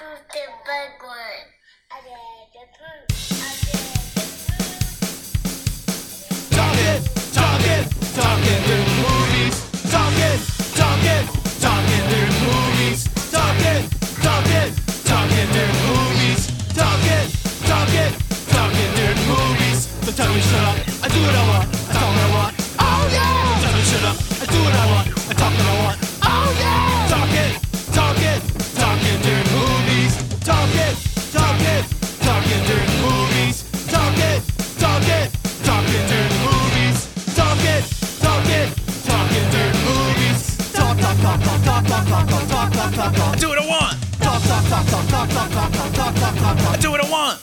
Talking, talking, talking through movies. Talking, talking, talking through movies. Talking, talking, talking through movies. Talking, talking, talking through movies. So tell me shut up, I do what I want, I talk what I want. Oh yeah! Tell me shut up, I do what I want, I talk what I want. I do what I want.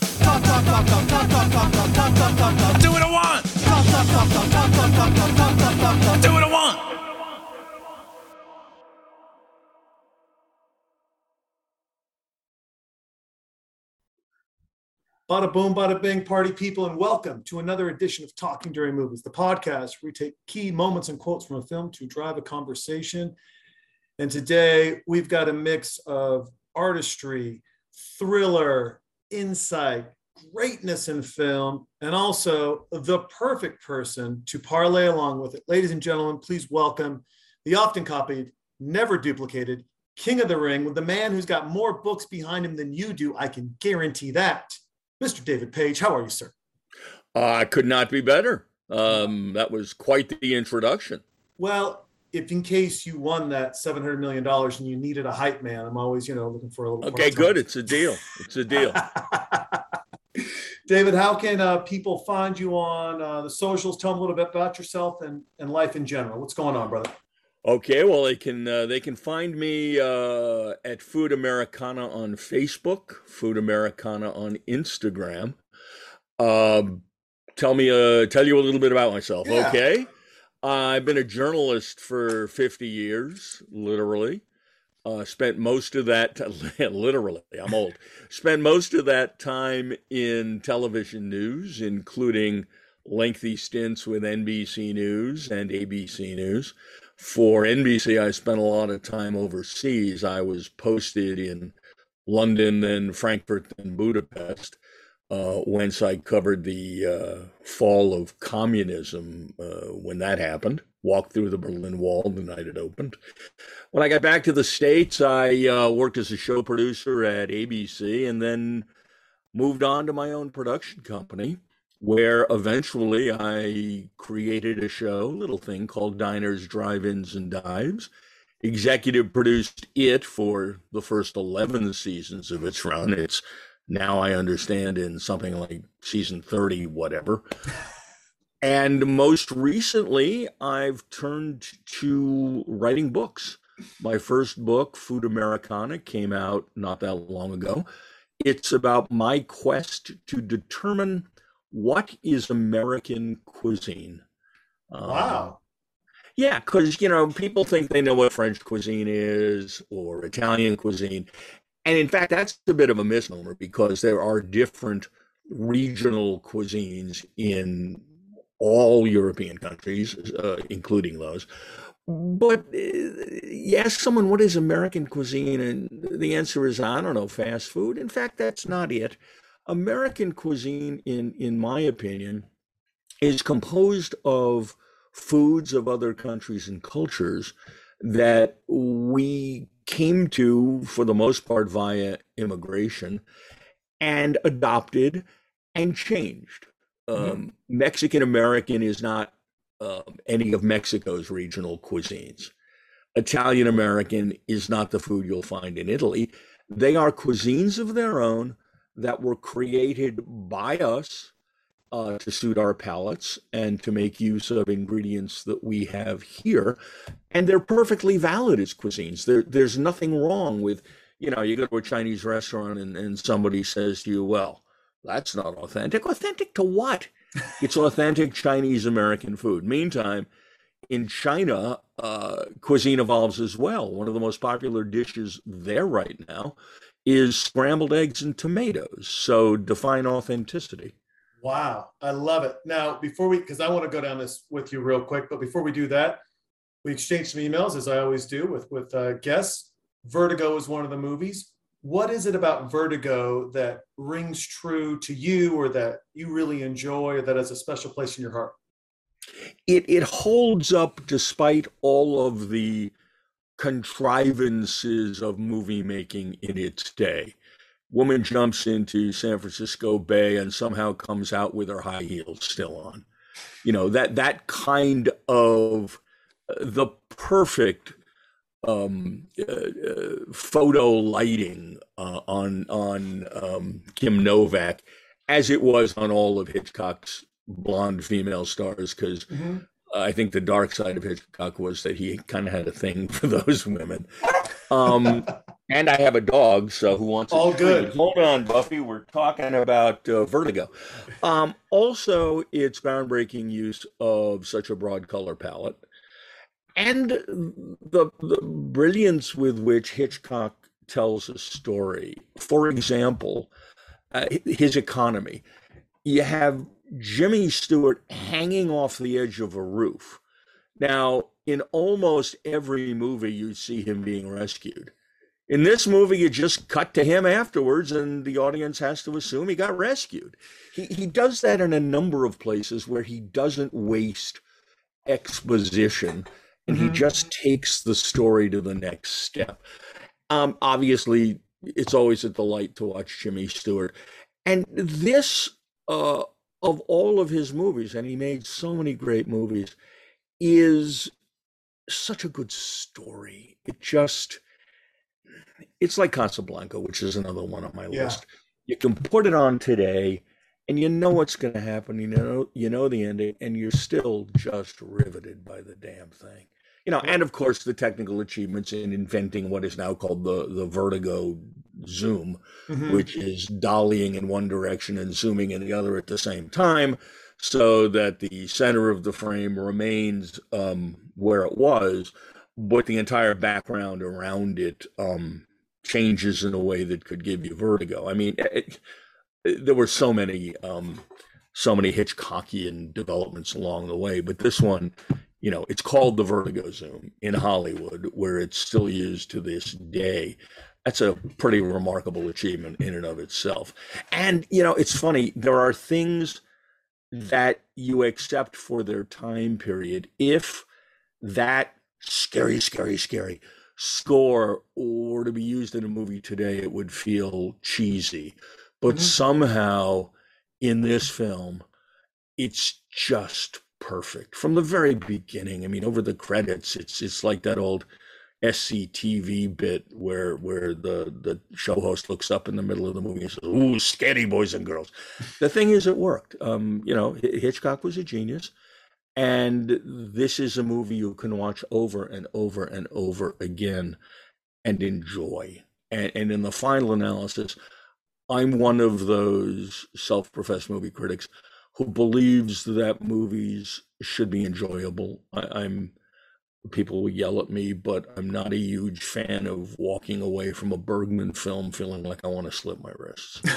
Bada boom, bada bing, party people, and welcome to another edition of Talking During Movies, the podcast where we take key moments and quotes from a film to drive a conversation. And today we've got a mix of artistry, thriller, insight, greatness in film, and also the perfect person to parlay along with it. Ladies and gentlemen, please welcome the often copied, never duplicated King of the Ring with the man who's got more books behind him than you do. I can guarantee that. Mr. David Page, how are you, sir? Uh, I could not be better. Um, that was quite the introduction. Well, if in case you won that seven hundred million dollars and you needed a hype man, I'm always, you know, looking for a little. Okay, good. It's a deal. It's a deal. David, how can uh, people find you on uh, the socials? Tell them a little bit about yourself and, and life in general. What's going on, brother? Okay, well they can uh, they can find me uh, at Food Americana on Facebook, Food Americana on Instagram. Um, tell me, uh, tell you a little bit about myself. Yeah. Okay, I've been a journalist for fifty years, literally. Uh, spent most of that literally. I'm old. spent most of that time in television news, including lengthy stints with NBC News and ABC News for NBC, I spent a lot of time overseas. I was posted in London and Frankfurt and Budapest, uh, whence I covered the uh, fall of communism uh, when that happened. Walked through the Berlin Wall the night it opened. When I got back to the States, I uh, worked as a show producer at ABC and then moved on to my own production company where eventually I created a show, little thing called Diners, Drive-Ins, and Dives. Executive produced it for the first 11 seasons of its run. It's now, I understand, in something like season 30, whatever. And most recently, I've turned to writing books. My first book, Food Americana, came out not that long ago. It's about my quest to determine what is American cuisine. Um, Wow. yeah, because you know people think they know what French cuisine is or Italian cuisine, and in fact that's a bit of a misnomer because there are different regional cuisines in all European countries, uh, including those. But uh, you ask someone what is American cuisine, and the answer is I don't know, fast food. In fact, that's not it. American cuisine, in in my opinion, is composed of foods of other countries and cultures that we came to for the most part via immigration and adopted and changed. Um, Mexican American is not um, any of Mexico's regional cuisines. Italian American is not the food you'll find in Italy. They are cuisines of their own that were created by us uh, to suit our palates and to make use of ingredients that we have here. And they're perfectly valid as cuisines. There, there's nothing wrong with, you know, you go to a Chinese restaurant and, and somebody says to you, well, that's not authentic. Authentic to what? it's authentic Chinese American food. Meantime, in China, uh, cuisine evolves as well. One of the most popular dishes there right now is scrambled eggs and tomatoes. So define authenticity. Wow. I love it. Now, before we, because I want to go down this with you real quick, but before we do that, we exchanged some emails as I always do with with uh, guests. Vertigo is one of the movies. what is it about Vertigo that rings true to you or that you really enjoy or that has a special place in your heart? It it holds up despite all of the contrivances of movie making in its day. Woman jumps into San Francisco Bay and somehow comes out with her high heels still on. You know, that that kind of uh, the perfect um, uh, uh, photo lighting uh, on on um, Kim Novak, as it was on all of Hitchcock's blonde female stars, because Mhm. I think the dark side of Hitchcock was that he kind of had a thing for those women. Um, and I have a dog, so who wants All treat? good. Hold on, Buffy. We're talking about uh, Vertigo. Um, also, its groundbreaking use of such a broad color palette, and the the brilliance with which Hitchcock tells a story. For example, uh, his economy. You have Jimmy Stewart hanging off the edge of a roof. Now, in almost every movie, you see him being rescued. In this movie, you just cut to him afterwards, and the audience has to assume he got rescued. He, he does that in a number of places where he doesn't waste exposition and he Mhm. just takes the story to the next step. Um, obviously, it's always a delight to watch Jimmy Stewart. And this, uh, of all of his movies, and he made so many great movies, is such a good story. It just, it's like Casablanca, which is another one on my Yeah. list. You can put it on today, and you know what's going to happen. You know, you know the ending, and you're still just riveted by the damn thing. You know, and of course the technical achievements in inventing what is now called the the vertigo zoom, Mhm. which is dollying in one direction and zooming in the other at the same time, so that the center of the frame remains um, where it was, but the entire background around it um, changes in a way that could give you vertigo. I mean, it, it- there were so many, um, so many Hitchcockian developments along the way, but this one, you know, it's called the vertigo zoom in Hollywood, where it's still used to this day that's a pretty remarkable achievement in and of itself. And you know, it's funny, there are things that you accept for their time period if that scary, scary, scary score were to be used in a movie today, it would feel cheesy. But Mhm. somehow in this film, it's just perfect from the very beginning. I mean, over the credits, it's it's like that old SCTV bit where where the the show host looks up in the middle of the movie and says, "Ooh, scary boys and girls." The thing is, it worked. Um, you know, Hitchcock was a genius, and this is a movie you can watch over and over and over again and enjoy. And and in the final analysis, I'm one of those self-professed movie critics who believes that movies should be enjoyable. I, I'm people will yell at me, but I'm not a huge fan of walking away from a Bergman film feeling like I want to slip my wrists.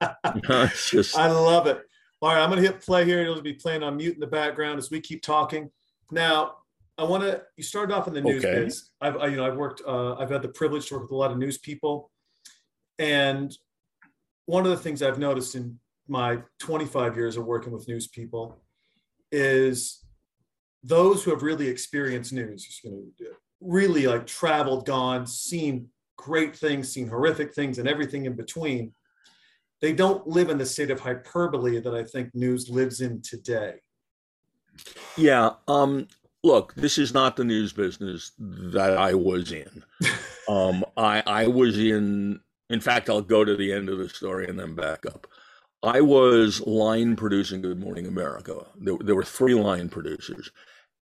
it's just I love it. All right, I'm going to hit play here. It'll be playing on mute in the background as we keep talking. Now, I want to. You started off in the news Okay. biz. I've, I, you know, I've worked. Uh, I've had the privilege to work with a lot of news people, and one of the things I've noticed in my 25 years of working with news people is those who have really experienced news, you know, really like traveled, gone, seen great things, seen horrific things, and everything in between they don't live in the state of hyperbole that I think news lives in today. Yeah. Um, look, this is not the news business that I was in. Um, I I was in. In fact, I'll go to the end of the story and then back up. I was line producing Good Morning America. There, there were three line producers,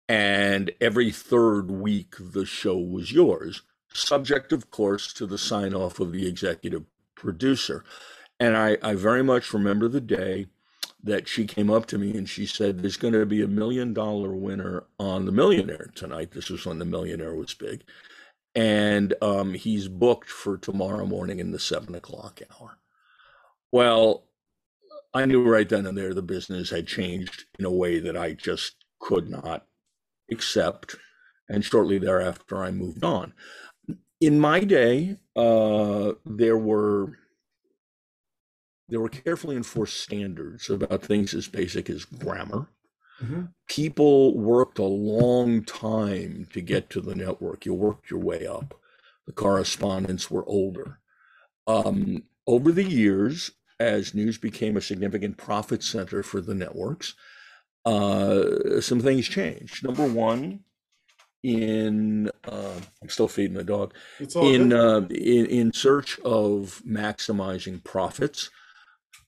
and every third week the show was yours, subject, of course, to the sign off of the executive producer. And I, I very much remember the day that she came up to me and she said, There's going to be a million dollar winner on The Millionaire tonight. This was when The Millionaire was big. And um, he's booked for tomorrow morning in the seven o'clock hour. Well, I knew right then and there the business had changed in a way that I just could not accept. And shortly thereafter, I moved on. in my day, uh, there were there were carefully enforced standards about things as basic as grammar. Mhm. People worked a long time to get to the network. You worked your way up. The correspondents were older. Um, over the years, as news became a significant profit center for the networks, uh, some things changed. Number one, in uh, I'm still feeding the dog It's all in uh, in in search of maximizing profits,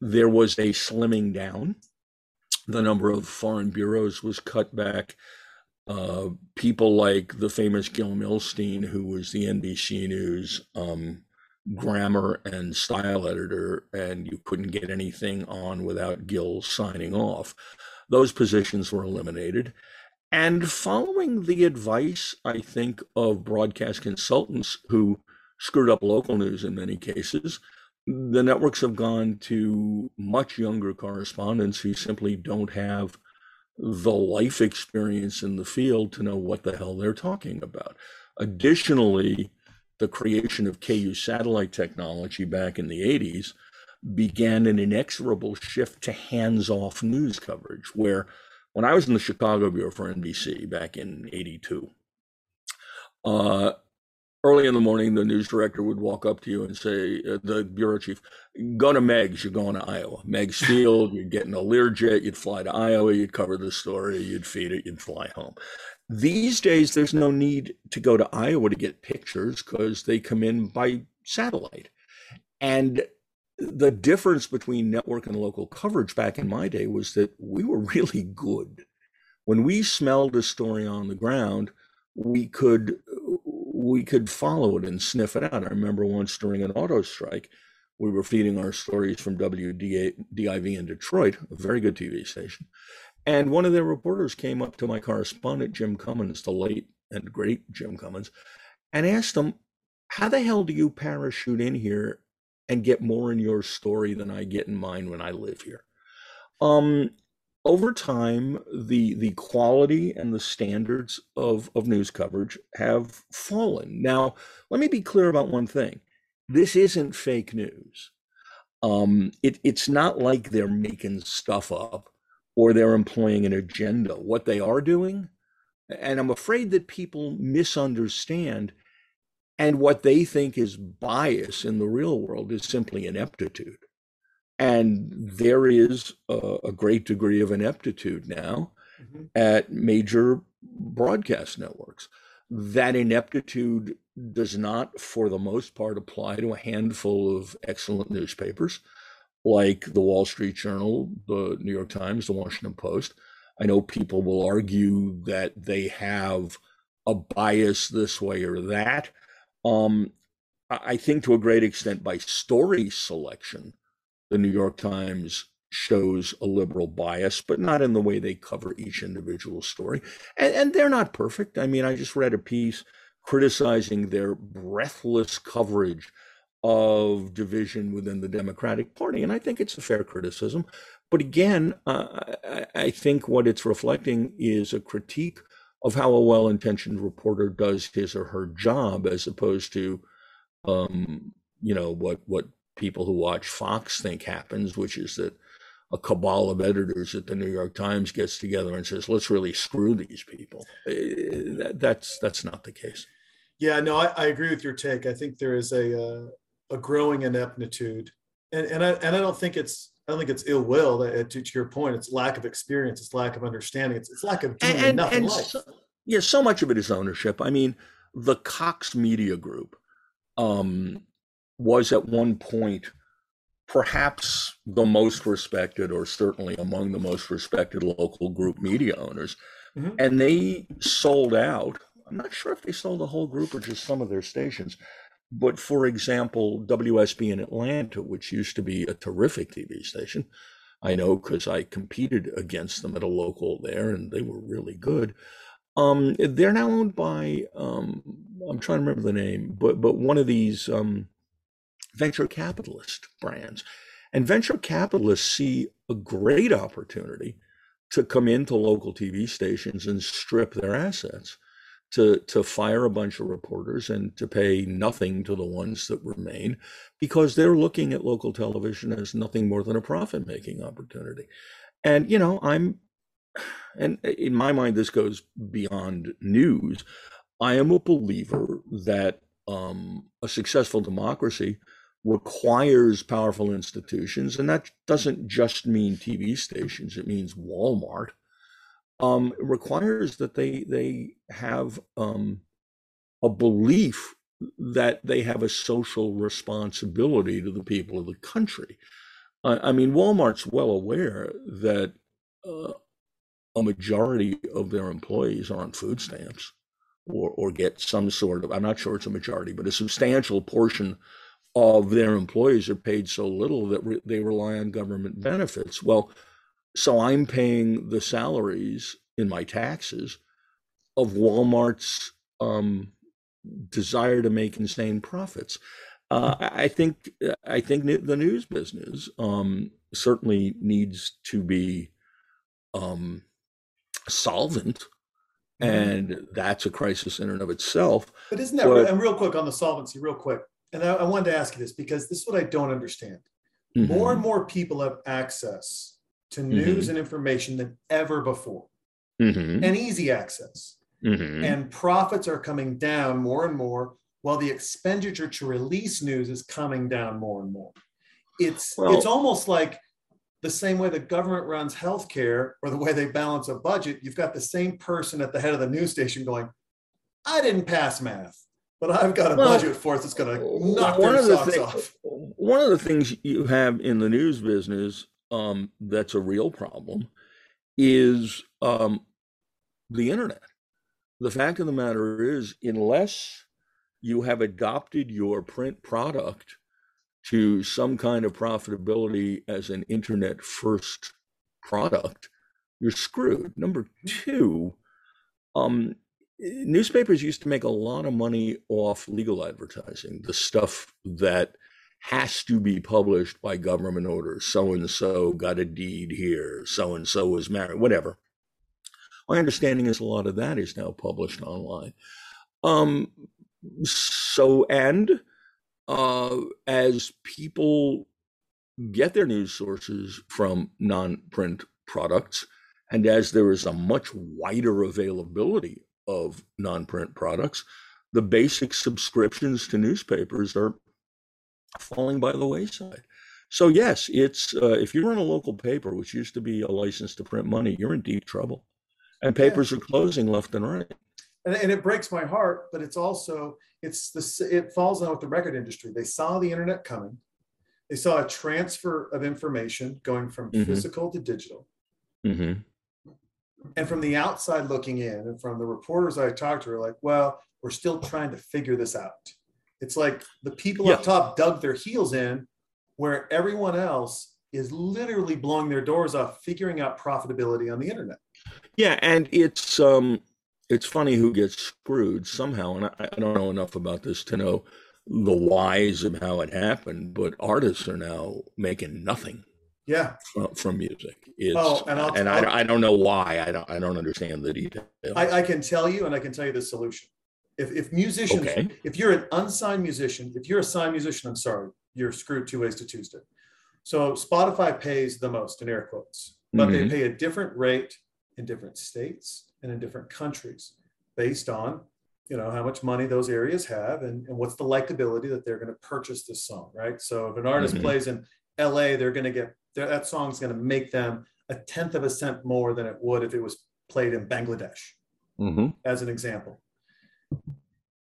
there was a slimming down. The number of foreign bureaus was cut back. Uh, people like the famous Gil Milstein, who was the NBC News um, grammar and style editor, and you couldn't get anything on without Gil signing off. Those positions were eliminated. And following the advice, I think, of broadcast consultants who screwed up local news in many cases, the networks have gone to much younger correspondents who simply don't have the life experience in the field to know what the hell they're talking about. Additionally, the creation of KU satellite technology back in the 80s began an inexorable shift to hands off news coverage, where when I was in the Chicago Bureau for NBC back in 82, uh, early in the morning, the news director would walk up to you and say, uh, the bureau chief, go to Meigs, you're going to Iowa. Meigs Field, you'd get getting a Learjet, you'd fly to Iowa, you'd cover the story, you'd feed it, you'd fly home. These days, there's no need to go to Iowa to get pictures because they come in by satellite. And the difference between network and local coverage back in my day was that we were really good. When we smelled a story on the ground, we could we could follow it and sniff it out. I remember once during an auto strike, we were feeding our stories from WDIV in Detroit, a very good TV station. And one of their reporters came up to my correspondent, Jim Cummins, the late and great Jim Cummins, and asked him, How the hell do you parachute in here and get more in your story than I get in mine when I live here? Um, over time, the the quality and the standards of, of news coverage have fallen. Now, let me be clear about one thing. This isn't fake news. Um, it, it's not like they're making stuff up or they're employing an agenda. What they are doing, and I'm afraid that people misunderstand, and what they think is bias in the real world is simply ineptitude. And there is a, a great degree of ineptitude now Mhm. at major broadcast networks. That ineptitude does not, for the most part, apply to a handful of excellent newspapers like the Wall Street Journal, the New York Times, the Washington Post. I know people will argue that they have a bias this way or that. Um, I think to a great extent by story selection, the New York Times shows a liberal bias, but not in the way they cover each individual story. And, and they're not perfect. I mean, I just read a piece criticizing their breathless coverage of division within the Democratic Party. And I think it's a fair criticism. But again, uh, I, I think what it's reflecting is a critique of how a well intentioned reporter does his or her job as opposed to, um, you know, what, what people who watch Fox think happens, which is that a cabal of editors at the New York Times gets together and says, "Let's really screw these people." Eh, that- that's that's not the case. Yeah, no, I, I agree with your take. I think there is a uh, a growing ineptitude, and and I and I don't think it's I don't think it's ill will. To, to your point, it's lack of experience, it's lack of understanding, it's, it's lack of doing and, enough in life. so, yeah, so much of it is ownership. I mean, the Cox Media Group um, was at one point perhaps the most respected, or certainly among the most respected local group media owners, Mhm. and they sold out. I'm not sure if they sold the whole group or just some of their stations. But for example, WSB in Atlanta, which used to be a terrific TV station, I know because I competed against them at a local there, and they were really good. Um, they're now owned by um, I'm trying to remember the name, but but one of these um, venture capitalist brands, and venture capitalists see a great opportunity to come into local TV stations and strip their assets. To to fire a bunch of reporters and to pay nothing to the ones that remain because they're looking at local television as nothing more than a profit making opportunity. And you know i'm and in my mind this goes beyond news. I am a believer that um, a successful democracy requires powerful institutions and that doesn't just mean tv stations. It means walmart um, requires that they they have um, a belief that they have a social responsibility to the people of the country. I, I mean, Walmart's well aware that uh, a majority of their employees are on food stamps or or get some sort of I'm not sure it's a majority, but a substantial portion of their employees are paid so little that re- they rely on government benefits. Well, so I'm paying the salaries in my taxes of Walmart's um, desire to make insane profits. Uh, I think I think the news business um, certainly needs to be um, solvent, Mm-hmm. and that's a crisis in and of itself. But isn't that, But- and real quick on the solvency, real quick. And I, I wanted to ask you this because this is what I don't understand. Mhm. More and more people have access to news and information than ever before, Mhm. and easy access. Mhm. And profits are coming down more and more, while the expenditure to release news is coming down more and more. It's Well- it's almost like the same way the government runs healthcare or the way they balance a budget. You've got the same person at the head of the news station going, "I didn't pass math, but I've got a Well, budget for it that's going to knock one their socks thi- off." One of the things you have in the news business um, that's a real problem is um, the internet. The fact of the matter is, unless you have adopted your print product to some kind of profitability as an internet first product, you're screwed. Number two, um, newspapers used to make a lot of money off legal advertising, the stuff that has to be published by government orders. So and so got a deed here, so and so was married, whatever. My understanding is a lot of that is now published online. Um, so, and uh, as people get their news sources from non print products, and as there is a much wider availability of non print products, the basic subscriptions to newspapers are falling by the wayside. So, yes, it's uh, if you run a local paper, which used to be a license to print money, you're in deep trouble. And Yeah. papers are closing left and right. and, and it breaks my heart but it's also it's this it falls on with the record industry they saw the internet coming they saw a transfer of information going from Mhm. physical to digital Mm-hmm. and from the outside looking in and from the reporters i talked to are like well we're still trying to figure this out it's like the people up top dug their heels in where everyone else is literally blowing their doors off figuring out profitability on the internet Yeah, and it's um, it's funny who gets screwed somehow, and I, I don't know enough about this to know the whys of how it happened. But artists are now making nothing yeah from, from music. It's, Oh, and I'll- and I'll- I, I don't know why. I don't I don't understand the details. I, I can tell you, and I can tell you the solution. If, if musicians, Okay. if you're an unsigned musician, if you're a signed musician, I'm sorry, you're screwed two ways to Tuesday. So Spotify pays the most in air quotes, but they Mhm. pay a different rate in different states and in different countries based on, you know, how much money those areas have and, and what's the likability that they're going to purchase this song, right? So if an artist Mhm. plays in LA, they're going to get that song's going to make them a tenth of a cent more than it would if it was played in Bangladesh Mhm. as an example.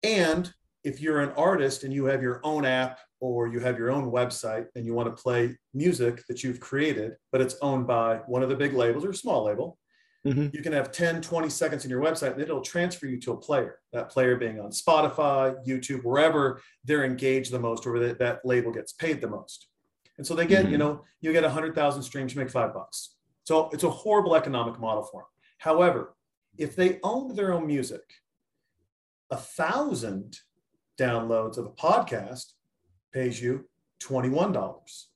And if you're an artist and you have your own app or you have your own website and you want to play music that you've created, but it's owned by one of the big labels or a small label, Mhm. you can have 10, 20 seconds in your website and it'll transfer you to a player. That player being on Spotify, YouTube, wherever they're engaged the most or that, that label gets paid the most. And so they get, you Mhm. know, you get 100,000 streams, you make five bucks. So it's a horrible economic model for them. However, if they owned their own music, a thousand downloads of a podcast pays you $21.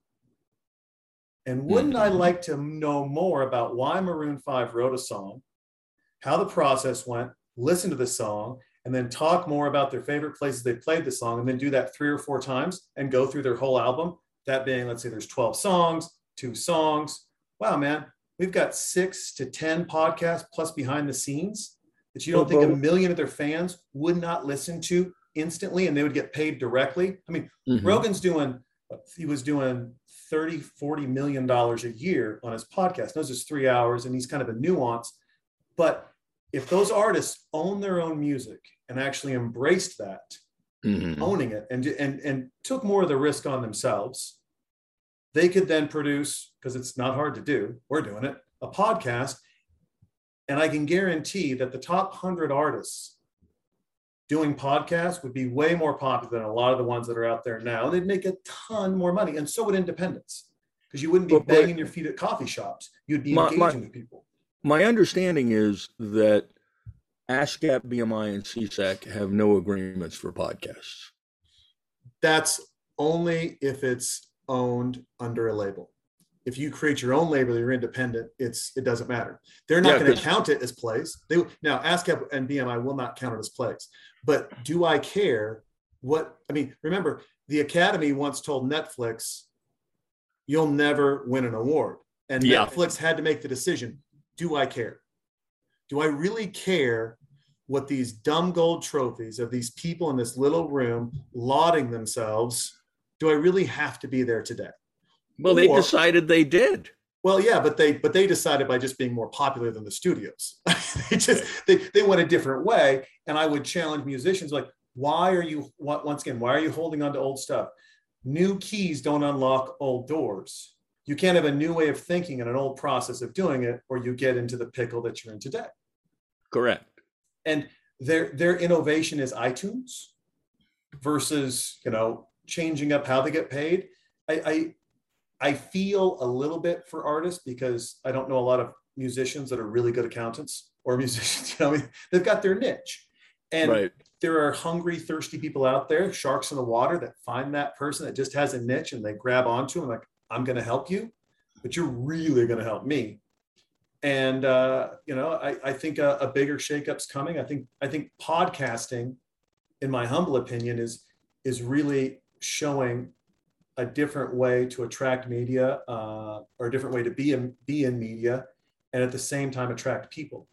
And wouldn't I Mhm. like to know more about why Maroon 5 wrote a song, how the process went, listen to the song, and then talk more about their favorite places they played the song, and then do that three or four times and go through their whole album. That being, let's say there's 12 songs, two songs. Wow, man, we've got six to 10 podcasts plus behind the scenes that you don't think a million of their fans would not listen to instantly and they would get paid directly. I mean, Mhm. Rogan's doing, he was doing 30, 40 million dollars a year on his podcast. Those is three hours and he's kind of a nuance. But if those artists own their own music and actually embraced that, Mhm. owning it and, and, and took more of the risk on themselves, they could then produce, because it's not hard to do, we're doing it, a podcast. And I can guarantee that the top 100 artists doing podcasts would be way more popular than a lot of the ones that are out there now. They'd make a ton more money. And so would independents, because you wouldn't be But- but- banging your feet at coffee shops. You'd be My- engaging my- with people. My understanding is that ASCAP, BMI, and SESAC have no agreements for podcasts. That's only if it's owned under a label. If you create your own label, you're independent. It's it doesn't matter. They're not Yeah, going to count it as plays. They now ASCAP and BMI will not count it as plays. But do I care what? I mean, remember the Academy once told Netflix, "You'll never win an award," and Yeah. Netflix had to make the decision: Do I care? Do I really care what these dumb gold trophies of these people in this little room lauding themselves? Do I really have to be there today? Well, they Or- decided they did. Well, yeah, but they but they decided by just being more popular than the studios. they just they, they went a different way. And I would challenge musicians like, why are you what- once again, why are you holding on to old stuff? New keys don't unlock old doors. You can't have a new way of thinking and an old process of doing it, or you get into the pickle that you're in today. Correct. and their their innovation is iTunes versus you know changing up how they get paid. I I, feel a little bit for artists because I don't know a lot of musicians that are really good accountants or musicians. You know, I mean, they've got their niche, and right. there are hungry, thirsty people out there, sharks in the water, that find that person that just has a niche and they grab onto them like, I'm going to help you, but you're really going to help me. And uh, you know, I, I think a, a bigger shakeup's coming. I think I think podcasting, in my humble opinion, is is really showing a different way to attract media uh, or a different way to be in be in media, and at the same time attract people.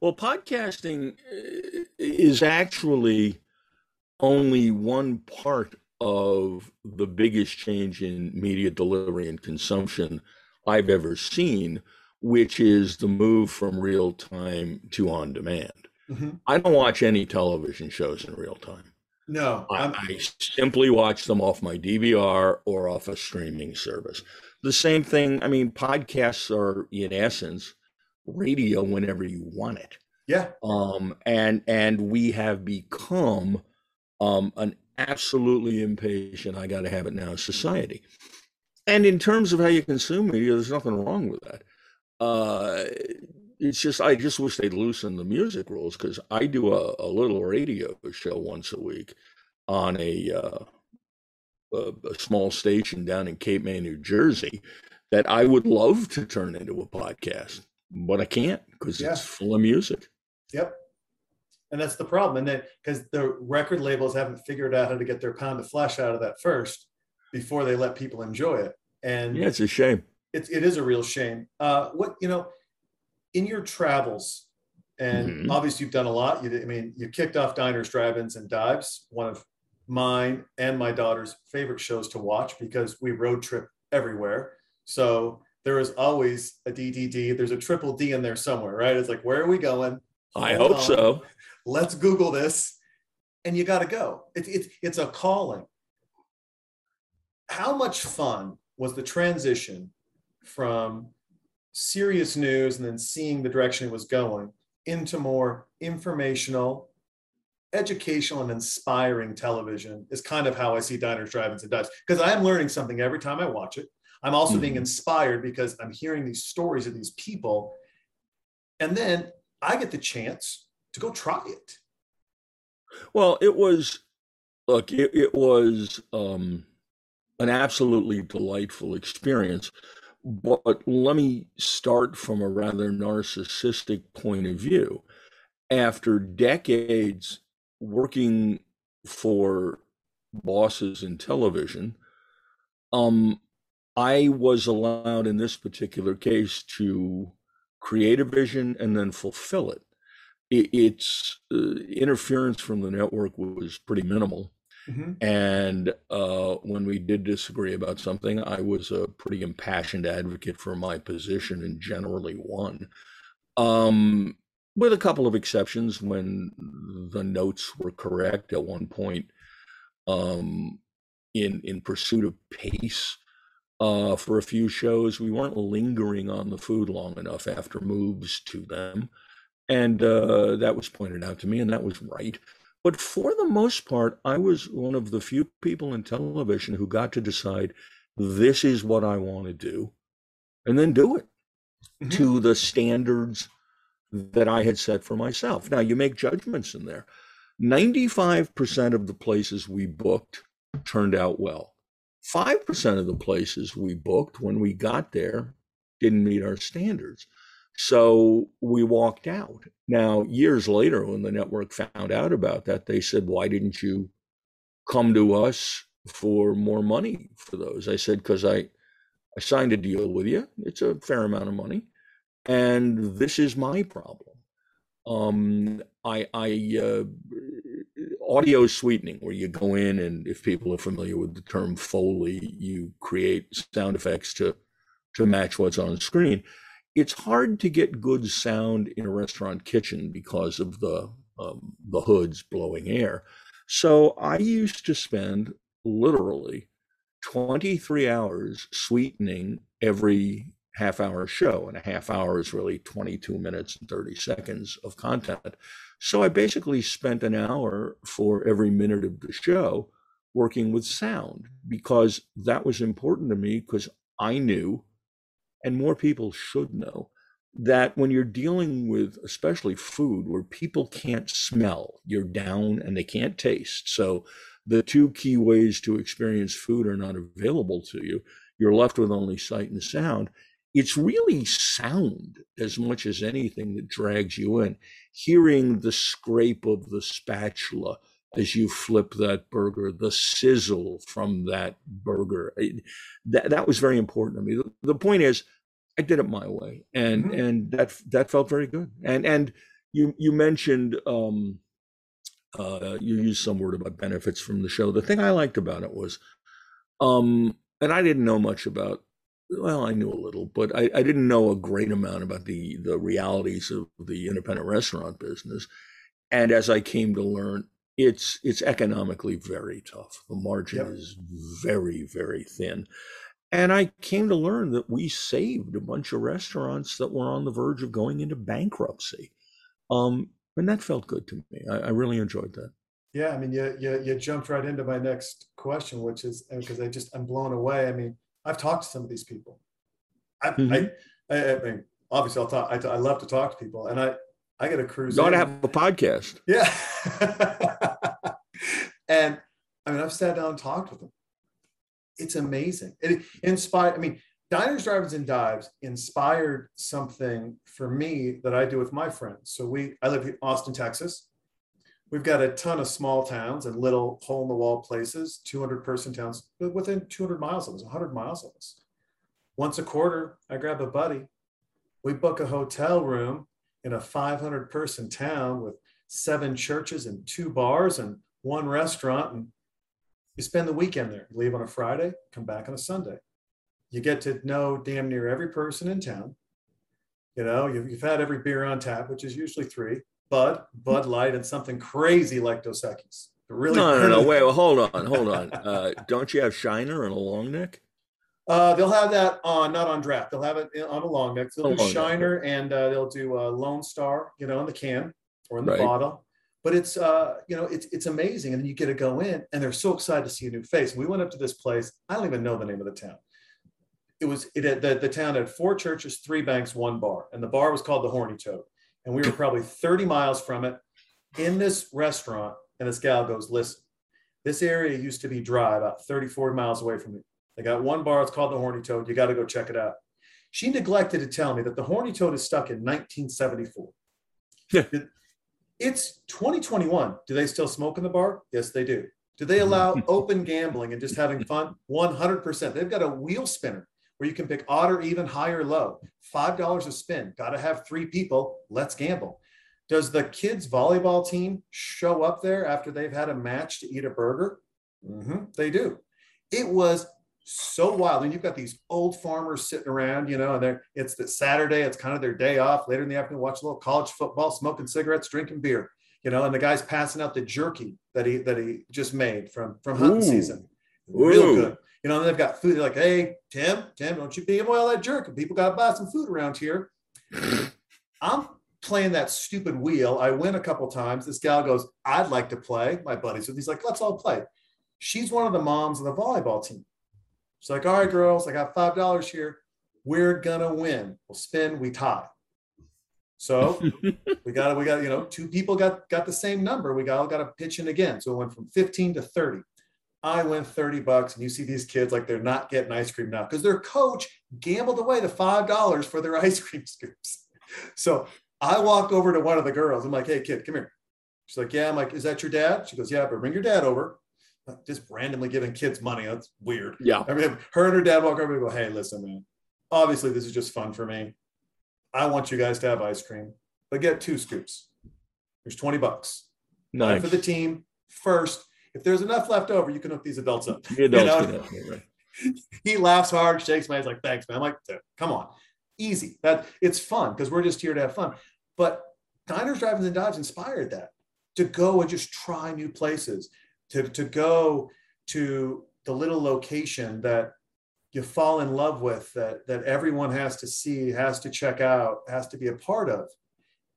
Well, podcasting uh, is actually only one part of the biggest change in media delivery and consumption I've ever seen, which is the move from real time to on demand. Mhm. I don't watch any television shows in real time. No, I, I'm, I simply watch them off my DVR or off a streaming service. The same thing, I mean, podcasts are in essence radio whenever you want it. yeah, Um, and and we have become um, an absolutely impatient, I got to have it now society. And in terms of how you consume media, there's nothing wrong with that. Uh, it's just I just wish they'd loosen the music rules because I do a, a little radio show once a week on a, uh, a a small station down in Cape May, New Jersey, that I would love to turn into a podcast, but I can't because Yeah. it's full of music. Yep. And that's the problem. And then because the record labels haven't figured out how to get their pound of flesh out of that first before they let people enjoy it. And Yeah, it's a shame. it, it is a real shame. Uh, what, you know, in your travels, and Mhm. obviously you've done a lot. You I mean, you kicked off diners, drive-ins, and dives, one of mine and my daughter's favorite shows to watch because we road trip everywhere. So there is always a DDD. There's a triple D in there somewhere, right? It's like, where are we going? I Hold hope on. so. Let's Google this, and you got to go. It's it, it's a calling. How much fun was the transition from serious news and then seeing the direction it was going into more informational, educational, and inspiring television? Is kind of how I see diners, drive-ins, and dives because I am learning something every time I watch it. I'm also being Mhm. inspired because I'm hearing these stories of these people, and then I get the chance to go try it. Well, it was, look, it, it was um, an absolutely delightful experience. But let me start from a rather narcissistic point of view. after decades working for bosses in television, um, I was allowed in this particular case to create a vision and then fulfill it. it its uh, interference from the network was pretty minimal. Mhm. And uh, when we did disagree about something, I was a pretty impassioned advocate for my position and generally won. Um, with a couple of exceptions when the notes were correct at one point um, in in pursuit of pace uh, for a few shows we weren't lingering on the food long enough after moves to them and uh, that was pointed out to me and that was right but for the most part i was one of the few people in television who got to decide this is what i want to do and then do it Mhm. to the standards that I had set for myself. Now, you make judgments in there. 95% of the places we booked turned out well. 5% of the places we booked when we got there didn't meet our standards. So we walked out. Now, years later, when the network found out about that, they said, Why didn't you come to us for more money for those? I said, Because I, I signed a deal with you. It's a fair amount of money and this is my problem. Um, I, I uh, audio sweetening, where you go in and if people are familiar with the term Foley, you create sound effects to to match what's on screen. It's hard to get good sound in a restaurant kitchen because of the um, the hoods blowing air. So I used to spend literally 23 hours sweetening every half hour show and a half hour is really 22 minutes and 30 seconds of content so i basically spent an hour for every minute of the show working with sound because that was important to me because i knew and more people should know that when you're dealing with especially food where people can't smell you're down and they can't taste so the two key ways to experience food are not available to you you're left with only sight and sound it's really sound as much as anything that drags you in. Hearing the scrape of the spatula as you flip that burger, the sizzle from that burger, it- that, that was very important to me. The, the point is, I did it my way, and Mhm. and that that felt very good. And and you you mentioned um, uh, you used some word about benefits from the show. The thing I liked about it was, um, and I didn't know much about well, I knew a little, but I, I didn't know a great amount about the the realities of the independent restaurant business. And as I came to learn, it's it's economically very tough. The margin Yep. is very very thin. And I came to learn that we saved a bunch of restaurants that were on the verge of going into bankruptcy. Um, and that felt good to me. I, I really enjoyed that. Yeah, I mean, you, you you jumped right into my next question, which is because I just I'm blown away. I mean, I've talked to some of these people. I, Mhm. I, I, I mean, obviously, I'll talk. I, I love to talk to people, and I I get a cruise. You ought to have a podcast. Yeah. and I mean, I've sat down and talked with them. It's amazing. It inspired, I mean, Diners, Drive-ins, and Dives inspired something for me that I do with my friends. So we, I live in Austin, Texas. We've got a ton of small towns and little hole-in-the-wall places, 200 person towns, but within 200 miles of us, 100 miles of us. Once a quarter, I grab a buddy. We book a hotel room in a 500 person town with seven churches and two bars and one restaurant and you spend the weekend there you leave on a friday come back on a sunday you get to know damn near every person in town you know you've, you've had every beer on tap which is usually three bud bud light and something crazy like dos Equis. really no, no, no. Wait, well, hold on, hold on. Uh, don't you have Shiner and a long neck? Uh, they'll have that on, not on draft. They'll have it on a long neck. They'll A do long neck, Shiner and uh, they'll do uh, Lone Star, you know, in the can or in the Right. bottle. But it's, uh, you know, it's it's amazing. And then you get to go in, and they're so excited to see a new face. We went up to this place. I don't even know the name of the town. It was it had, the the town had four churches, three banks, one bar, and the bar was called the Horny Toad. And we were probably 30 miles from it, in this restaurant. And this gal goes, "Listen, this area used to be dry, about 30, 40 miles away from me. They got one bar. It's called the Horny Toad. You got to go check it out. She neglected to tell me that the Horny Toad is stuck in 1974. Yeah. It's 2021. Do they still smoke in the bar? Yes, they do. Do they allow open gambling and just having fun? 100%. They've got a wheel spinner where you can pick odd or even, high or low. $5 a spin. Got to have three people. Let's gamble. Does the kids' volleyball team show up there after they've had a match to eat a burger? Mhm, they do. It was so wild. And you've got these old farmers sitting around, you know, and they're it's the Saturday, it's kind of their day off. Later in the afternoon, watch a little college football, smoking cigarettes, drinking beer, you know, and the guy's passing out the jerky that he that he just made from from hunting Ooh. season. Real Ooh. good. You know, and they've got food. They're like, hey, Tim, Tim, don't you away all that jerky. People got to buy some food around here. I'm playing that stupid wheel. I win a couple times. This gal goes, I'd like to play. My buddies with. He's like, let's all play. She's one of the moms of the volleyball team. She's like, all right, girls, I got five dollars here. We're gonna win. We'll spin, we tie. So we got it. we got, you know, two people got got the same number. We got all got to pitch in again. So it went from 15 to 30. I win 30 bucks, and you see these kids like they're not getting ice cream now because their coach gambled away the five dollars for their ice cream scoops. So I walk over to one of the girls. I'm like, hey, kid, come here. She's like, yeah. I'm like, is that your dad? She goes, yeah, but bring your dad over. Just randomly giving kids money. That's weird. Yeah. I mean, her and her dad walk over and go, hey, listen, man, obviously this is just fun for me. I want you guys to have ice cream, but get two scoops. There's 20 bucks. One Nice. for the team first. If there's enough left over, you can hook these adults up. The adults know? can right? He laughs hard, shakes my head, he's like, thanks, man. I'm like, come on. Easy. That it's fun because we're just here to have fun. But diners, drive-ins, and dives inspired that to go and just try new places, to, to go to the little location that you fall in love with, that that everyone has to see, has to check out, has to be a part of.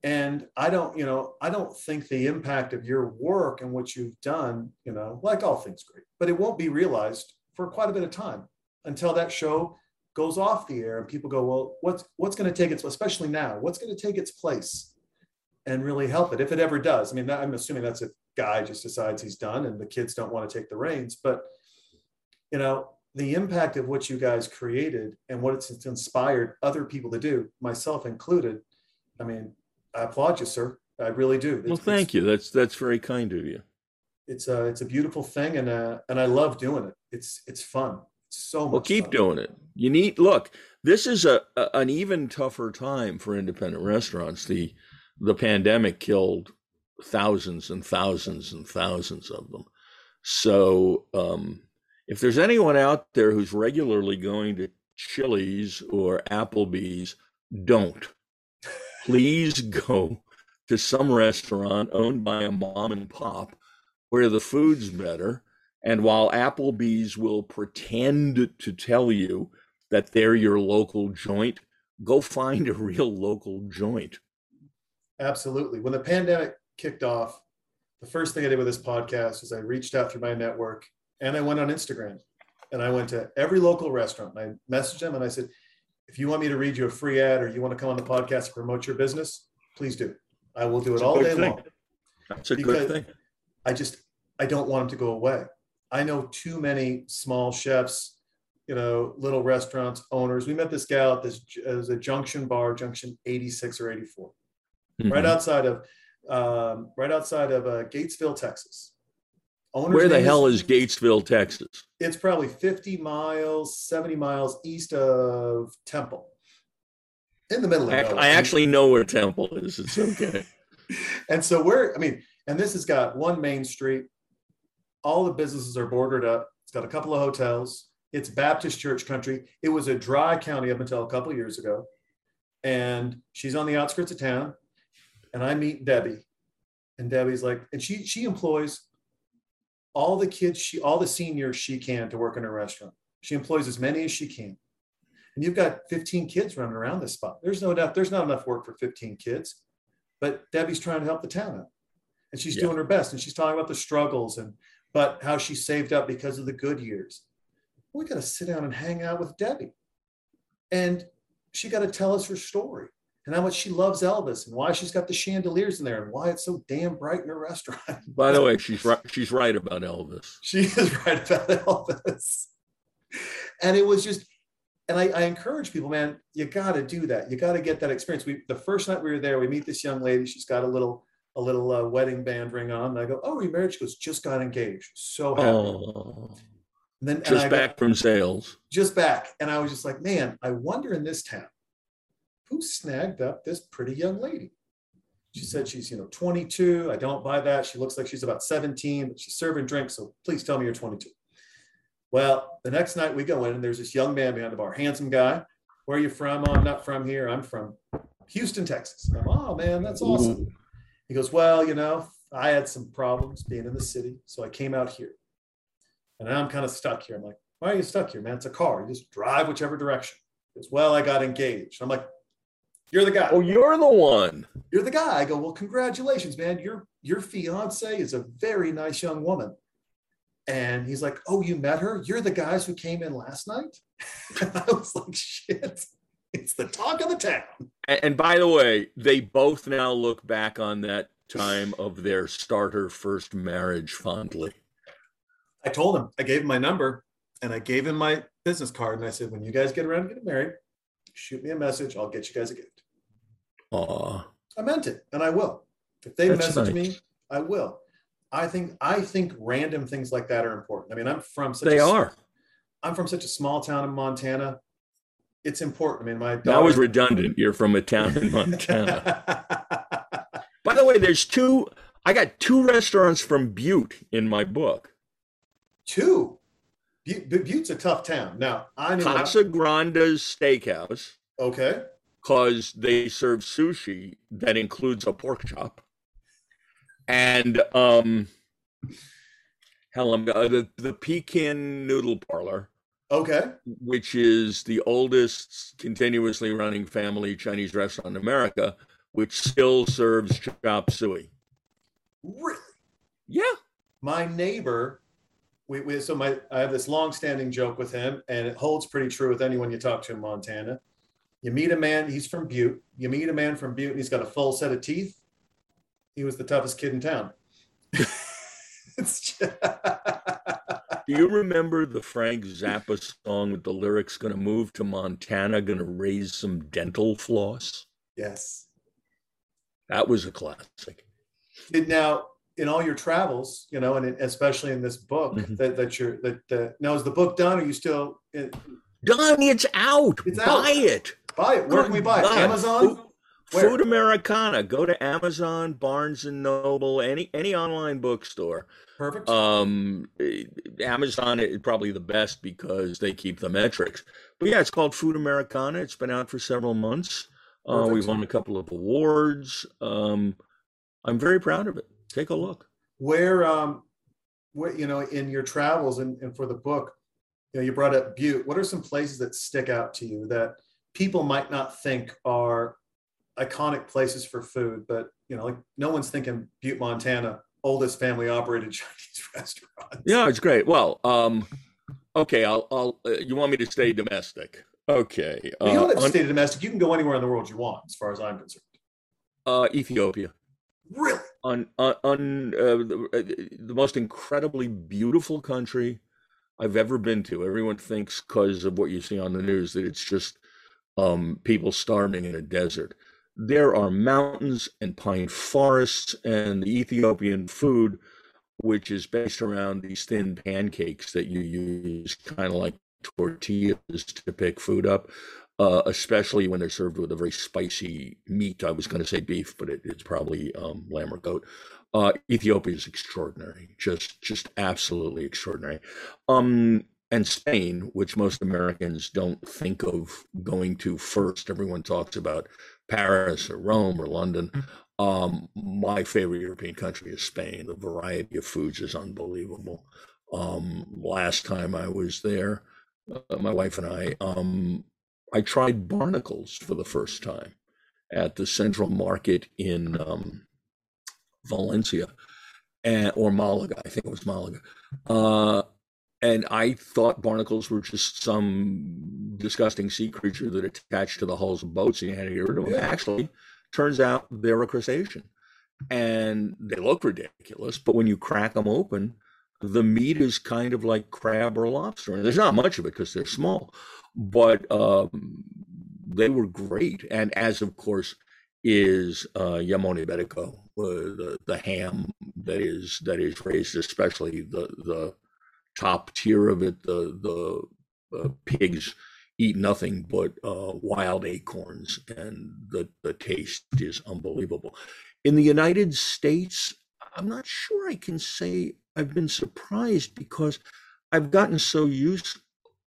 And I don't, you know, I don't think the impact of your work and what you've done, you know, like all things great, but it won't be realized for quite a bit of time until that show goes off the air and people go, well, what's what's going to take its, especially now, what's going to take its place and really help it if it ever does. I mean, I'm assuming that's if guy just decides he's done and the kids don't want to take the reins, but you know, the impact of what you guys created and what it's inspired other people to do, myself included. I mean, I applaud you, sir. I really do. Well, thank you. That's that's very kind of you. It's a it's a beautiful thing, and uh, and I love doing it. It's it's fun. It's so much. Well, keep fun. doing it. You need look. This is a, a an even tougher time for independent restaurants. The the pandemic killed thousands and thousands and thousands of them. So, um, if there's anyone out there who's regularly going to Chili's or Applebee's, don't. Please go to some restaurant owned by a mom and pop where the food's better. And while Applebee's will pretend to tell you that they're your local joint, go find a real local joint. Absolutely. When the pandemic kicked off, the first thing I did with this podcast was I reached out through my network and I went on Instagram and I went to every local restaurant. And I messaged them and I said, if you want me to read you a free ad or you want to come on the podcast and promote your business, please do. I will do it all day thing. long. That's a Because- good thing. I just I don't want them to go away. I know too many small chefs, you know, little restaurants owners. We met this gal at this as a Junction Bar, Junction 86 or 84, right Mhm. outside of um, right outside of uh, Gatesville, Texas. Owner's Where the hell is Gatesville, Texas? It's probably 50 miles, 70 miles east of Temple, in the middle of nowhere. I actually know where Temple is. It's okay. and so we're, I mean, and this has got one main street. All the businesses are bordered up. It's got a couple of hotels. It's Baptist church country. It was a dry county up until a couple of years ago. And she's on the outskirts of town. And I meet Debbie. And Debbie's like, and she she employs all the kids, she all the seniors she can to work in her restaurant. She employs as many as she can. And you've got 15 kids running around this spot. There's no doubt, there's not enough work for 15 kids but Debbie's trying to help the town out. And she's Yeah. doing her best. And she's talking about the struggles and but how she saved up because of the good years. We got to sit down and hang out with Debbie. And she got to tell us her story and how much she loves Elvis and why she's got the chandeliers in there and why it's so damn bright in her restaurant. By the way, she's right. She's right about Elvis. She is right about Elvis. And it was just, and I, I encourage people, man, you got to do that. You got to get that experience. We the first night we were there, we meet this young lady. She's got a little a little uh, wedding band ring on. And I go, "Oh, are you married?" She goes, "Just got engaged." So happy. Oh, And then and just go- back from sales. just back, and I was just like, "Man, I wonder in this town who snagged up this pretty young lady." She said mm-hmm. she's, you know, 22. I don't buy that. She looks like she's about 17, but she's serving drinks. So please tell me you're 22. Well, the next night we go in and there's this young man behind the bar, handsome guy. Where are you from? Oh, I'm not from here. I'm from Houston, Texas. I'm, oh man, that's mm-hmm. awesome. He goes, Well, you know, I had some problems being in the city. So I came out here. And now I'm kind of stuck here. I'm like, why are you stuck here, man? It's a car. You just drive whichever direction. He goes, Well, I got engaged. I'm like, You're the guy Oh, you're the one. you're the guy. I go, well, congratulations, man. Your your fiance is a very nice young woman. And he's like, oh, you met her? You're the guys who came in last night? And I was like, shit, it's the talk of the town. And, and by the way, they both now look back on that time of their starter first marriage fondly. I told him, I gave him my number and I gave him my business card. And I said, when you guys get around to getting married, shoot me a message. I'll get you guys a gift. Aw. I meant it, and I will. If they That's message nice. me, I will. I think I think random things like that are important. I mean, I'm from such They a, are. I'm from such a small town in Montana. It's important. I mean, my That was redundant. You're from a town in Montana. By the way, there's two. I got two restaurants from Butte in my book. Two. Butte, Butte's a tough town. Now, I knew Casagranda's Steakhouse, okay. Because they serve sushi that includes a pork chop, and um, hell, I'm, uh, the the Pekin Noodle Parlor, Okay. which is the oldest continuously running family Chinese restaurant in America, which still serves chop suey. Really? Yeah. My neighbor, we, we so my I have this long-standing joke with him, and it holds pretty true with anyone you talk to in Montana. You meet a man, he's from Butte. You meet a man from Butte, and he's got a full set of teeth. He was the toughest kid in town. just, Do you remember the Frank Zappa song with the lyrics "Gonna move to Montana, gonna raise some dental floss"? yes. That was a classic. Did now in all your travels, you know, and it- especially in this book Mhm. that that you're that uh, now is the book done? Are you still uh, Done. It's out. It's Buy out. it. Buy it? Where can we buy it? God. Amazon. Food? Food Americana. Go to Amazon, Barnes and Noble, any any online bookstore. Perfect. Um, eh, Amazon is probably the best because they keep the metrics. But yeah, it's called Food Americana. It's been out for several months. Uh, we've won a couple of awards. Um, I'm very proud of it. Take a look. where um where you know in your travels and, and for the book you know you brought up butte what are some places that stick out to you that people might not think are iconic places for food but you know like no one's thinking butte montana oldest family operated chinese restaurant Yeah, it's great. Well, um, okay, I'll, I'll. Uh, you want me to stay domestic? Okay. you don't Uh, have to stay domestic you can go anywhere in the world you want as far as i'm concerned uh, Ethiopia. really on on, on uh, the, uh, the most incredibly beautiful country I've ever been to. Everyone thinks because of what you see on the news that it's just um, people starving in a desert. There are mountains and pine forests, and the Ethiopian food, which is based around these thin pancakes that you use, kind of like tortillas to pick food up. Uh, especially when they're served with a very spicy meat. I was going to say beef, but it, it's probably um, lamb or goat. Uh, Ethiopia is extraordinary, just just absolutely extraordinary. Um, and Spain, which most Americans don't think of going to first. Everyone talks about Paris or Rome or London. Um, my favorite European country is Spain. The variety of foods is unbelievable. Um, last time I was there, uh, my wife and I, um, I tried barnacles for the first time at the Central Market in um, Valencia, and, or Malaga. I think it was Malaga. Uh, and I thought barnacles were just some disgusting sea creature that attached to the hulls of boats and you had to get rid of them. Yeah. Actually, turns out they're a crustacean. And they look ridiculous, but when you crack them open, the meat is kind of like crab or lobster. And there's not much of it because they're small, but um, they were great. And as, of course, is uh, Jamón Ibérico, uh, the the ham that is that is raised, especially the the top tier of it. The the uh, pigs eat nothing but uh, wild acorns, and the the taste is unbelievable. In the United States, I'm not sure I can say I've been surprised because I've gotten so used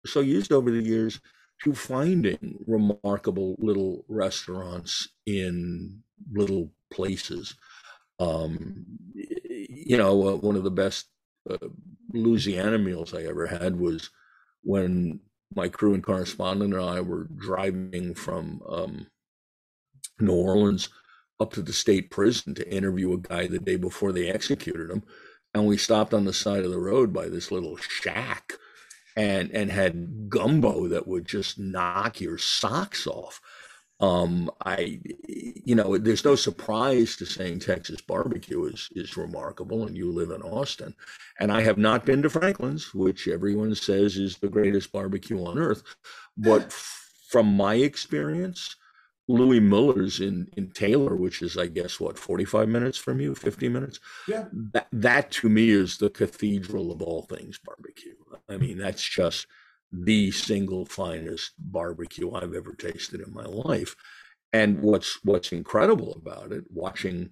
so used over the years to finding remarkable little restaurants in little places. Um, you know, uh, one of the best uh, Louisiana meals I ever had was when my crew and correspondent and I were driving from um, New Orleans up to the state prison to interview a guy the day before they executed him. And we stopped on the side of the road by this little shack and and had gumbo that would just knock your socks off. Um, I, you know, there's no surprise to saying Texas barbecue is is remarkable, and you live in Austin, and I have not been to Franklin's, which everyone says is the greatest barbecue on earth, but from my experience, Louie Mueller's in in Taylor, which is I guess what 45 minutes from you, 50 minutes. Yeah. That that to me is the cathedral of all things barbecue. I mean, that's just the single finest barbecue I've ever tasted in my life. And what's what's incredible about it, watching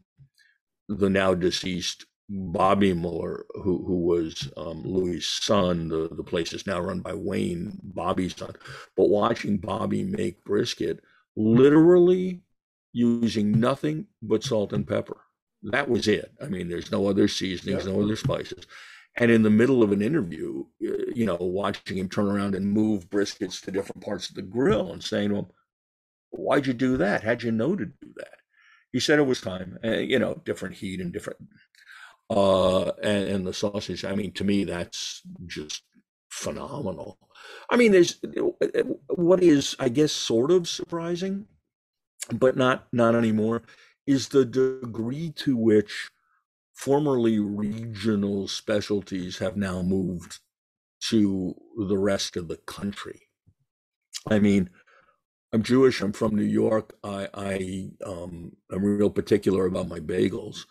the now deceased Bobby Mueller, who who was um, Louie's son, the the place is now run by Wayne, Bobby's son. But watching Bobby make brisket literally using nothing but salt and pepper. That was it. I mean, there's no other seasonings, Yeah. no other spices. And in the middle of an interview, you know, watching him turn around and move briskets to different parts of the grill and saying to him, Why'd you do that? How'd you know to do that? He said it was time, uh, you know, different heat and different. Uh, and, and the sausage, I mean, to me, that's just phenomenal. I mean, there's what is, I guess, sort of surprising, but not not anymore, is the degree to which formerly regional specialties have now moved to the rest of the country. I mean, I'm Jewish. I'm from New York. I, I um, am real particular about my bagels.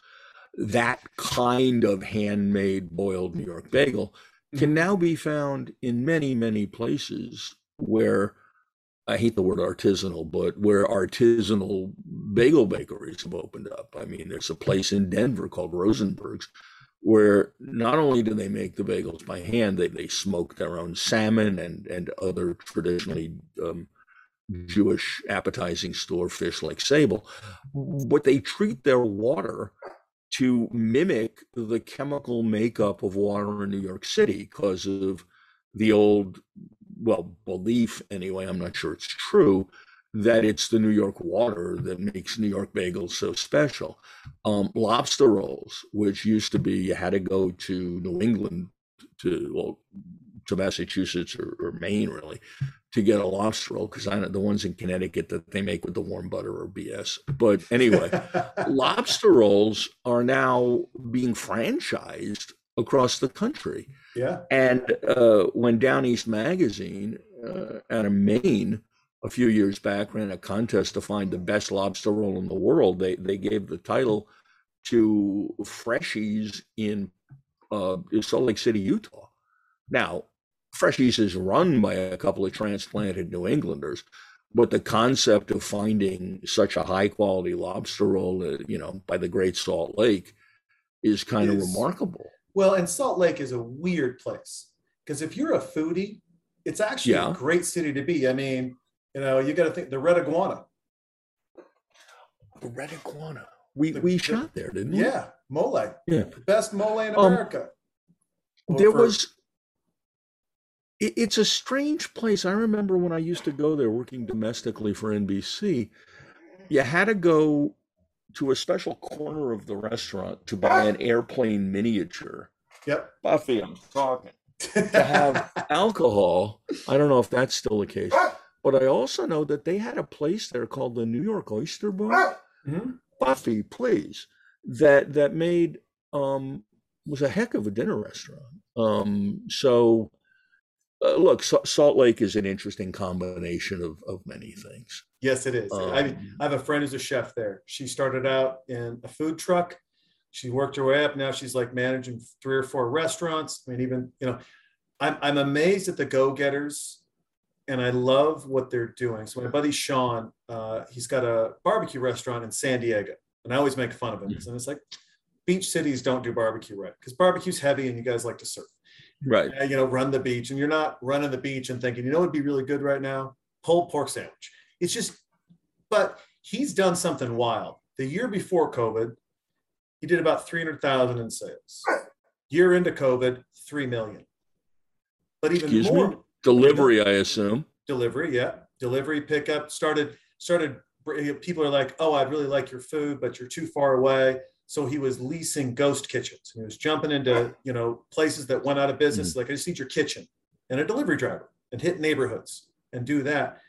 That kind of handmade boiled New York bagel can now be found in many, many places where I hate the word artisanal, but where artisanal bagel bakeries have opened up. I mean, there's a place in Denver called Rosenberg's where not only do they make the bagels by hand, they, they smoke their own salmon and, and other traditionally um, Jewish appetizing store fish like sable, but they treat their water to mimic the chemical makeup of water in New York City because of the old, well, belief anyway, I'm not sure it's true, that it's the New York water that makes New York bagels so special. Um, lobster rolls, which used to be you had to go to New England to, well, to Massachusetts or, or Maine really to get a lobster roll because I know the ones in Connecticut that they make with the warm butter are BS. But anyway, lobster rolls are now being franchised across the country. yeah. And uh, when Down East Magazine uh, out of Maine a few years back ran a contest to find the best lobster roll in the world, they they gave the title to Freshies in uh, Salt Lake City, Utah. Now, Freshies is run by a couple of transplanted New Englanders, but the concept of finding such a high quality lobster roll, uh, you know, by the Great Salt Lake, is kind of remarkable. Well, and Salt Lake is a weird place because if you're a foodie, it's actually Yeah. a great city to be. I mean, you know, you got to think the red iguana. The red iguana. We The- we shot there, didn't we? Yeah, mole. Yeah. The best mole in Um, America. Well, there for- was it, it's a strange place i remember when i used to go there working domestically for nbc you had to go to a special corner of the restaurant to buy an airplane miniature Yep. buffy i'm talking to have alcohol i don't know if that's still the case but i also know that they had a place there called the new york oyster bar Mhm. Buffy, please, that that made um was a heck of a dinner restaurant. Um, so uh, look, Sa- Salt Lake is an interesting combination of, of many things. Yes, it is. I mean, Um, I have a friend who's a chef there. She started out in a food truck. She worked her way up. Now she's like managing three or four restaurants. I mean, even, you know, I'm, I'm amazed at the go-getters and I love what they're doing. So my buddy Sean, uh, he's got a barbecue restaurant in San Diego and I always make fun of him. And it's like, beach cities don't do barbecue right because barbecue's heavy and you guys like to surf. Right. Uh, you know, run the beach, and you're not running the beach and thinking, you know, it'd be really good right now, pulled pork sandwich. It's just, but he's done something wild. The year before COVID, he did about three hundred thousand in sales. Year into COVID, three million. But even Excuse more me? Delivery, I assume. delivery, yeah, delivery pickup started started. People are like, oh, I'd really like your food, but you're too far away. So he was leasing ghost kitchens. He was jumping into you know places that went out of business. Like I just need your kitchen and a delivery driver and hit neighborhoods and do that.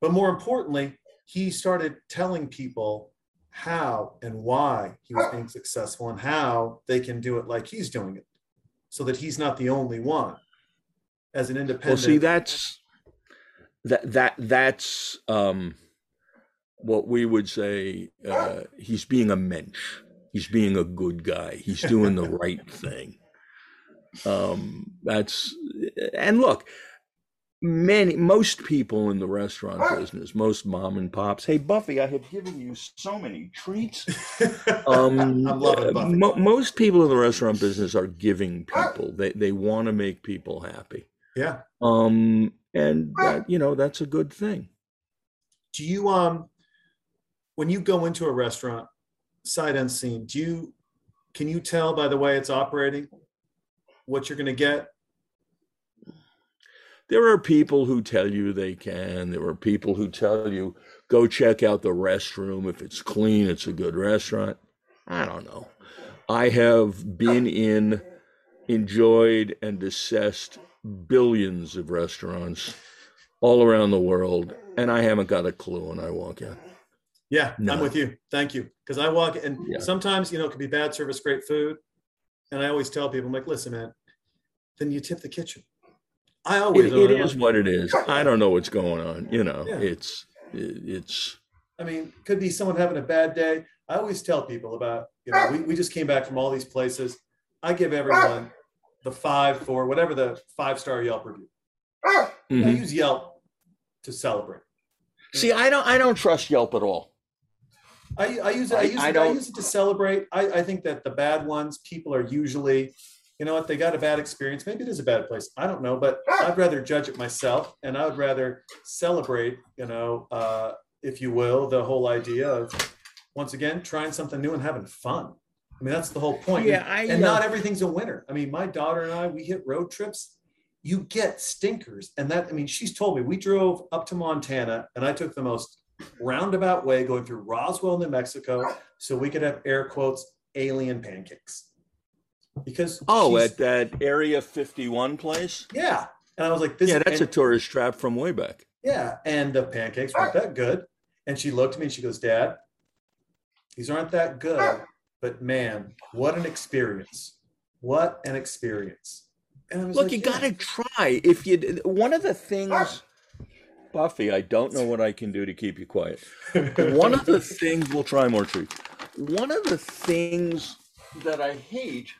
But more importantly, he started telling people how and why he was being successful and how they can do it like he's doing it, so that he's not the only one. As an Well, independent, see, that's that that that's um, what we would say. Uh, he's being a mensch. He's being a good guy. He's doing the right thing. Um, that's and look, many most people in the restaurant business, most mom and pops. Hey, Buffy, I have given you so many treats. Um, I'm loving Buffy. mo- most people in the restaurant business are giving people. They they want to make people happy. yeah. Um, and that, you know that's a good thing. do you um when you go into a restaurant sight unseen do you can you tell by the way it's operating what you're going to get There are people who tell you they can. There are people who tell you go check out the restroom. If it's clean, it's a good restaurant. I don't know. I have been in, enjoyed, and assessed billions of restaurants all around the world, and I haven't got a clue when I walk in. Yeah i'm with you thank you because i walk and Yeah. sometimes you know it can be bad service great food and i always tell people i'm like listen man then you tip the kitchen i always It, it is what it is. I don't know what's going on. You know, Yeah. it's it, it's I mean, could be someone having a bad day. I always tell people about, you know, we, we just came back from all these places. I give everyone the five for whatever the five star Yelp review. I mhm. use Yelp to celebrate. see. I don't. I don't trust Yelp at all. I, I use it. I I- use I it. I don't- use it to celebrate. I, I think that the bad ones, people are usually, you know what, they got a bad experience. Maybe it is a bad place. I don't know, but I'd rather judge it myself, and I would rather celebrate, you know, uh, if you will, the whole idea of once again trying something new and having fun. I mean, that's the whole point. Yeah, I, and uh, not everything's a winner. I mean, my daughter and I, we hit road trips. You get stinkers, and that I mean, she's told me we drove up to Montana, and I took the most roundabout way going through Roswell, New Mexico, so we could have air quotes alien pancakes. Because Oh, at that Area 51 place? yeah, and I was like, this yeah, that's a tourist trap from way back. yeah, and the pancakes weren't that good. And she looked at me and she goes, Dad, these aren't that good, but man, what an experience! What an experience! And I was Look, like, you yeah. got to try. If you, one of the things, Buffy, I don't know what I can do to keep you quiet. One of the things, we'll try more treats. One of the things that I hate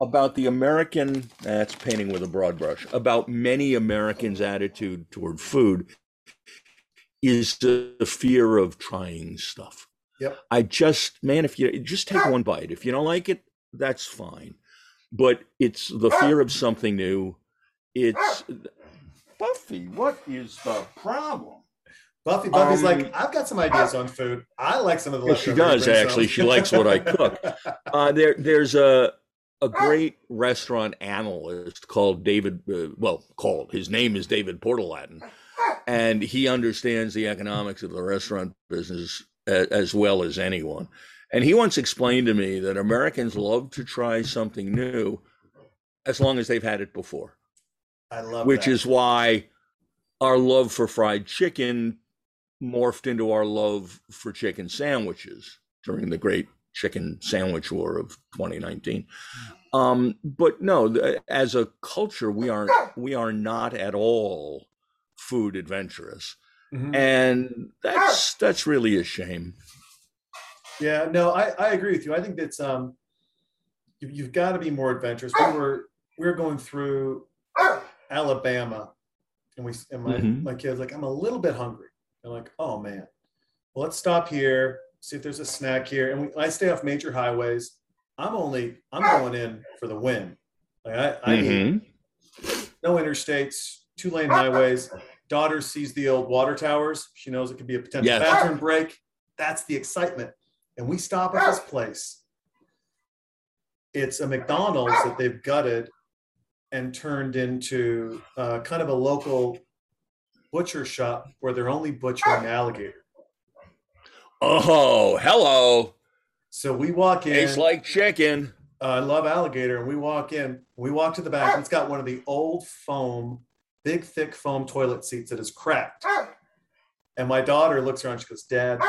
about the American, that's painting with a broad brush, about many Americans' attitude toward food is the fear of trying stuff. Yep. I just, man, if you just take one bite, if you don't like it, that's fine. But it's the fear of something new. It's Buffy, what is the problem? Buffy, Buffy's Um, like, I've got some ideas on food. I like some of the. Well, she does actually. She likes what I cook. Uh, there, there's a a great restaurant analyst called David. Uh, well, called his name is David Portalatin, and he understands the economics of the restaurant business a, as well as anyone. And he once explained to me that Americans love to try something new, as long as they've had it before. I love which that. is why our love for fried chicken morphed into our love for chicken sandwiches during the great chicken sandwich war of 2019. Um, but no, as a culture, we aren't we are not at all food adventurous, Mhm. and that's that's really a shame. Yeah, no, I, I agree with you. I think that's um, you, you've got to be more adventurous. We were we were going through Alabama, and we and my Mhm. my kids like I'm a little bit hungry. They're like, oh man, well let's stop here, see if there's a snack here. And we, I stay off major highways. I'm only I'm going in for the win. Like I, I need Mhm. no interstates, two lane highways. Daughter sees the old water towers. She knows it could be a potential Yes. bathroom break. That's the excitement. And we stop at this place. It's a McDonald's that they've gutted and turned into uh, kind of a local butcher shop where they're only butchering alligator. Oh, hello. So we walk in. Tastes like chicken. uh, I love alligator. And we walk in, we walk to the back, and it's got one of the old foam, big, thick foam toilet seats that is cracked. And my daughter looks around, she goes, Dad,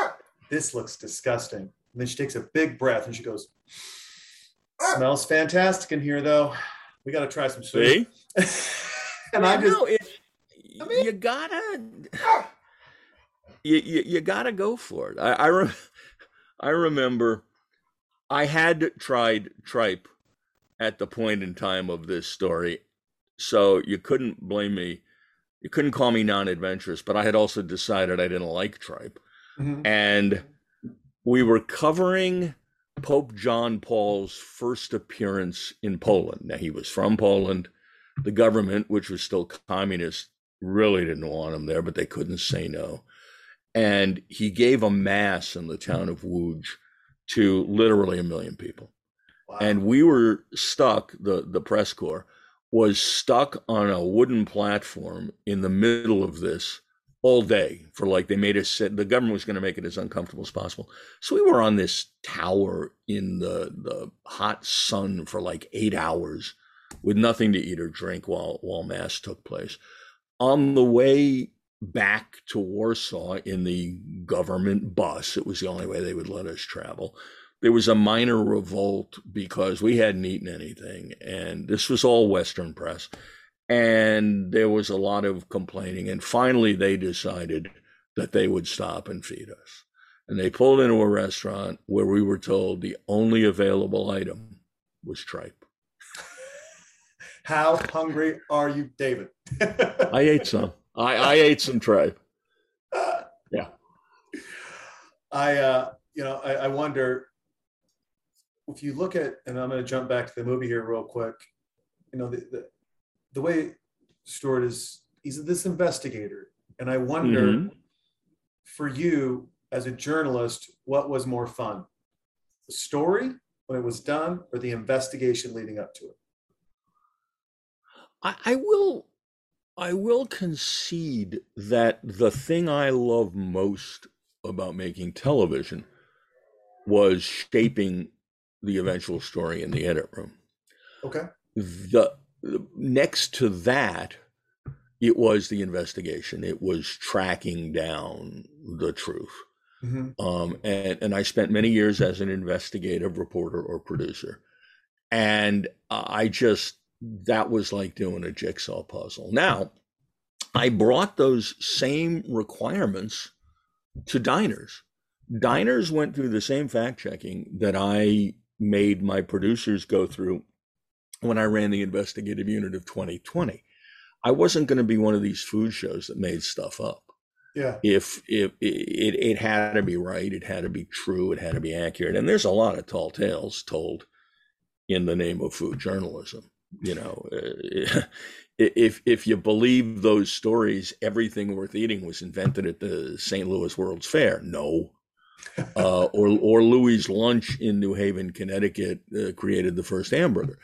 this looks disgusting. And then she takes a big breath and she goes, Smells fantastic in here, though. We got to try some food. See? and I just, know it. I mean- you gotta, you, you you gotta go for it. I I, rem- I remember, I had tried tripe at the point in time of this story, so you couldn't blame me. You couldn't call me non-adventurous, but I had also decided I didn't like tripe, Mhm. and we were covering Pope John Paul's first appearance in Poland. Now he was from Poland the government, which was still communist, really didn't want him there, but they couldn't say no. And he gave a mass in the town of Łódź to literally a million people. Wow. And we were stuck, the, the press corps was stuck on a wooden platform in the middle of this all day for like they made us sit the government was going to make it as uncomfortable as possible so we were on this tower in the the hot sun for like eight hours with nothing to eat or drink while while mass took place. On the way back to Warsaw in the government bus, it was the only way they would let us travel. There was a minor revolt because we hadn't eaten anything, and this was all Western press. And there was a lot of complaining, and finally they decided that they would stop and feed us. And they pulled into a restaurant where we were told the only available item was tripe. How hungry are you, David? I ate some. I, I ate some tripe. Yeah. I, uh, you know, I, I wonder if you look at, and I'm going to jump back to the movie here real quick. You know, the the, the way Stuart is, he's this investigator, and I wonder Mhm. for you as a journalist, what was more fun, the story when it was done, or the investigation leading up to it? I, I will I will concede that the thing I love most about making television was shaping the eventual story in the edit room. Okay. The next to that, it was the investigation. It was tracking down the truth. Mhm. Um, and, and I spent many years as an investigative reporter or producer. And I just, that was like doing a jigsaw puzzle. Now, I brought those same requirements to diners. Diners went through the same fact checking that I made my producers go through when I ran the investigative unit of 2020. I wasn't going to be one of these food shows that made stuff up Yeah. if if it, it had to be right it had to be true it had to be accurate and there's a lot of tall tales told in the name of food journalism you know uh, if if you believe those stories everything worth eating was invented at the st louis world's fair no uh, or or louis lunch in new haven connecticut uh, created the first hamburger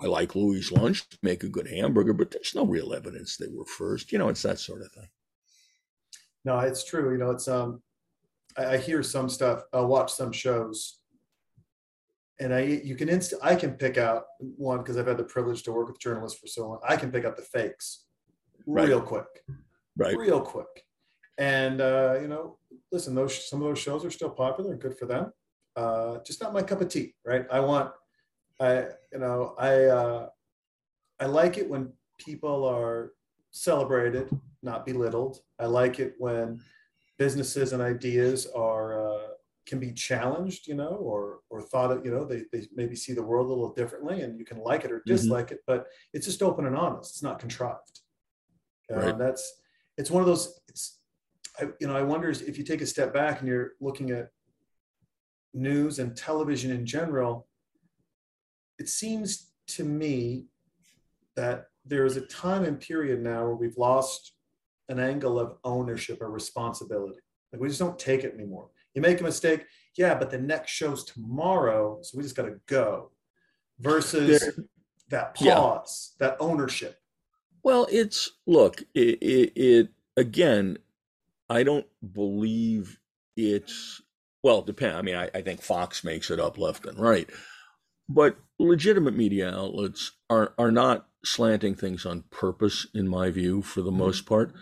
i like louis lunch to make a good hamburger but there's no real evidence they were first you know it's that sort of thing No, it's true. You know, it's um, I, I hear some stuff. I'll watch some shows, and I you can inst I can pick out one because I've had the privilege to work with journalists for so long. I can pick out the fakes Right. real quick, right real quick. And uh, you know, listen, those some of those shows are still popular and good for them. uh, just not my cup of tea, right? I want, I, you know, I, uh, I like it when people are celebrated, not belittled. I like it when businesses and ideas are uh, can be challenged, you know, or or thought of, you know, they, they maybe see the world a little differently, and you can like it or dislike it, but it's just open and honest. It's not contrived. Right. and that's it's one of those. It's I, you know, I wonder if you take a step back and you're looking at news and television in general, it seems to me that there is a time and period now where we've lost an angle of ownership or responsibility. Like we just don't take it anymore. You make a mistake, yeah, but the next show's tomorrow, so we just got to go. Versus There- that Yeah. pause, that ownership. Well, it's look, it, it, it again, I don't believe it's well, depend. I mean, I, I think Fox makes it up left and right, but legitimate media outlets are are not slanting things on purpose, in my view, for the most part.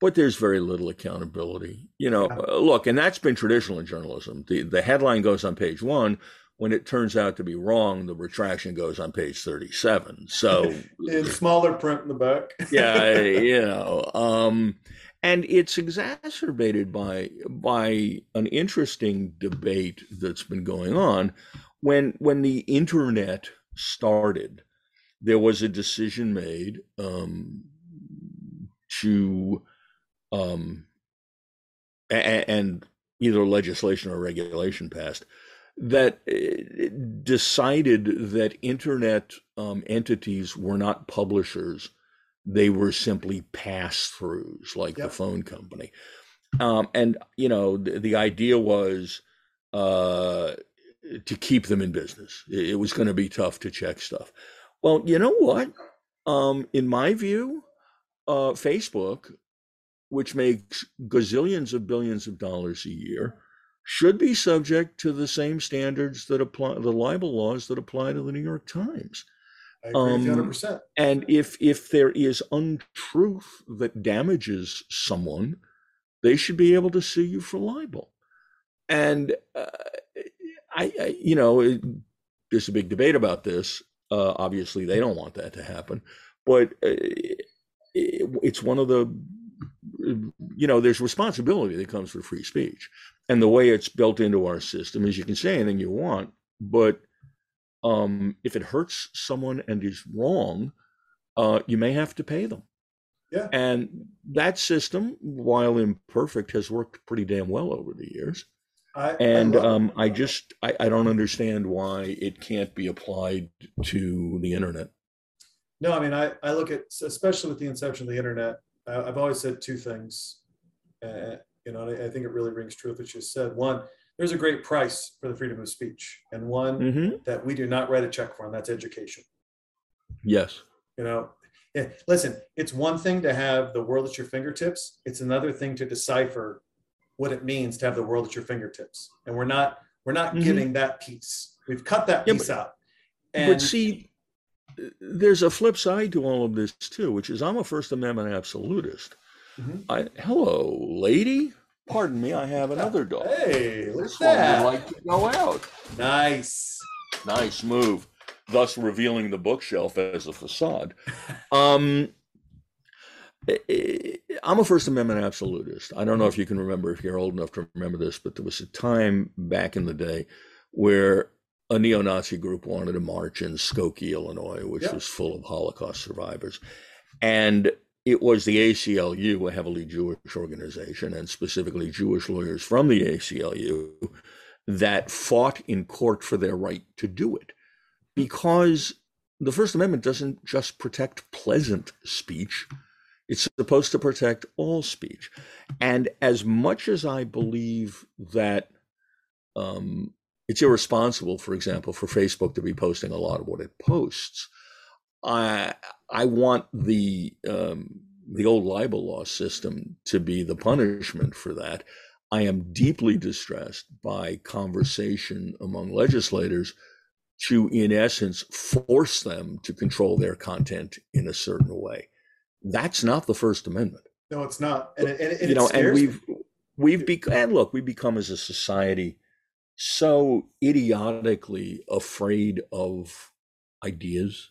But there's very little accountability. You know, Yeah. uh, look, and that's been traditional in journalism. The the headline goes on page one. When it turns out to be wrong, the retraction goes on page 37. So In smaller print in the back. yeah, you know, um, and it's exacerbated by by an interesting debate that's been going on. When when the internet started, there was a decision made um, to um, a- and either legislation or regulation passed that uh, decided that internet um, entities were not publishers. They were simply pass-throughs like the phone company. Um, and you know the, the idea was uh, to keep them in business it, was going to be tough to check stuff well you know what um, in my view uh, facebook which makes gazillions of billions of dollars a year should be subject to the same standards that apply the libel laws that apply to the new york times I agree Um, 100%. and if if there is untruth that damages someone, they should be able to sue you for libel. And uh, I, I, you know, it, there's a big debate about this. Uh, obviously, they don't want that to happen, but uh, it, it's one of the, you know, there's responsibility that comes with free speech, and the way it's built into our system is you can say anything you want, but um, if it hurts someone and is wrong, uh, you may have to pay them. Yeah. And that system, while imperfect, has worked pretty damn well over the years. I, And I um, I just I, I don't understand why it can't be applied to the internet. No, I mean, I, I look at, especially with the inception of the internet, I, I've always said two things. Uh, you know, I, I think it really rings true with what you said. One, there's a great price for the freedom of speech, and one hmm that we do not write a check for, and that's education. Yes. You know, yeah, listen, it's one thing to have the world at your fingertips. It's another thing to decipher what it means to have the world at your fingertips. And we're not, we're not Mhm. getting that piece. We've cut that Yeah, piece out. And but see, there's a flip side to all of this too, which is I'm a First Amendment absolutist. Mhm. I, hello, lady. Pardon me, I have another dog. hey, look at that. like to go out. nice. Nice move, thus revealing the bookshelf as a facade. Um, Eh, eh, I'm a First Amendment absolutist. I don't know if you can remember, if you're old enough to remember this, but there was a time back in the day where a neo Nazi group wanted to march in Skokie, Illinois, which Yeah. was full of Holocaust survivors. And it was the ACLU, a heavily Jewish organization, and specifically Jewish lawyers from the ACLU, that fought in court for their right to do it. Because the First Amendment doesn't just protect pleasant speech, it's supposed to protect all speech. And as much as I believe that um, it's irresponsible, for example, for Facebook to be posting a lot of what it posts, I I want the um, the old libel law system to be the punishment for that. I am deeply distressed by conversation among legislators to, in essence, force them to control their content in a certain way. That's not the First Amendment. No, it's not. And, and, and you know, and we've we've become and look, we become as a society so idiotically afraid of ideas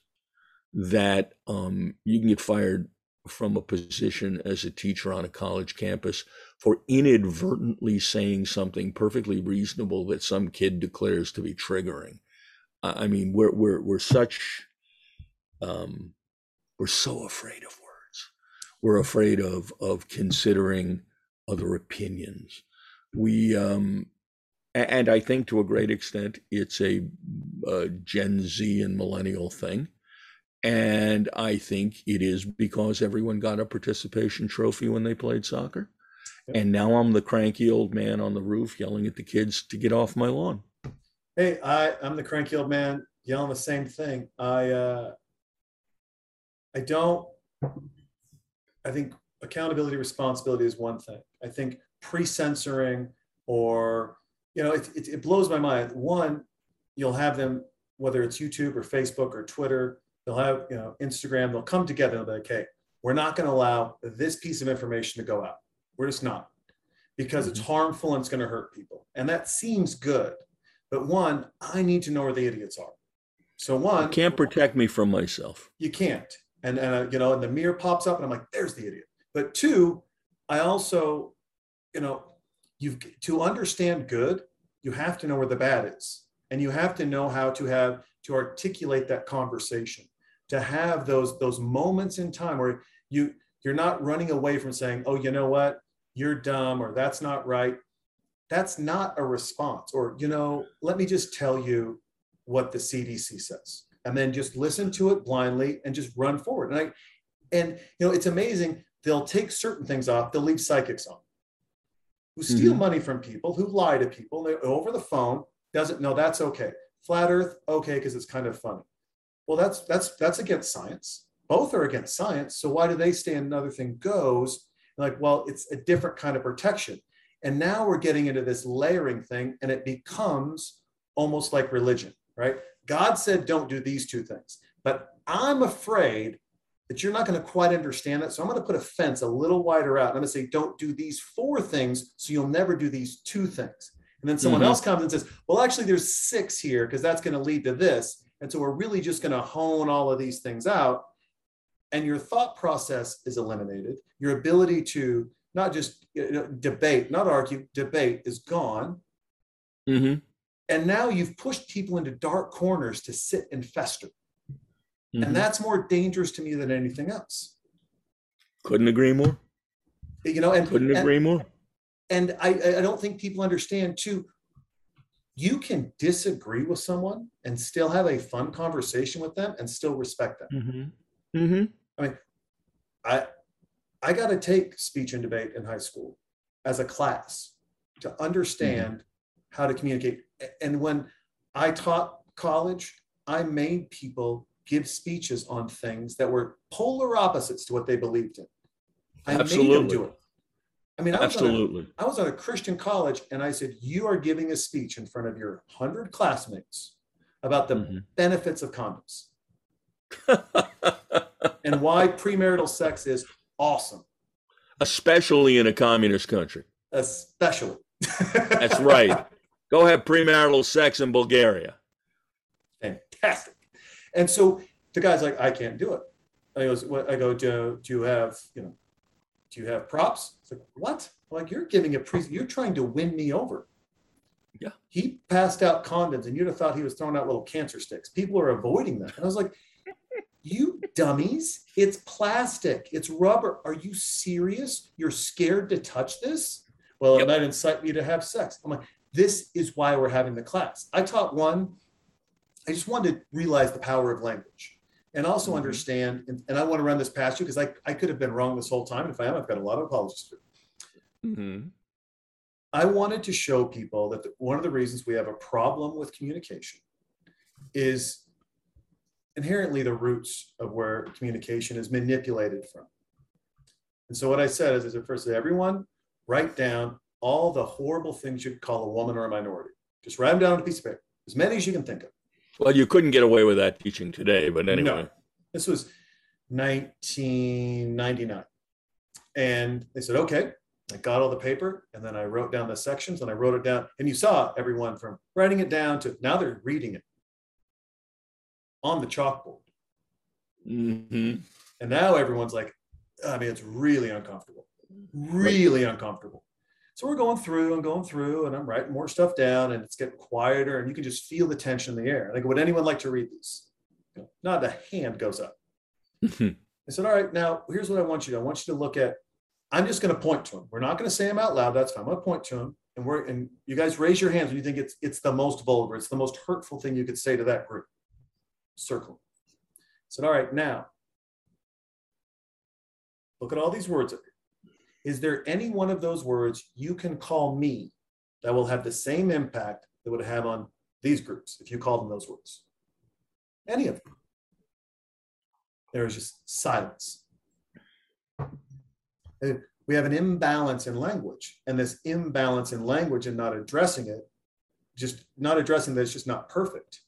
that um, you can get fired from a position as a teacher on a college campus for inadvertently saying something perfectly reasonable that some kid declares to be triggering. I I mean, we're we're we're such um, we're so afraid of words. We're afraid of of considering other opinions. We um, and I think to a great extent it's a, uh Gen Z and millennial thing. And I think it is because everyone got a participation trophy when they played soccer. And now I'm the cranky old man on the roof yelling at the kids to get off my lawn. Hey, I, I'm the cranky old man yelling the same thing. I, uh, I don't, I think accountability, responsibility is one thing. I think pre-censoring or, you know, it, it, it blows my mind. One, you'll have them, whether it's YouTube or Facebook or Twitter, they'll have, you know, Instagram, they'll come together and they'll be like, hey, we're not going to allow this piece of information to go out. We're just not because it's mm-hmm. harmful and it's going to hurt people. And that seems good. But one, I need to know where the idiots are. So one, You can't protect me from myself. you can't. And, and uh, you know, and the mirror pops up and I'm like, there's the idiot. But two, I also, you know, you've to understand good, you have to know where the bad is. And you have to know how to have to articulate that conversation, to have those those moments in time where you you're not running away from saying, oh, you know what, you're dumb or that's not right. That's not a response. Or, you know, let me just tell you what the CDC says. And then just listen to it blindly and just run forward. And I and you know, it's amazing. They'll take certain things off, they'll leave psychics on who steal Mhm. money from people, who lie to people they, over the phone, doesn't know that's okay. Flat Earth, okay, because it's kind of funny. Well, that's that's that's against science. Both are against science. So why do they stay another thing goes? Like, well, it's a different kind of protection. And now we're getting into this layering thing, and it becomes almost like religion, right? God said, don't do these two things. But I'm afraid that you're not going to quite understand it. So I'm going to put a fence a little wider out. I'm going to say, don't do these four things. So you'll never do these two things. And then someone Mhm. else comes and says, well, actually, there's six here because that's going to lead to this. And so we're really just going to hone all of these things out. And your thought process is eliminated. Your ability to not just you know, debate, not argue, debate is gone. hmm And now you've pushed people into dark corners to sit and fester. Mm-hmm. And that's more dangerous to me than anything else. Couldn't agree more. You know, and Couldn't and- agree more. and I, I don't think people understand too. You can disagree with someone and still have a fun conversation with them and still respect them. hmm hmm I I got to take speech and debate in high school as a class to understand how to communicate. And when I taught college, I made people give speeches on things that were polar opposites to what they believed in. I made them do it. I mean, I was, on a, Absolutely. I was at a Christian college and I said, You are giving a speech in front of your 100 classmates about the Mhm. benefits of condoms and why premarital sex is awesome, Especially in a communist country. especially. That's right. Go have premarital sex in Bulgaria. Fantastic. And so the guy's like, I can't do it. I goes, what? I go, do, do you have, you know, do you have props? It's like, what? I'm like, you're giving a pre, you're trying to win me over. Yeah. He passed out condoms and you'd have thought he was throwing out little cancer sticks. People are avoiding them. And I was like, you dummies, it's plastic, it's rubber. Are you serious? You're scared to touch this? Well, Yep. it might incite me to have sex. I'm like, this is why we're having the class. I taught one, I just wanted to realize the power of language and also Mhm. understand. And, and I want to run this past you because I, I could have been wrong this whole time. And if I am, I've got a lot of apologies. To. mm-hmm. I wanted to show people that the, one of the reasons we have a problem with communication is inherently the roots of where communication is manipulated from. And so what I said is, is at first, everyone write down all the horrible things you'd call a woman or a minority. Just write them down on a piece of paper, as many as you can think of. Well, you couldn't get away with that teaching today, but anyway. No. This was 1999. And they said, okay. I got all the paper and then I wrote down the sections and I wrote it down. And you saw everyone from writing it down to now they're reading it on the chalkboard. hmm And now everyone's like, I mean, it's really uncomfortable, really uncomfortable. So we're going through and going through, and I'm writing more stuff down, and it's getting quieter, and you can just feel the tension in the air. Go, Would anyone like to read these? Not a hand goes up. Mm-hmm. I said, All right, now here's what I want you to. I want you to look at. I'm just going to point to them. We're not going to say them out loud. That's fine. I'm going to point to them, and we're and you guys raise your hands when you think it's it's the most vulgar, it's the most hurtful thing you could say to that group. Circle. I said, All right, now look at all these words up here. Is there any one of those words you can call me that will have the same impact that would have on these groups if you call them those words? Any of them? There is just silence. We have an imbalance in language, and this imbalance in language and not addressing it, just not addressing that it's just not perfect,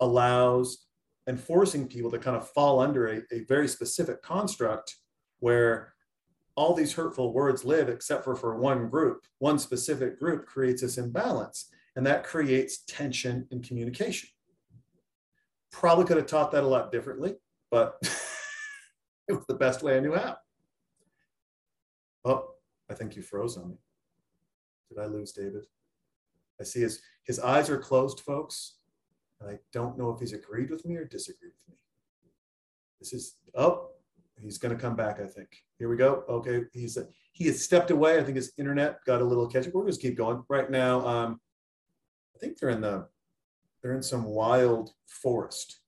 allows and forcing people to kind of fall under a, a very specific construct where all these hurtful words live except for for one group. One specific group creates this imbalance and that creates tension in communication. Probably could have taught that a lot differently but it was the best way i knew how. Oh i think you froze on me. Did i lose david? I see his his eyes are closed folks and i don't know if he's agreed with me or disagreed with me. This is oh he's going to come back i think. Here we go. Okay he's he has stepped away. I think his internet got a little catch up we'll just keep going. Right now um i think they're in the they're in some wild forest.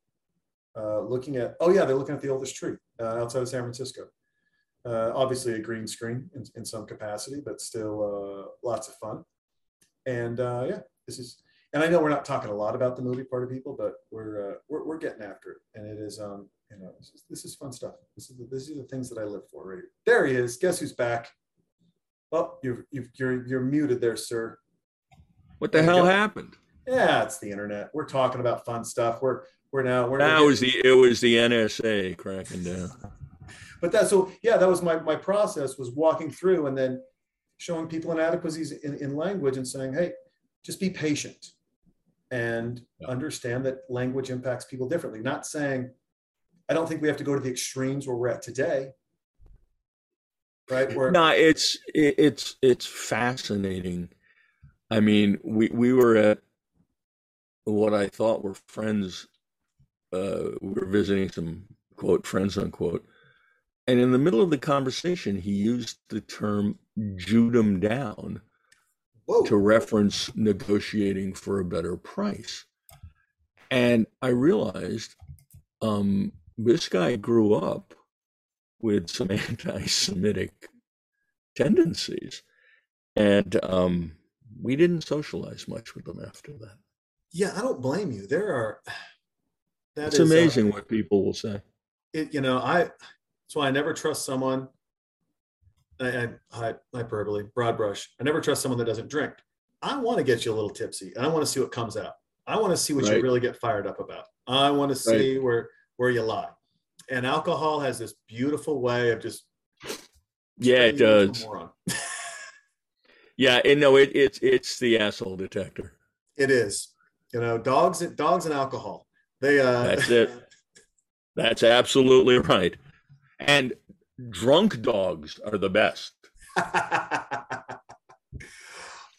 Uh looking at oh yeah they're looking at the oldest tree uh, outside of san francisco. Uh, obviously a green screen in, in some capacity but still uh, lots of fun. And uh, yeah this is and i know we're not talking a lot about the movie part of people but we're uh, we're, we're getting after it. And it is um you know, this is, this is fun stuff. This is the, these are the things that I live for. Right here. There he is. Guess who's back? Oh, you've, you've you're you're muted there, sir. What the hell happened? Yeah, it's the internet. We're talking about fun stuff. We're we're now we're That was the it was the NSA cracking down. but that so yeah that was my my process was walking through and then showing people inadequacies in, in language and saying hey just be patient and understand that language impacts people differently not saying i don't think we have to go to the extremes where we're at today right where No, it's it's it's fascinating. I mean, we we were at what I thought were friends. Uh, we were visiting some quote friends unquote, and in the middle of the conversation, he used the term "jewed 'em down" whoa to reference negotiating for a better price. And I realized um, this guy grew up with some anti Semitic tendencies. And um, we didn't socialize much with them after that. yeah i don't blame you there are that it's is, uh, amazing what people will say. it, you know, I that's why I never trust someone. I, I, I hyperbole, broad brush. I never trust someone that doesn't drink. I want to get you a little tipsy, and I want to see what comes out. I want to see what you really get fired up about. I want to see where where you lie. And alcohol has this beautiful way of just Yeah, it turning you into a does. Yeah, and no, it, it's it's the asshole detector. it is. You know, dogs dogs and alcohol. They uh That's it. That's absolutely right. And drunk dogs are the best.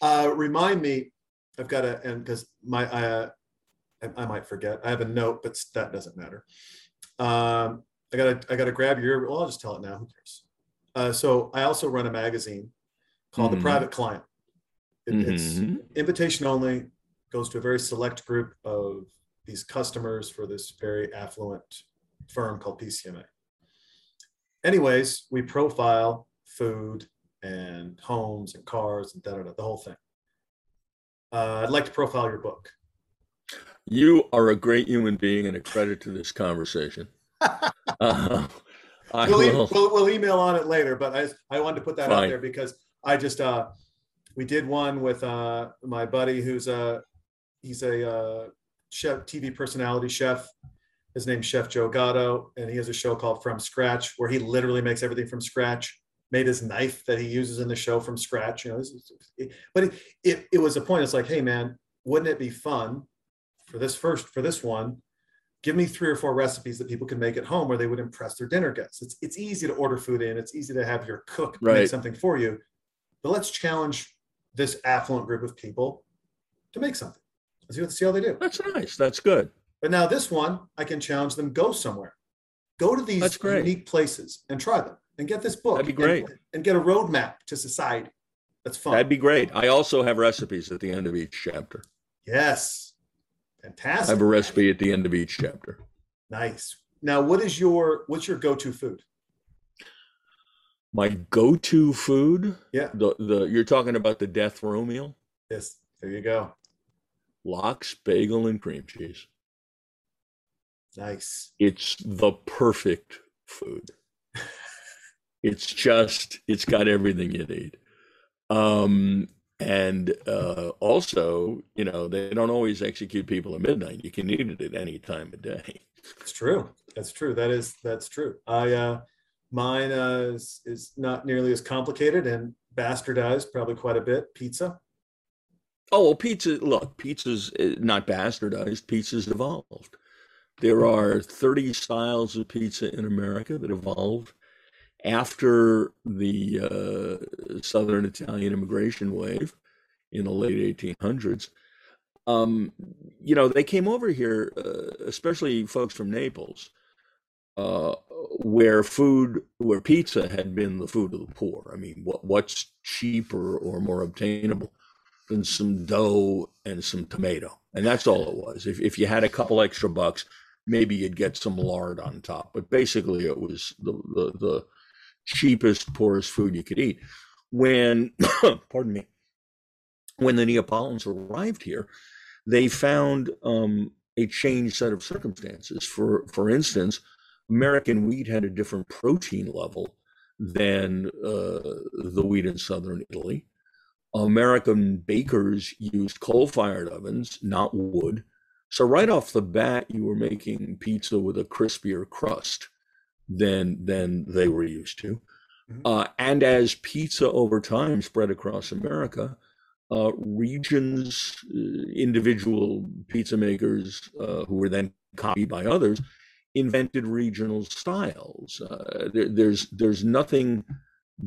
uh, remind me, I've got a and because my, uh, I, I might forget. I have a note, but that doesn't matter. Um, I gotta, I gotta grab your. Well, I'll just tell it now. Who cares? Uh, so I also run a magazine called Mhm. The Private Client. It- It's Mhm. invitation only. Goes to a very select group of these customers for this very affluent firm called PCMA. Anyways, we profile food and homes and cars and da da da, the whole thing. Uh, I'd like to profile your book. You are a great human being and a credit to this conversation. Uh, I we'll, e- we'll, we'll email on it later, but I, I wanted to put that out there because I just, uh, we did one with uh, my buddy who's a, he's a uh, chef, TV personality chef. His name's Chef Joe Gatto, and he has a show called From Scratch where he literally makes everything from scratch. made his knife that he uses in the show from scratch. You know, it's- it's- it- but it, it it was a point. It's like, hey man, wouldn't it be fun for this first for this one? Give me three or four recipes that people can make at home where they would impress their dinner guests. It's it's easy to order food in. It's easy to have your cook make something for you. But let's challenge this affluent group of people to make something. Let's see, let's see how they do. That's nice. That's good. But now this one, I can challenge them, go somewhere. Go to these unique places and try them and get this book. That'd be great. And, and get a roadmap to society. That's fun. That'd be great. I also have recipes at the end of each chapter. yes. I have a recipe at the end of each chapter. nice. Now, what is your what's your go-to food? My go-to food, Yeah. the the you're talking about the death row meal, Yes. There you go. lox, bagel, and cream cheese. Nice. It's the perfect food. It's just it's got everything you need. Um and uh also, you know, they don't always execute people at midnight. You can eat it at any time of day. It's true. That's true. That is that's true. I uh mine uh, is, is not nearly as complicated and bastardized probably quite a bit. Pizza. Oh, well, pizza, look, pizza's uh, not bastardized, pizza's evolved. There are 30 styles of pizza in America that evolved after the uh, Southern Italian immigration wave in the late 1800s. Um, you know, they came over here, uh, especially folks from Naples, uh, where food, where pizza had been the food of the poor. I mean, what what's cheaper or more obtainable than some dough and some tomato? And that's all it was. If if you had a couple extra bucks, maybe you'd get some lard on top. But basically, it was the the, the cheapest, poorest food you could eat. When, pardon me, when the Neapolitans arrived here, they found um, a changed set of circumstances. For for instance, American wheat had a different protein level than uh, the wheat in southern Italy. American bakers used coal-fired ovens, not wood. So right off the bat, you were making pizza with a crispier crust than than they were used to. Mhm. Uh, and as pizza over time spread across America, uh, regions, uh, individual pizza makers uh, who were then copied by others, invented regional styles. Uh, there, there's there's nothing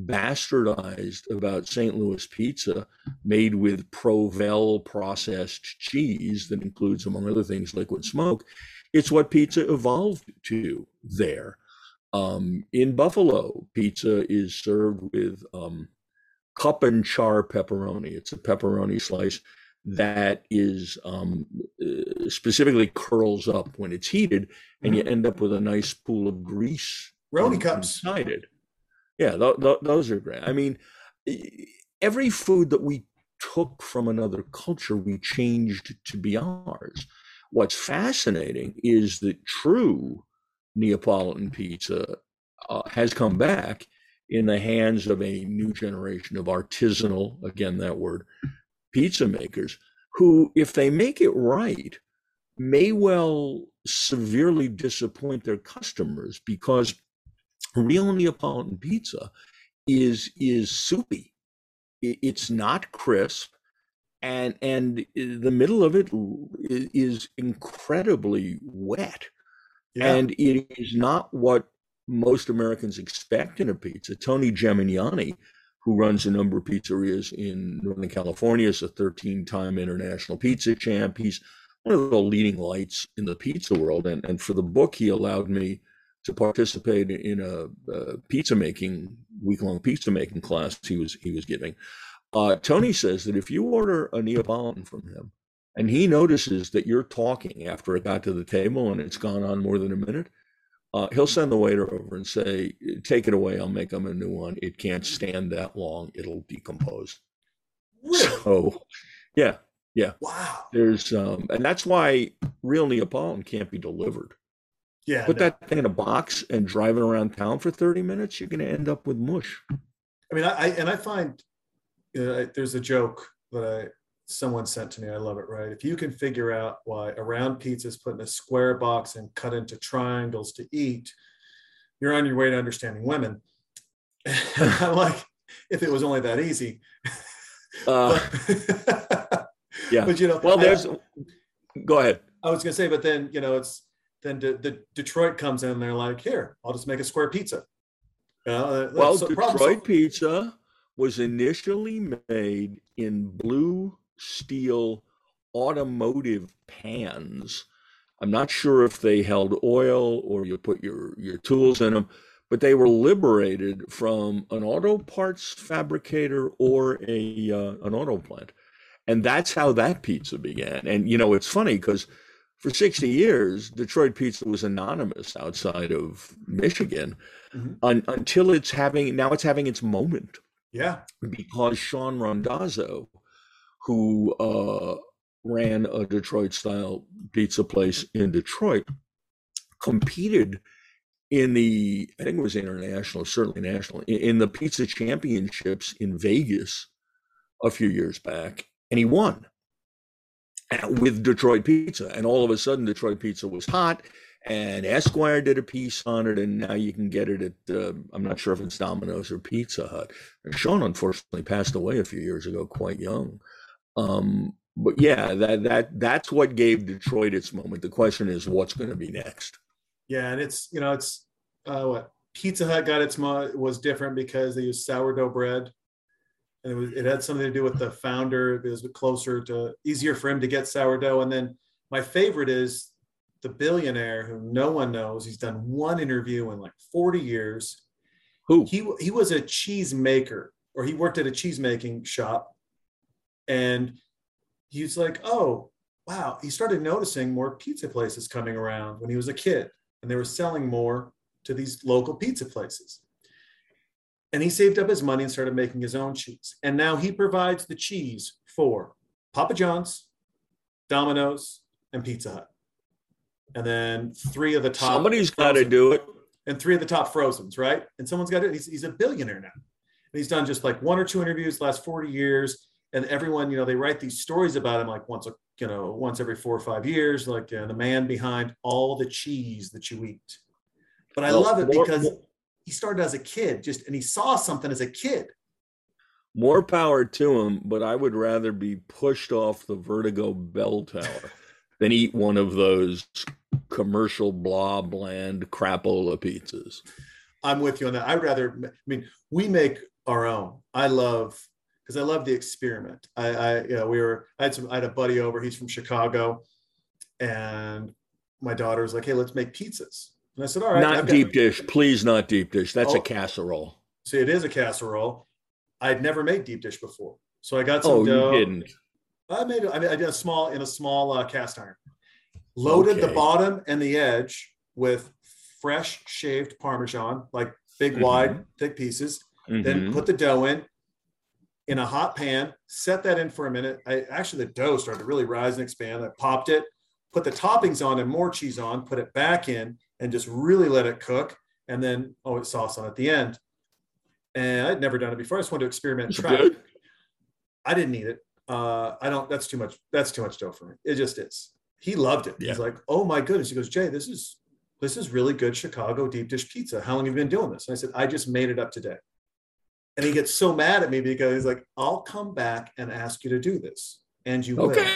bastardized about St. Louis pizza made with Provel processed cheese that includes, among other things, liquid smoke. It's what pizza evolved to there. Um, in Buffalo, pizza is served with um, cup and char pepperoni. It's a pepperoni slice that is um, uh, specifically curls up when it's heated, and you end up with a nice pool of grease Roni cups. inside it. Yeah, th- th- those are great. I mean, every food that we took from another culture, we changed to be ours. What's fascinating is that true Neapolitan pizza uh, has come back in the hands of a new generation of artisanal, again, that word, pizza makers who, if they make it right, may well severely disappoint their customers because real Neapolitan pizza is is soupy. It's not crisp, and and the middle of it is incredibly wet, And it is not what most Americans expect in a pizza. Tony Gemignani, who runs a number of pizzerias in Northern California, is a 13-time international pizza champ. He's one of the leading lights in the pizza world, and and for the book, he allowed me to participate in a, uh pizza making week long pizza making class he was he was giving. Uh, Tony says that if you order a Neapolitan from him, and he notices that you're talking after it got to the table and it's gone on more than a minute, uh, he'll send the waiter over and say, "Take it away. I'll make him a new one. It can't stand that long. It'll decompose." Really? So, yeah, Yeah. Wow. there's um, and that's why real Neapolitan can't be delivered. Yeah. Put no. that thing in a box and drive it around town for 30 minutes, you're going to end up with mush. I mean, I, I and I find uh, there's a joke that I someone sent to me. I love it. Right? If you can figure out why a round pizza is put in a square box and cut into triangles to eat, you're on your way to understanding women. I'm like, if it was only that easy. Uh, But, yeah. but you know, well, I- there's. Go ahead. I was gonna say, but then you know, it's then the, the Detroit comes in and they're like, here, I'll just make a square pizza. Uh, Well, so- Detroit pizza was initially made in blue steel automotive pans. I'm not sure if they held oil or you put your, your tools in them, but they were liberated from an auto parts fabricator or a uh, an auto plant. And that's how that pizza began. And you know, it's funny because for 60 years, Detroit pizza was anonymous outside of Michigan Mhm. un, until it's having now it's having its moment Yeah, because Shawn Randazzo, who uh, ran a Detroit style pizza place in Detroit, competed in the, I think it was international, certainly national, in, in the pizza championships in Vegas a few years back, and he won with Detroit pizza. And all of a sudden, Detroit pizza was hot. And Esquire did a piece on it, and now you can get it at, uh, I'm not sure if it's Domino's or Pizza Hut. Shawn unfortunately passed away a few years ago, quite young. Um, but yeah, that that that's what gave Detroit its moment. The question is, what's going to be next? yeah, and it's you know, it's uh, what Pizza Hut got its mo- was different because they used sourdough bread, and it was it had something to do with the founder. It was closer to easier for him to get sourdough. And then my favorite is the billionaire who no one knows. He's done one interview in like 40 years. Who? he he was a cheese maker or he worked at a cheese making shop and he's like oh wow he started noticing more pizza places coming around when he was a kid and they were selling more to these local pizza places and he saved up his money and started making his own cheese and now he provides the cheese for papa john's domino's and pizza hut and then three of the top Somebody's got to do it. and three of the top frozens, right? And someone's got it. He's, he's a billionaire now. And he's done just like one or two interviews last 40 years. And everyone, you know, they write these stories about him like once a, you know, once every four or five years, like uh, the man behind all the cheese that you eat. But I Well, love it more- because he started as a kid, just and he saw something as a kid. More power to him, but I would rather be pushed off the Vertigo bell tower than eat one of those commercial blah bland crapola pizzas. I'm with you on that. I'd rather, I mean, we make our own. I love because I love the experiment. I, I, you know, we were, I had some, I had a buddy over, he's from Chicago, and my daughter was like, hey, let's make pizzas. And I said, all right. not I've deep dish, please, not deep dish. That's Oh. a casserole. See, it is a casserole. I'd never made deep dish before. So I got some Oh, dough. you didn't. I made, I, made, I did a small, in a small uh, cast iron. Loaded the bottom and the edge with fresh shaved Parmesan, like big, Mhm. wide, thick pieces. then Mhm. put the dough in in a hot pan set that in for a minute. I actually the dough started to really rise and expand. I popped it put the toppings on and more cheese on put it back in and just really let it cook and then oh it's sauce on at the end. And i'd never done it before. I just wanted to experiment and try it. i didn't need it. Uh, i don't that's too much that's too much dough for me. It just is. He loved it. Yeah. he's like oh my goodness. He goes jay this is this is really good chicago deep dish pizza. How long have you been doing this? And i said i just made it up today and he gets so mad at me because he's like, I'll come back and ask you to do this. And you will. Okay.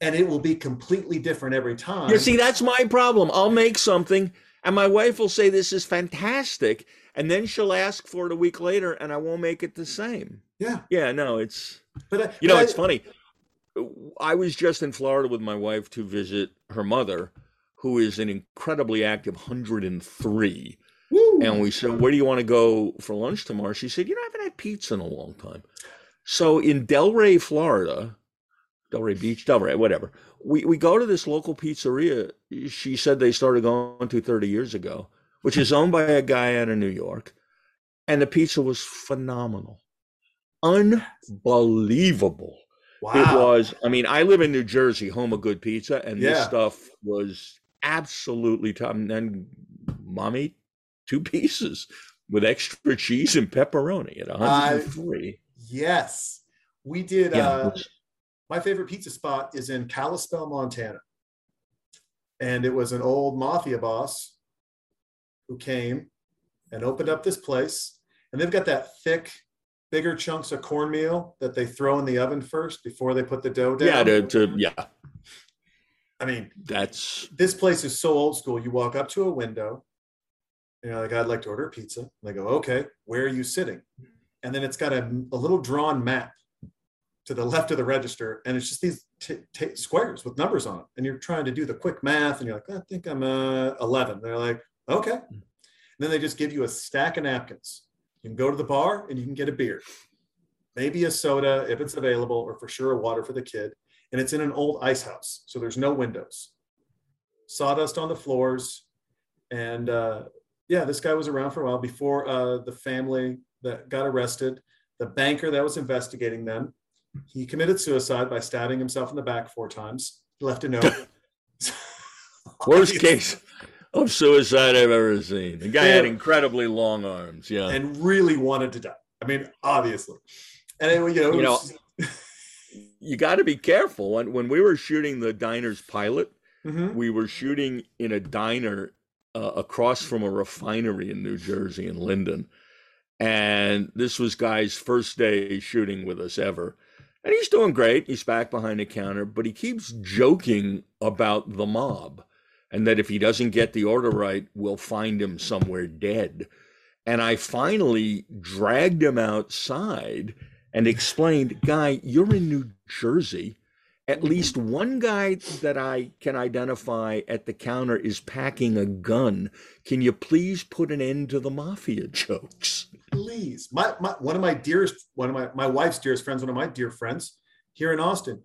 And it will be completely different every time. You see, that's my problem. I'll make something, and my wife will say this is fantastic, and then she'll ask for it a week later, and I won't make it the same. yeah. Yeah, no, it's But I, you know, but it's I- funny. I was just in Florida with my wife to visit her mother, who is an incredibly active 103. And mm-hmm. we said, Where do you want to go for lunch tomorrow? She said, You know, I haven't had pizza in a long time. So in Delray, Florida, Delray Beach, Delray, whatever, we, we go to this local pizzeria. She said they started going to 30 years ago, which is owned by a guy out of New York. And the pizza was phenomenal, unbelievable. wow. It was, I mean, I live in New Jersey, home of good pizza, and this stuff was absolutely top. And then mommy, two pieces with extra cheese and pepperoni at 103. Yes. We did. yeah. Uh, my favorite pizza spot is in Kalispell, Montana. And it was an old mafia boss who came and opened up this place. and they've got that thick, bigger chunks of cornmeal that they throw in the oven first before they put the dough down. Yeah, to, to yeah, I mean, that's this place is so old school. You walk up to a window, you know, like I'd like to order a pizza. And they go, okay, where are you sitting? And then it's got a, a little drawn map to the left of the register, and it's just these t- t- squares with numbers on it. And you're trying to do the quick math, and you're like, I think I'm uh, 11. They're like, okay. And then they just give you a stack of napkins. You can go to the bar and you can get a beer, maybe a soda if it's available, or for sure a water for the kid. And it's in an old ice house, so there's no windows. Sawdust on the floors, and uh, yeah, this guy was around for a while before uh, the family that got arrested. The banker that was investigating them, he committed suicide by stabbing himself in the back four times. He left a note. worst case of suicide I've ever seen. The guy had incredibly long arms. Yeah. and really wanted to die. I mean, obviously. And it, you know, You know, was- you got to be careful. When when we were shooting the diner's pilot, Mhm. we were shooting in a diner uh, across from a refinery in New Jersey in Linden, and this was guy's first day shooting with us ever. And he's doing great. He's back behind the counter, but he keeps joking about the mob and that if he doesn't get the order right, we'll find him somewhere dead. And I finally dragged him outside and explained, Guy, you're in New Jersey. At least one guy that I can identify at the counter is packing a gun. Can you please put an end to the mafia jokes? please. My, my one of my dearest, one of my my wife's dearest friends, one of my dear friends here in Austin.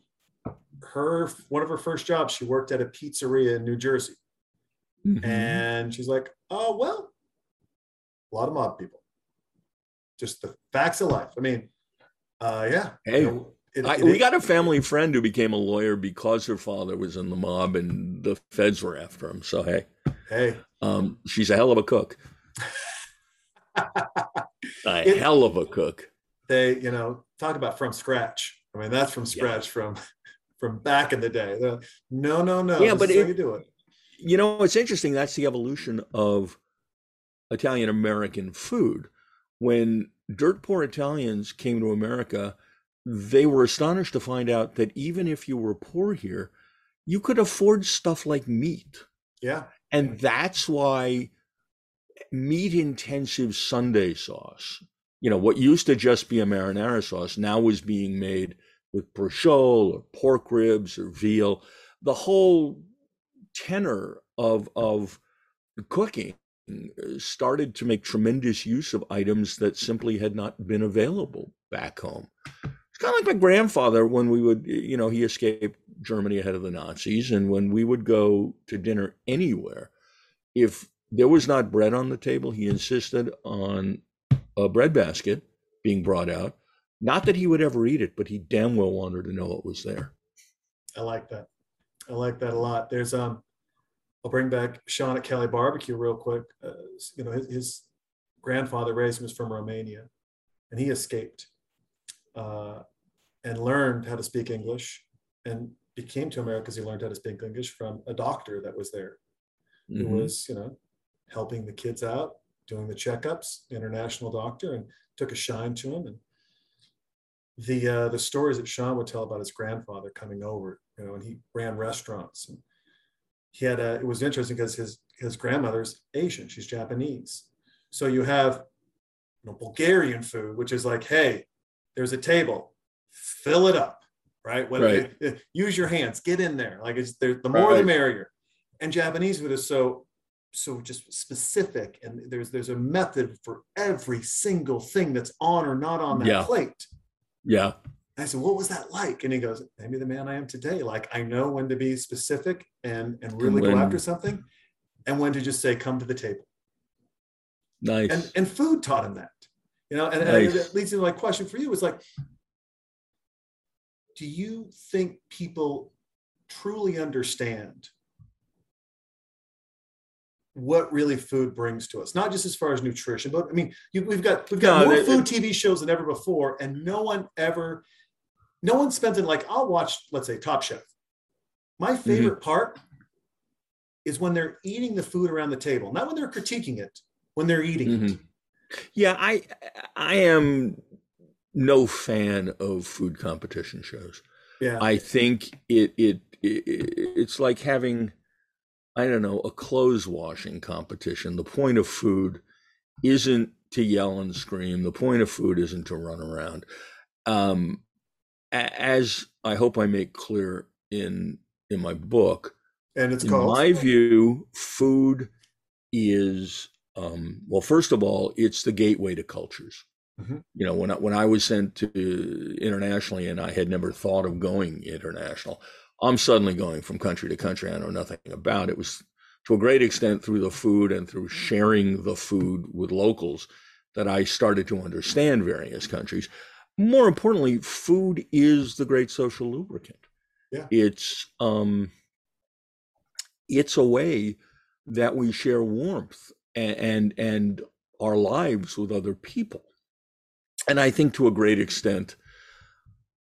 Her one of her first jobs, she worked at a pizzeria in New Jersey, Mm-hmm. and she's like, "Oh well, a lot of mob people. Just the facts of life. I mean, uh, yeah. Hey, you know, it- I, it- we got a family friend who became a lawyer because her father was in the mob and the feds were after him. So, hey, Hey, um, she's a hell of a cook. A hell of a cook. they you know talk about from scratch i mean that's from scratch from from back in the day like, no no no Yeah, but it- you do it You know, it's interesting. That's the evolution of Italian American food. When dirt poor Italians came to America, they were astonished to find out that even if you were poor here, you could afford stuff like meat. yeah And that's why meat intensive Sunday sauce, you know, what used to just be a marinara sauce now was being made with prosciutto or pork ribs or veal. The whole tenor of, of cooking uh, started to make tremendous use of items that simply had not been available back home. It's kind of like my grandfather when we would, you know, he escaped Germany ahead of the Nazis. And when we would go to dinner anywhere, if there was not bread on the table, he insisted on a bread basket being brought out. Not that he would ever eat it, but he damn well wanted to know it was there. i like that i like that a lot there's um i'll bring back sean at kelly barbecue real quick uh, you know his, his grandfather raised him was from romania and he escaped uh, and learned how to speak english and became to america because he learned how to speak english from a doctor that was there who Mhm. was, you know, helping the kids out, doing the checkups, international doctor, and took a shine to him. And the uh, the stories that Sean would tell about his grandfather coming over, you know, and he ran restaurants. And he had a. It was interesting because his his grandmother's Asian, she's Japanese. So you have, you know, Bulgarian food, which is like, hey, there's a table, fill it up, right? Whether Right. Eh, use your hands, get in there. Like it's there, the more the merrier and Japanese food is so so just specific, and there's there's a method for every single thing that's on or not on that Yeah. plate. Yeah. I said, "What was that like?" And he goes, "Maybe the man I am today. Like I know when to be specific and and really go after something, and when to just say, "Come to the table." Nice. And and food taught him that. You know, and, and Nice. that leads to my question for you: is like, do you think people truly understand what really food brings to us not just as far as nutrition but i mean you, we've got we've got No, more it- food tv shows than ever before and no one ever no one spends it like i'll watch let's say top chef my Mm-hmm. favorite part is when they're eating the food around the table not when they're critiquing it when they're eating it Mhm. Yeah, I I am no fan of food competition shows. Yeah. I think it, it it it's like having I don't know a clothes washing competition. The point of food isn't to yell and scream. The point of food isn't to run around. Um, as I hope I make clear in in my book, and it's in called my view, food is um, well. First of all, it's the gateway to cultures. Mhm. You know, when I, when I was sent to internationally, and I had never thought of going international, I'm suddenly going from country to country. I know nothing about it. Was to a great extent through the food and through sharing the food with locals that I started to understand various countries. More importantly, food is the great social lubricant. Yeah. It's um it's a way that we share warmth and, and our lives with other people. And I think to a great extent,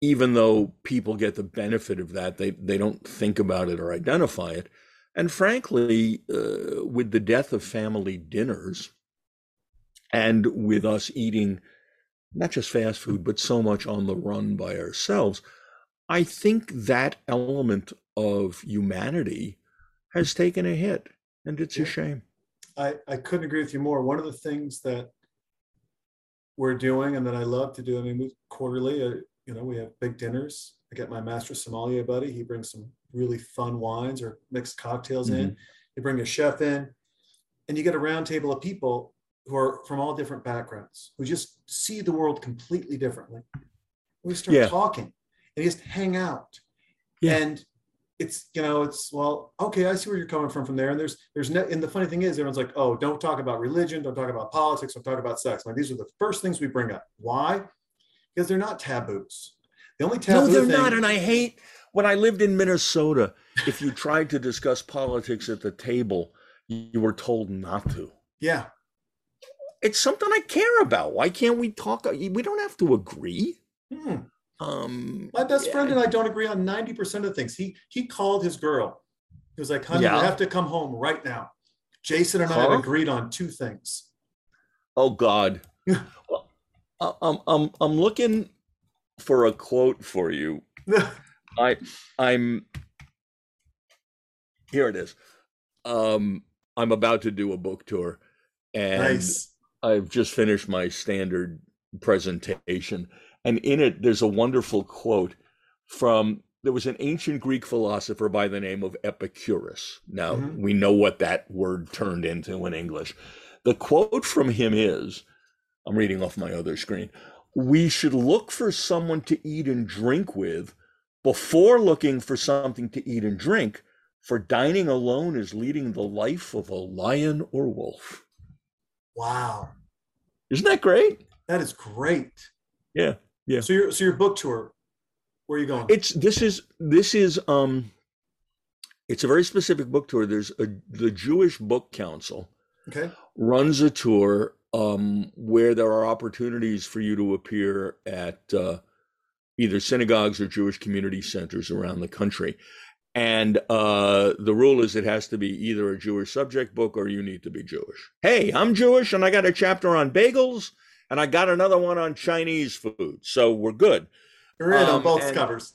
even though people get the benefit of that, they they don't think about it or identify it. And frankly, uh, with the death of family dinners, and with us eating not just fast food, but so much on the run by ourselves, I think that element of humanity has taken a hit, and it's a shame. I, I couldn't agree with you more. One of the things that we're doing and that I love to do, I mean, we quarterly, uh, you know, we have big dinners. I get my master sommelier buddy. He brings some really fun wines or mixed cocktails in. You bring a chef in, and you get a round table of people who are from all different backgrounds, who just see the world completely differently. We start Yeah. talking and just hang out. Yeah. And it's you know it's well okay i see where you're coming from from there and there's there's no and the funny thing is everyone's like oh don't talk about religion don't talk about politics don't talk about sex like these are the first things we bring up why because they're not taboos the only taboo No, they're thing, not. And I hate when I lived in Minnesota, if you tried to discuss politics at the table, you were told not to. yeah It's something I care about. Why can't we talk? We don't have to agree. Hmm. Um, my best yeah, friend and i don't agree on 90% of things he he called his girl he was like honey Yeah. you have to come home right now jason and i have agreed on two things Oh God. well, I'm I'm I'm looking for a quote for you. I I'm here it is. Um I'm about to do a book tour and nice I've just finished my standard presentation and in it there's a wonderful quote from there was an ancient Greek philosopher by the name of Epicurus. Now Mhm. we know what that word turned into in English. The quote from him is I'm reading off my other screen. We should look for someone to eat and drink with before looking for something to eat and drink, for dining alone is leading the life of a lion or wolf. wow Isn't that great? that is great Yeah. Yeah. so your so your book tour where are you going It's this is this is um it's a very specific book tour. There's a the Jewish Book Council okay runs a tour um, where there are opportunities for you to appear at uh, either synagogues or Jewish community centers around the country. And uh, the rule is it has to be either a Jewish subject book or you need to be Jewish. Hey, I'm Jewish and I got a chapter on bagels and I got another one on Chinese food. So we're good. you're in on Um, both and- covers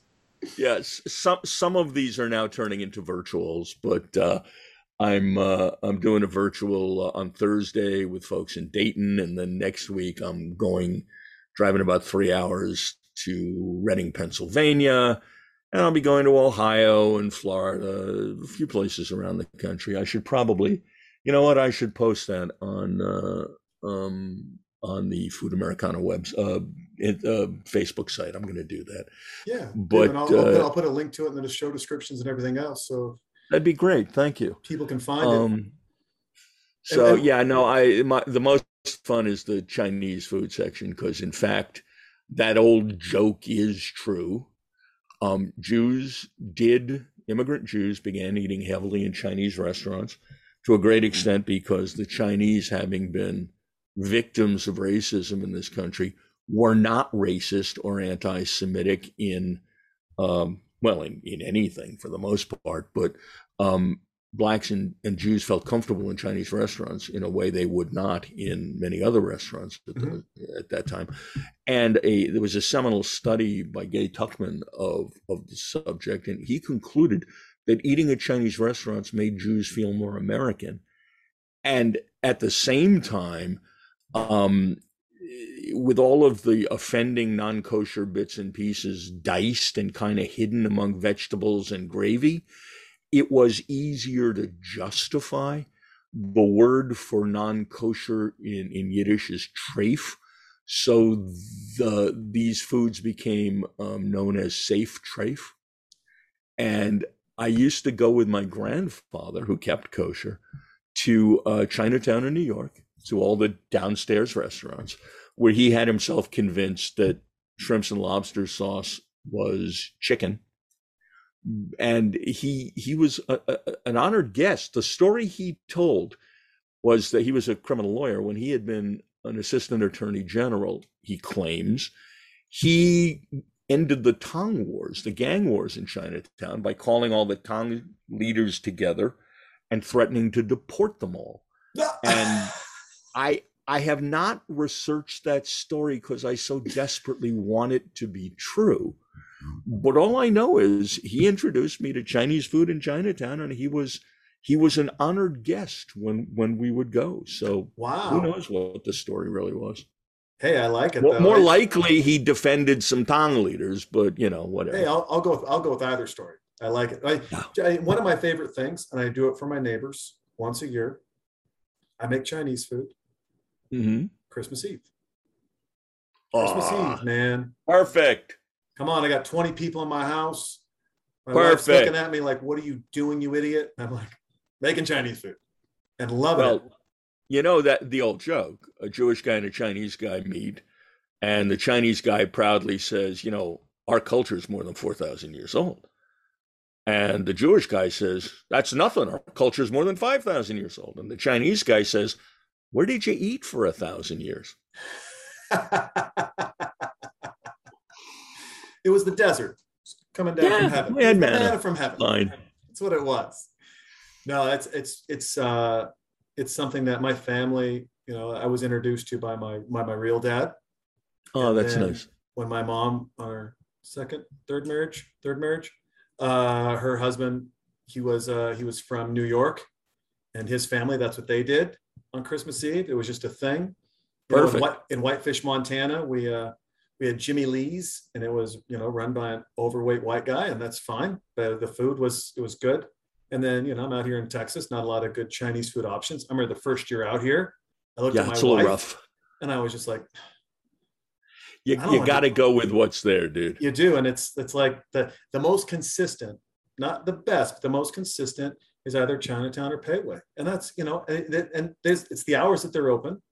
Yes, some some of these are now turning into virtuals, but uh, I'm uh, I'm doing a virtual uh, on Thursday with folks in Dayton, and then next week I'm going driving about three hours to Reading, Pennsylvania, and I'll be going to Ohio and Florida, a few places around the country. I should probably, you know what, I should post that on uh, um, on the Food Americana web uh, it, uh, Facebook site. I'm going to do that. Yeah, But, and I'll, uh, I'll put a link to it in the show descriptions and everything else, so That'd be great. Thank you. people can find it. Um, so and- yeah, no, I my the most fun is the Chinese food section because in fact that old joke is true. Um, Jews did immigrant Jews began eating heavily in Chinese restaurants to a great extent because the Chinese, having been victims of racism in this country, were not racist or anti-Semitic in um, well in, in anything for the most part, but um, blacks and, and Jews felt comfortable in Chinese restaurants in a way they would not in many other restaurants at, the, at that time. And a there was a seminal study by Gaye Tuchman of of the subject, and he concluded that eating at Chinese restaurants made Jews feel more American. And at the same time, um, with all of the offending non kosher bits and pieces diced and kind of hidden among vegetables and gravy, it was easier to justify. The word for non kosher in, in Yiddish is treif. So the these foods became um, known as safe treif. And I used to go with my grandfather, who kept kosher, to uh, Chinatown in New York, to all the downstairs restaurants, where he had himself convinced that shrimps and lobster sauce was chicken. And he he was a, a, an honored guest. The story he told was that he was a criminal lawyer when he had been an assistant attorney general. He claims he ended the Tong Wars, the gang wars in Chinatown, by calling all the Tong leaders together and threatening to deport them all. And I I have not researched that story because I so desperately want it to be true. But all I know is he introduced me to Chinese food in Chinatown, and he was he was an honored guest when when we would go. So wow, who knows what the story really was? Hey, I like it. Well, more likely he defended some Tong leaders, but you know whatever. Hey, I'll, I'll go. With, I'll go with either story. I like it. I, Yeah. I- one of my favorite things, and I do it for my neighbors once a year. I make Chinese food Mhm. Christmas Eve. Christmas Eve, man. Perfect. Come on, I got 20 people in my house. My wife's Perfect. looking at me like, "What are you doing, you idiot?" And I'm like, making Chinese food and loving it. You know that the old joke: a Jewish guy and a Chinese guy meet, and the Chinese guy proudly says, "You know, our culture is more than four thousand years old," and the Jewish guy says, "That's nothing. Our culture is more than five thousand years old." And the Chinese guy says, "Where did you eat for a thousand years?" it was the desert coming down Yeah, from heaven. we had It manna. from heaven. Fine. That's what it was. No, it's it's it's uh it's something that my family, you know, I was introduced to by my by my real dad Oh, And that's nice. when my mom on her second, third marriage, third marriage, uh her husband, he was uh he was from New York and his family, that's what they did on Christmas Eve. It was just a thing. You know, in, Perfect. White, in Whitefish, Montana, we uh we had Jimmy Lee's and it was, you know, run by an overweight white guy, and that's fine. But the food was it was good. And then, you know, I'm out here in Texas, not a lot of good Chinese food options. I remember the first year out here, I looked Yeah, at my it's a little wife rough. and I was just like, You, you got to go with what's there, dude. you do and it's it's like the the most consistent not the best but the most consistent is either chinatown or Pei Wei. And that's you know and, it's the hours that they're open.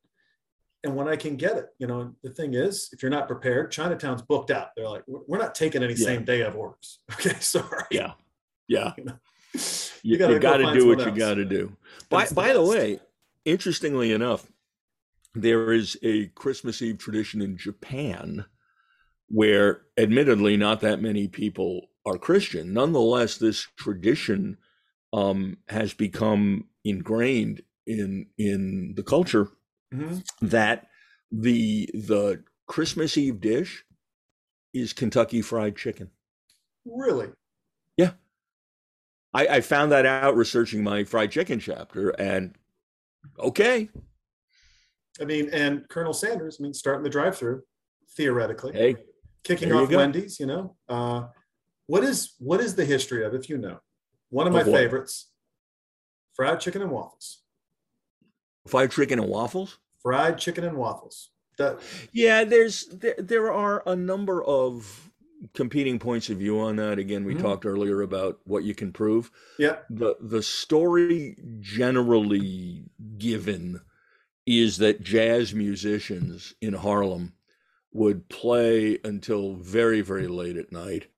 And when i can get it you know the thing is if you're not prepared chinatown's booked out. They're like we're not taking any Yeah. same day of orders. Okay sorry. Yeah, yeah. you, You, gotta you got to find do what someone you got to do. By, the by the way, interestingly enough, there is a Christmas Eve tradition in Japan where, admittedly, not that many people are Christian. Nonetheless, this tradition um, has become ingrained in in the culture Mhm. that the the Christmas Eve dish is Kentucky Fried Chicken. really? I, I found that out researching my fried chicken chapter, and okay, i mean and colonel sanders i mean starting the drive-through theoretically. Hey, kicking there you off wendy's you know uh what is what is the history of if you know one of my what? favorites fried chicken and waffles fried chicken and waffles. fried chicken and waffles that Yeah, there's there, there are a number of competing points of view on that. Again, we Mhm. talked earlier about what you can prove. yeah the The story generally given is that jazz musicians in Harlem would play until very very late at night,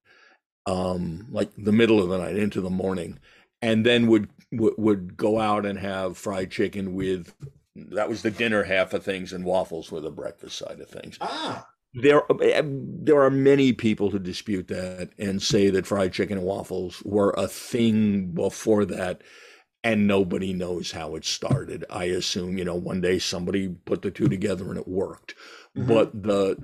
um, like the middle of the night into the morning, and then would would, would go out and have fried chicken with. That was the dinner half of things, and waffles were the breakfast side of things. ah There, there are many people who dispute that and say that fried chicken and waffles were a thing before that, and nobody knows how it started. I assume, you know, one day somebody put the two together and it worked. Mhm. But the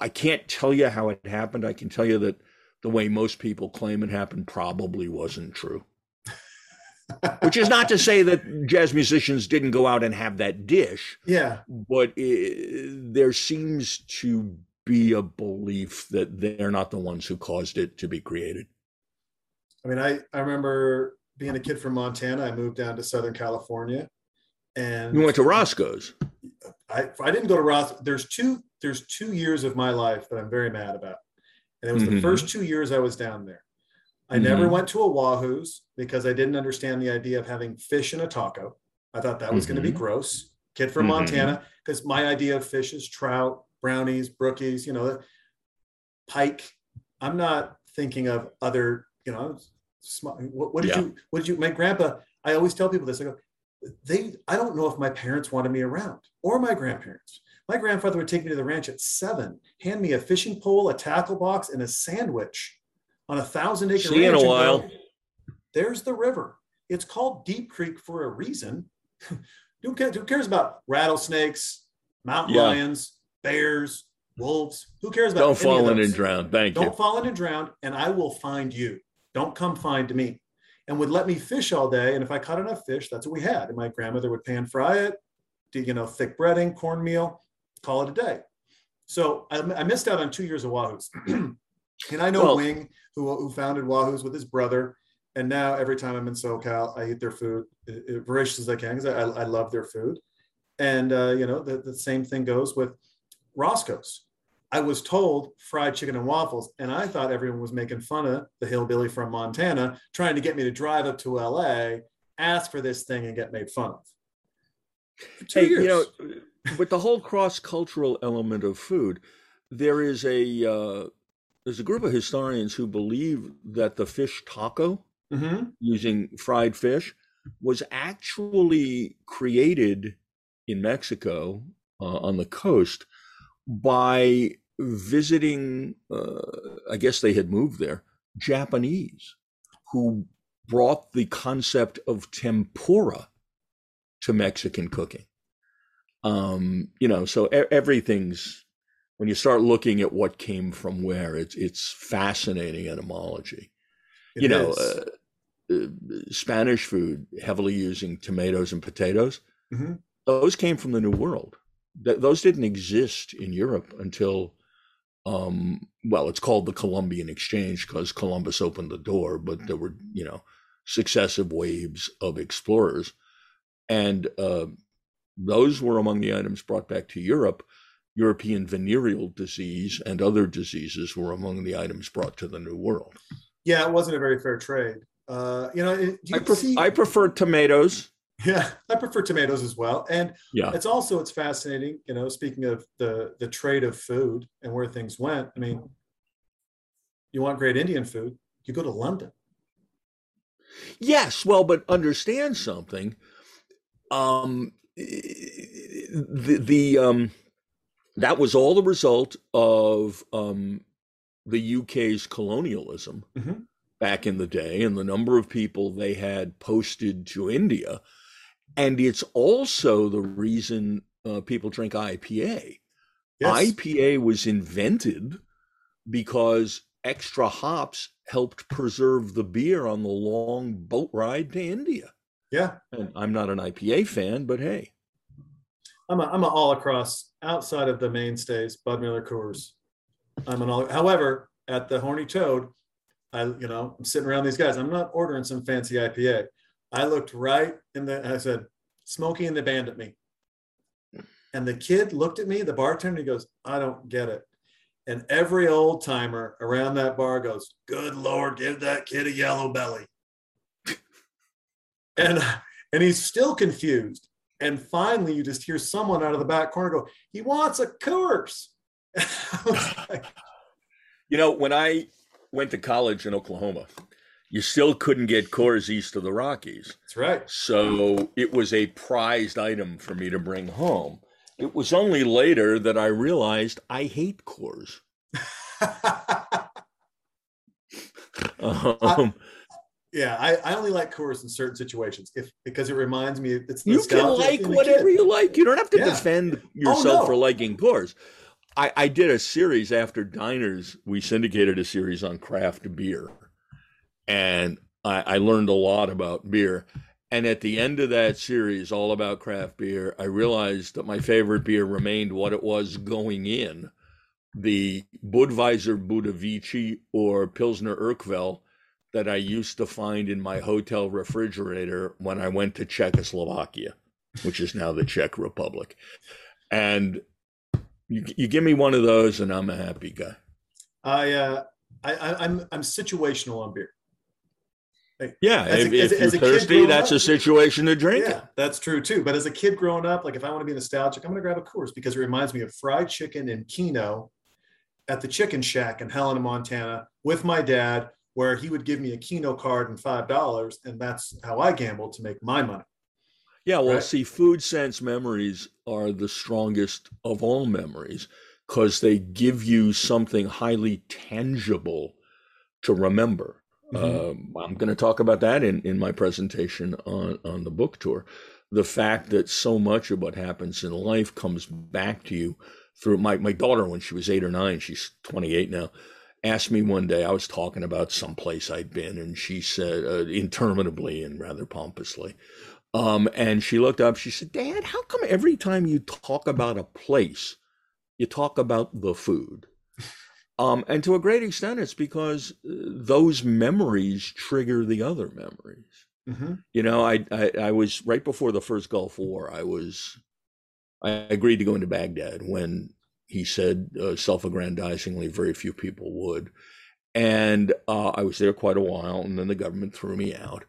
I can't tell you how it happened. I can tell you that the way most people claim it happened probably wasn't true. Which is not to say that jazz musicians didn't go out and have that dish, yeah, but uh there seems to be a belief that they're not the ones who caused it to be created. I mean, I I remember being a kid from Montana. I moved down to Southern California, and You went to Roscoe's. I I didn't go to Ross. There's two there's two years of my life that I'm very mad about, and it was the Mhm. first two years I was down there. I never Mhm. went to a Wahoo's because I didn't understand the idea of having fish in a taco. I thought that was going to be gross. Kid from Mhm. Montana, because my idea of fish is trout, brownies, brookies, you know, pike. I'm not thinking of other, you know, what, what did Yeah. you, what did you, my grandpa, I always tell people this. I go, they, I don't know if my parents wanted me around or my grandparents. My grandfather would take me to the ranch at seven, hand me a fishing pole, a tackle box, and a sandwich on a thousand acre See you in ranch. a go, while. There's the river. It's called Deep Creek for a reason. who, cares, who cares about rattlesnakes, mountain Yeah. lions, bears, wolves? Who cares about Don't fall in and drown. Thank you. Don't fall in and drown, and I will find you. Don't come find me. And would let me fish all day. And if I caught enough fish, that's what we had. And my grandmother would pan fry it, do you know, thick breading, cornmeal, call it a day. So I, I missed out on two years of Wahoo's. and I know Well- Wing, who, who founded Wahoo's with his brother. And now every time I'm in SoCal, I eat their food uh, voracious as I can because I, I love their food. And, uh, you know, the, the same thing goes with Roscoe's. I was told fried chicken and waffles, and I thought everyone was making fun of the hillbilly from Montana, trying to get me to drive up to LA, ask for this thing, and get made fun of. Two Hey, years. you know, with the whole cross-cultural element of food, there is a uh, there's a group of historians who believe that the fish taco, Mhm. using fried fish, was actually created in Mexico uh, on the coast by visiting. Uh, I guess they had moved there, Japanese, who brought the concept of tempura to Mexican cooking. Um, you know, so e- everything's when you start looking at what came from where, it's it's fascinating etymology. It you know, uh, uh, Spanish food heavily using tomatoes and potatoes. Mhm. Those came from the New World. Th- those didn't exist in Europe until, um, well, it's called the Columbian Exchange because Columbus opened the door, but there were, you know, successive waves of explorers. And uh, those were among the items brought back to Europe. European venereal disease and other diseases were among the items brought to the New World. yeah, it wasn't a very fair trade. Uh, you know, do I, pref- see? I prefer tomatoes. yeah, I prefer tomatoes as well. And Yeah. it's also it's fascinating. You know, speaking of the the trade of food and where things went. I mean, you want great Indian food, you go to London. Yes, well, but understand something. Um, the the um, that was all the result of um, the UK's colonialism Mhm. back in the day, and the number of people they had posted to India, and it's also the reason uh, people drink IPA. Yes. IPA was invented because extra hops helped preserve the beer on the long boat ride to India. Yeah. And I'm not an IPA fan, but hey, I'm a, I'm a all across outside of the mainstays, Bud Miller Coors. I'm an all. However, at the Horny Toad, I you know I'm sitting around these guys. I'm not ordering some fancy IPA. I looked right in the. I said, "Smokey and the Bandit me," and the kid looked at me. The bartender he goes, "I don't get it." And every old timer around that bar goes, "Good Lord, give that kid a yellow belly." And and he's still confused. And finally, you just hear someone out of the back corner go, "He wants a Coors." Like, you know, when I went to college in Oklahoma, you still couldn't get Coors east of the Rockies. That's right. So it was a prized item for me to bring home. It was only later that I realized I hate Coors. Um, Yeah, I, I only like Coors in certain situations if because it reminds me it's You can like whatever kid. you like. You don't have to Yeah. defend Oh, yourself no. for liking Coors. I, I did a series after Diners. We syndicated a series on craft beer, and I, I learned a lot about beer. And at the end of that series, all about craft beer, I realized that my favorite beer remained what it was going in the Budweiser Budavici or Pilsner Urquell that I used to find in my hotel refrigerator when I went to Czechoslovakia, which is now the Czech Republic. And you, you give me one of those, and I'm a happy guy. I uh I, I I'm I'm situational on beer. Yeah, As a- if, as a- if as you're thirsty, that's up- a situation to drink Yeah, it. that's true too. But as a kid growing up, like if I want to be nostalgic, I'm gonna grab a Coors because it reminds me of fried chicken and Keno at the Chicken Shack in Helena, Montana, with my dad, where he would give me a Keno card and five dollars, and that's how I gambled to make my money. Yeah, well, Right. see, food sense memories are the strongest of all memories because they give you something highly tangible to remember. Mhm. Um, I'm going to talk about that in, in my presentation on, on the book tour. The fact that so much of what happens in life comes back to you through my, my daughter, when she was eight or nine, she's 28 now, asked me one day, I was talking about some place I'd been, and she said, uh, interminably and rather pompously, um, and she looked up, she said, Dad, how come every time you talk about a place, you talk about the food? Um, and to a great extent, it's because uh, those memories trigger the other memories. Mhm. You know, I, I I was right before the first Gulf War. I was I agreed to go into Baghdad when he said uh, self-aggrandizingly, very few people would, and uh, I was there quite a while, and then the government threw me out,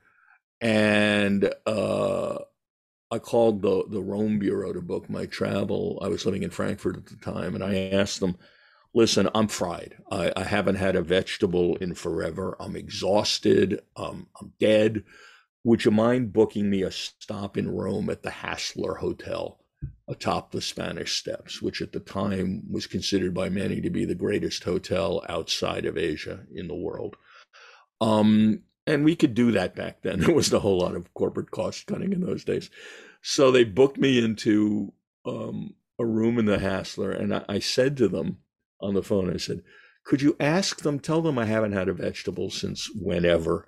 and uh, I called the the Rome bureau to book my travel. I was living in Frankfurt at the time, and I asked them, "Listen, I'm fried. I, I haven't had a vegetable in forever. I'm exhausted. Um, I'm dead. Would you mind booking me a stop in Rome at the Hassler Hotel atop the Spanish Steps, which at the time was considered by many to be the greatest hotel outside of Asia in the world?" Um, and we could do that back then. There wasn't a whole lot of corporate cost cutting in those days. So they booked me into um, a room in the Hassler, and I, I said to them on the phone, I said, "Could you ask them? Tell them I haven't had a vegetable since whenever,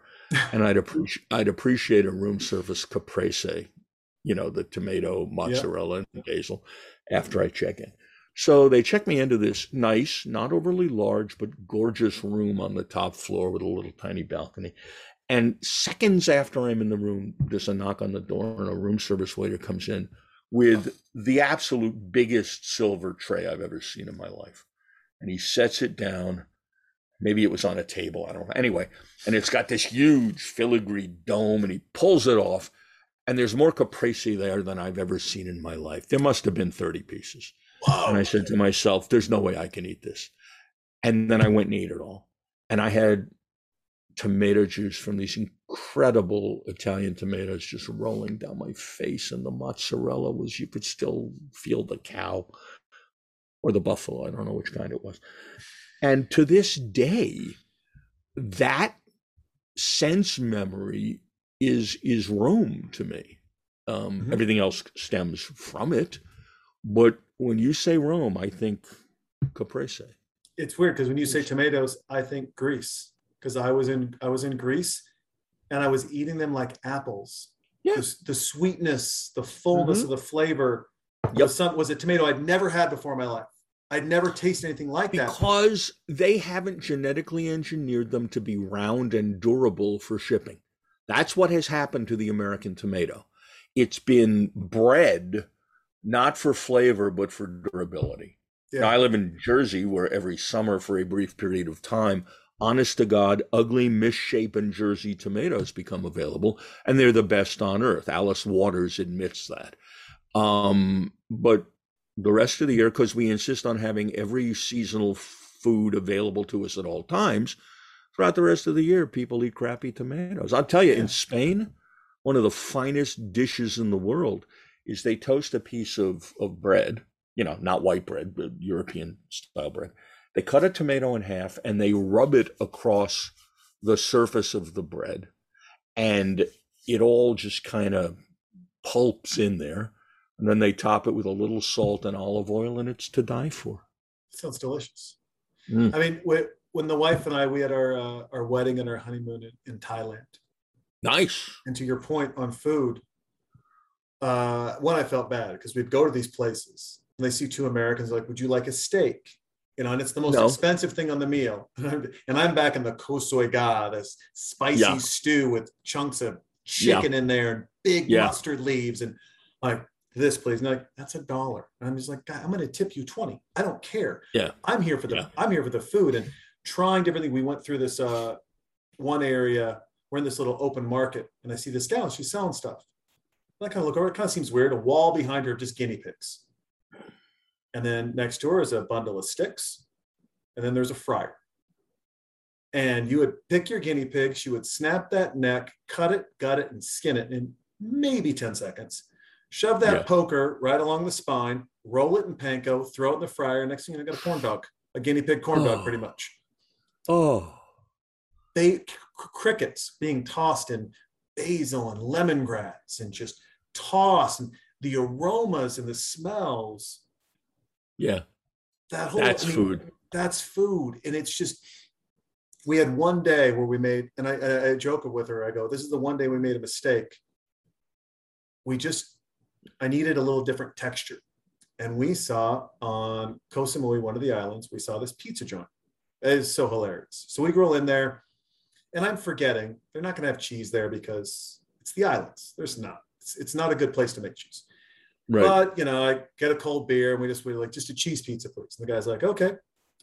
and I'd appreciate I'd appreciate a room service caprese, you know, the tomato, mozzarella, and basil after I check in." So they check me into this nice, not overly large, but gorgeous room on the top floor with a little tiny balcony. And seconds after I'm in the room, there's a knock on the door, and a room service waiter comes in with the absolute biggest silver tray I've ever seen in my life. And he sets it down. Maybe it was on a table, I don't know. Anyway, and it's got this huge filigree dome, and he pulls it off. And there's more caprese there than I've ever seen in my life. There must have been 30 pieces. And I said to myself, there's no way I can eat this. And then I went and ate it all. And I had tomato juice from these incredible Italian tomatoes just rolling down my face. And the mozzarella was, you could still feel the cow or the buffalo. I don't know which kind it was. And to this day, that sense memory is is Rome to me. Um, Mhm. Everything else stems from it. But when you say Rome, I think caprese. It's weird because when you say tomatoes, I think Greece because I was in I was in Greece and I was eating them like apples. Yeah. The, the sweetness, the fullness of the flavor Yep. was some was a tomato I'd never had before in my life. I'd never tasted anything like that. Because they haven't genetically engineered them to be round and durable for shipping. That's what has happened to the American tomato. It's been bred not for flavor, but for durability. Now, I live in Jersey, where every summer, for a brief period of time, honest to God, ugly, misshapen Jersey tomatoes become available, and they're the best on earth. Alice Waters admits that. Um, but the rest of the year, because we insist on having every seasonal food available to us at all times, throughout the rest of the year, people eat crappy tomatoes. I'll tell you, in Spain, one of the finest dishes in the world is they toast a piece of, of bread, you know, not white bread, but European style bread. They cut a tomato in half and they rub it across the surface of the bread. and it all just kind of pulps in there. And then they top it with a little salt and olive oil, and it's to die for. Sounds delicious. Mm. I mean, when, the wife and I we had our uh, our wedding and our honeymoon in, in Thailand, Nice. and to your point on food, uh, one I felt bad because we'd go to these places and they see two Americans like, "Would you like a steak?" You know, and it's the most No. expensive thing on the meal. And I'm, back in the khao soi gai, this spicy Yeah. stew with chunks of Yeah. chicken in there and big Yeah. mustard leaves and like this please. And like, that's a dollar. And I'm just like, God, I'm gonna tip you 20. I don't care. Yeah. I'm here for the Yeah. I'm here for the food and trying different things. We went through this uh one area, we're in this little open market, and I see this gal, she's selling stuff. And I kind of look over, it kind of seems weird. A wall behind her of just guinea pigs. And then next to her is a bundle of sticks. And then there's a fryer. And you would pick your guinea pig, she would snap that neck, cut it, gut it, and skin it in maybe 10 seconds. Shove that Yeah. poker right along the spine, roll it in panko, throw it in the fryer. Next thing you know, you got a corn dog, a guinea pig corn dog, Oh. pretty much. Oh, They crickets being tossed in basil and lemongrass and just tossed and the aromas and the smells. yeah. That whole That's I mean, food. that's food and it's just we had one day where we made and I, I, I joke with her i go this is the one day we made a mistake we just i needed a little different texture and we saw on Koh Samui, one of the islands we saw this pizza joint it is so hilarious so we roll in there and i'm forgetting they're not going to have cheese there because it's the islands there's not it's, it's not a good place to make cheese Right. but you know, I get a cold beer and we just we like just a cheese pizza, please. And the guy's like, okay.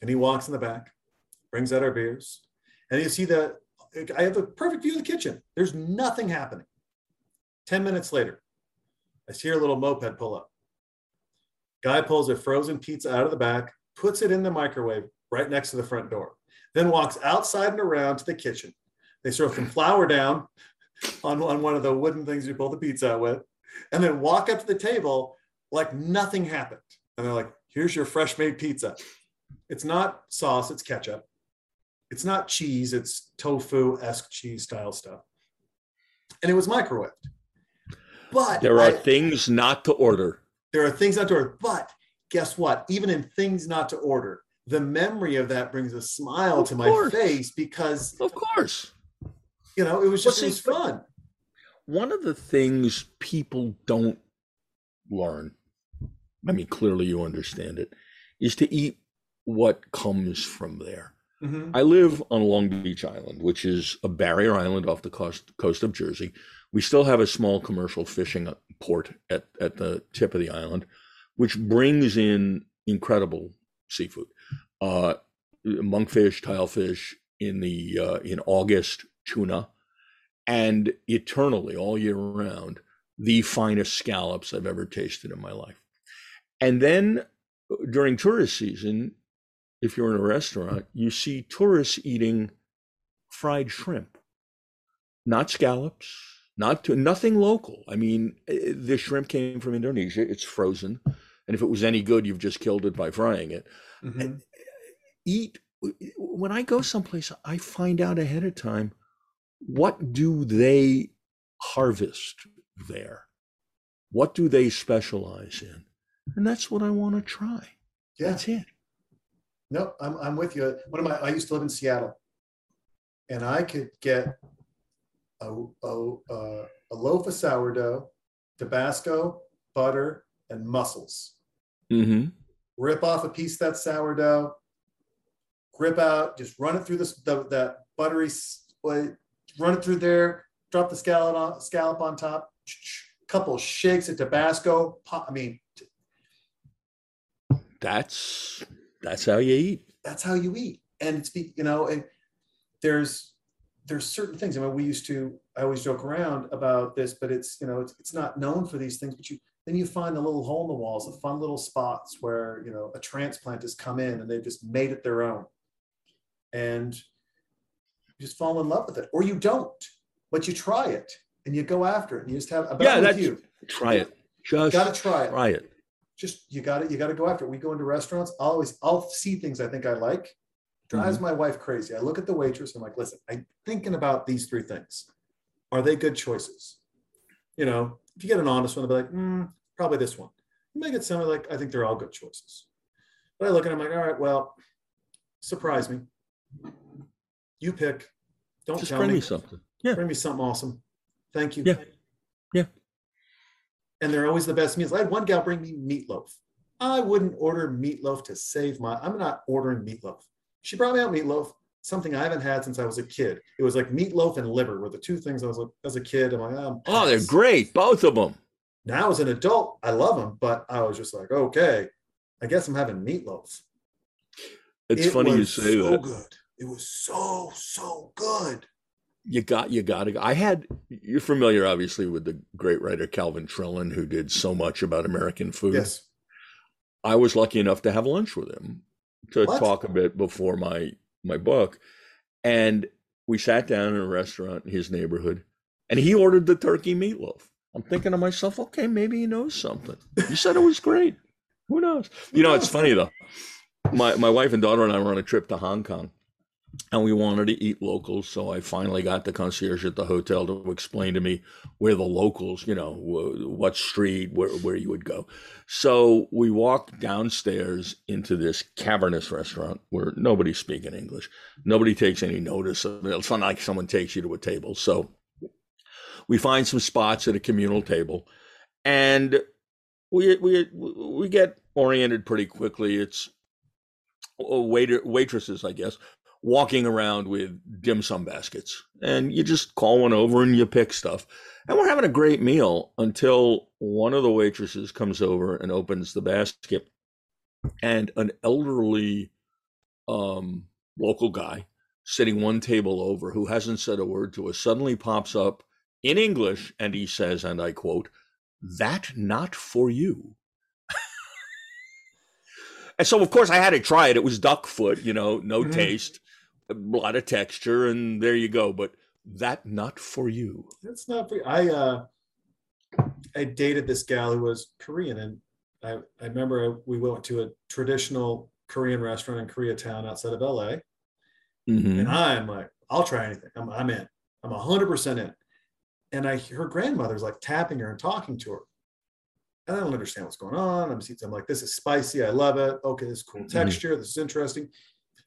And he walks in the back, brings out our beers, and you see the I have a perfect view of the kitchen. There's nothing happening. 10 minutes later, I see a little moped pull up. Guy pulls a frozen pizza out of the back, puts it in the microwave right next to the front door, then walks outside and around to the kitchen. They throw some flour down on, on one of the wooden things you pull the pizza out with, and then walk up to the table like nothing happened. And they're like, here's your fresh made pizza. It's not sauce, it's ketchup. It's not cheese, it's tofu esque cheese style stuff. And it was microwaved. But there are I- things not to order. there are things not to order. But guess what? Even in things not to order, the memory of that brings a smile Of to my face because Of course. you know it was Well, just it was fun. One of the things people don't learn, I mean, clearly you understand it, is to eat what comes from there. Mhm. I live on Long Beach Island, which is a barrier island off the coast, coast of Jersey. We still have a small commercial fishing port at, at the tip of the island, which brings in incredible seafood. Uh, monkfish, tilefish in the uh, in August, tuna, and eternally all year round, the finest scallops I've ever tasted in my life. And then uh, during tourist season, if you're in a restaurant, you see tourists eating fried shrimp, not scallops, not to, nothing local. I mean, eh, the shrimp came from Indonesia. It's frozen, and if it was any good, you've just killed it by frying it. Mhm. Eat when I go someplace, I find out ahead of time what do they harvest there, what do they specialize in, and that's what I want to try. Yeah. That's it. No, I'm, I'm with you. One of my, I used to live in Seattle and I could get a, a, uh, a loaf of sourdough, Tabasco, butter, and mussels. Mm-hmm. Rip off a piece of that sourdough, grip out, just run it through this, the, that buttery, s- uh, run it through there, drop the scallop on, scallop on top, couple shakes of Tabasco. pop- I mean, That's that's how you eat. that's how you eat and it's you know and there's there's certain things i mean we used to i always joke around about this but it's you know it's, it's not known for these things but you then you find the little hole in the walls the fun little spots where you know a transplant has come in and they've just made it their own and you just fall in love with it or you don't but you try it and you go after it and you just have about Yeah, that's- you Try it. Just gotta try it try it. just you got to you got to go after it. We go into restaurants. I'll always I'll see things I think I like. Drives my wife crazy. I look at the waitress. I'm like, listen, I'm thinking about these three things. are they good choices? You know, if you get an honest one, they'll be like, mm, probably this one. You make it sound like I think they're all good choices. But I look at them like, all right, well, surprise me. You pick. Don't Just tell bring me. me something. Yeah. Bring me something awesome. Thank you. Yeah. Yeah. And they're always the best meals. I had one gal bring me meatloaf. I wouldn't order meatloaf to save my. I'm not ordering meatloaf. She brought me out meatloaf, something I haven't had since I was a kid. It was like meatloaf and liver were the two things I was like as a kid. I'm like, oh, Oh, they're great, both of them. Now as an adult, I love them, but I was just like, okay, I guess I'm having meatloaf. It's It funny you say so that. good. It was so so good. You got you got to. I had. You're familiar, obviously, with the great writer Calvin Trillin who did so much about American food. Yes. I was lucky enough to have lunch with him to What? talk a bit before my my book, and we sat down in a restaurant in his neighborhood, and he ordered the turkey meatloaf. I'm thinking to myself, okay, maybe he knows something. You said it was great. Who knows? You know, it's funny though. My my wife and daughter and I were on a trip to Hong Kong, and we wanted to eat locals. So I finally got the concierge at the hotel to explain to me where the locals, you know, what street, where where you would go. So we walked downstairs into this cavernous restaurant where nobody's speaking English. Nobody takes any notice of it. It's not like someone takes you to a table. So we find some spots at a communal table, and we we we get oriented pretty quickly. It's waiter waitresses, I guess, walking around with dim sum baskets, and you just call one over and you pick stuff. And we're having a great meal until one of the waitresses comes over and opens the basket, and an elderly um, local guy sitting one table over who hasn't said a word to us suddenly pops up in English and he says, and I quote, that not for you. and so, of course, I had to try it. It was duck foot, you know, no Mhm. taste, a lot of texture, and there you go. But that not for you. That's not for I uh I dated this gal who was Korean and I, I remember we went to a traditional Korean restaurant in Koreatown outside of LA. Mhm. And I'm like, I'll try anything. I'm, I'm in. I'm 100% in. And I her grandmother's like tapping her and talking to her. And I don't understand what's going on. I'm, I'm like, this is spicy. I love it. Okay, this is cool Mhm. texture. This is interesting.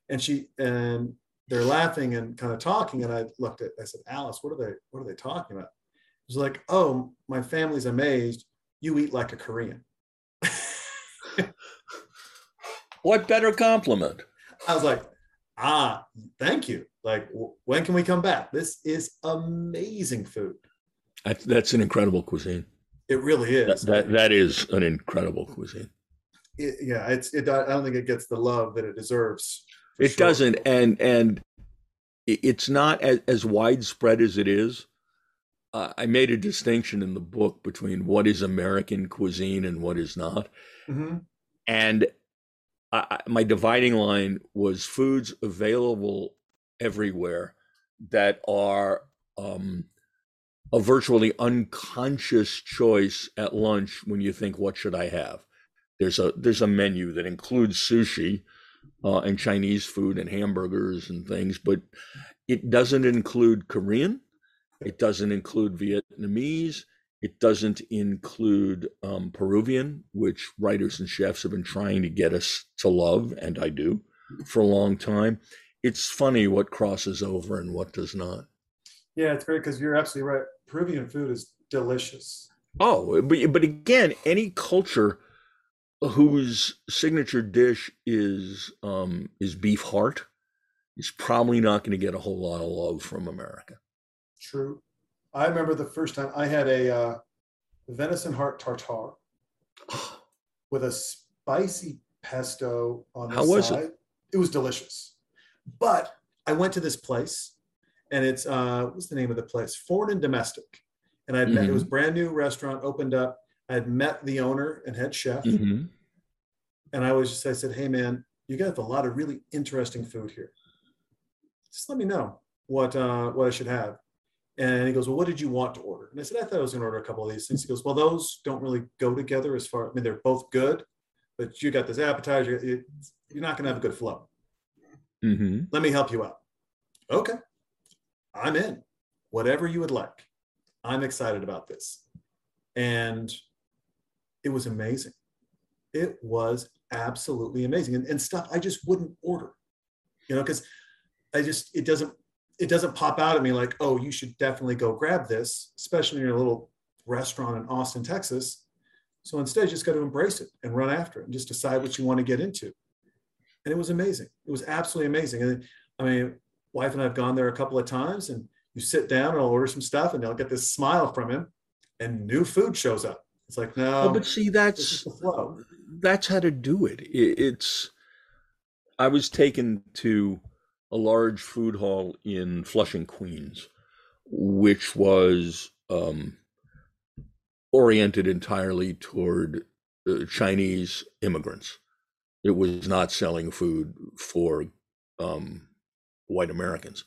And she and they're laughing and kind of talking. And I looked at, I said, Alice, what are they, what are they talking about? She's like, oh, my family's amazed. You eat like a Korean. What better compliment? I was like, ah, thank you. Like, w- when can we come back? This is amazing food. That, that's an incredible cuisine. It really That, is. that, that is an incredible cuisine. It- yeah, it's. It, I don't think it gets the love that it deserves. It sure. doesn't, and and it's not as, as widespread as it is. Uh, I made a distinction in the book between what is American cuisine and what is not, Mhm. and I- my dividing line was foods available everywhere that are um, a virtually unconscious choice at lunch when you think, "What should I have?" There's a there's a menu that includes sushi uh, and Chinese food and hamburgers and things, but it doesn't include Korean. It doesn't include Vietnamese. It doesn't include um, Peruvian, which writers and chefs have been trying to get us to love, and I do, for a long time. It's funny what crosses over and what does not. Yeah, it's great because you're absolutely right. Peruvian food is delicious. Oh, but but again, any culture whose signature dish is um, is beef heart is probably not going to get a whole lot of love from America. True. I remember the first time I had a uh, venison heart tartare with a spicy pesto on the How was it? side. It was delicious. But I went to this place and it's uh what's the name of the place? Foreign and domestic. And I it Mm-hmm. was brand new restaurant opened up. I had met the owner and head chef. Mhm. And I was just I said, Hey man, you got a lot of really interesting food here. Just let me know what uh what I should have. And he goes, Well, what did you want to order? And I said, I thought I was gonna order a couple of these things. He goes, Well, those don't really go together as far I mean, they're both good, but you got this appetizer, you- you're not gonna have a good flow. Mhm. Let me help you out. Okay. I'm in. Whatever you would like. I'm excited about this. And it was amazing. It was absolutely amazing. And, and stuff I just wouldn't order, you know, because I just, it doesn't, it doesn't pop out at me like, oh, you should definitely go grab this, especially in your little restaurant in Austin, Texas. So instead, you just got to embrace it and run after it and just decide what you want to get into. And it was amazing. It was absolutely amazing. And I mean, wife and I have gone there a couple of times and you sit down and I'll order some stuff and I'll get this smile from him and new food shows up. It's like, no, Oh, but see, that's is the flow. that's how to do it. it. It's I was taken to a large food hall in Flushing, Queens, which was um, oriented entirely toward uh, Chinese immigrants. It was not selling food for um, white Americans.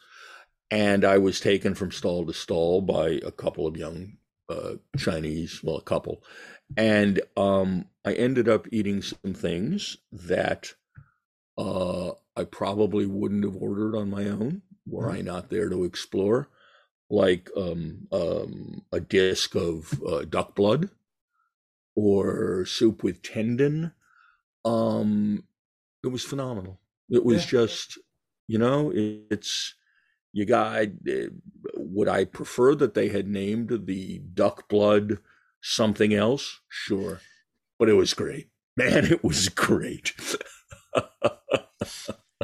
And I was taken from stall to stall by a couple of young uh, Chinese, well, a couple, and um, I ended up eating some things that uh, I probably wouldn't have ordered on my own were I not there to explore, like um, um, a disc of uh, duck blood or soup with tendon. Um, it was phenomenal. It was Yeah. just, you know, it, it's you got. uh, Would I prefer that they had named the duck blood something else? Sure, but it was great, man. It was great.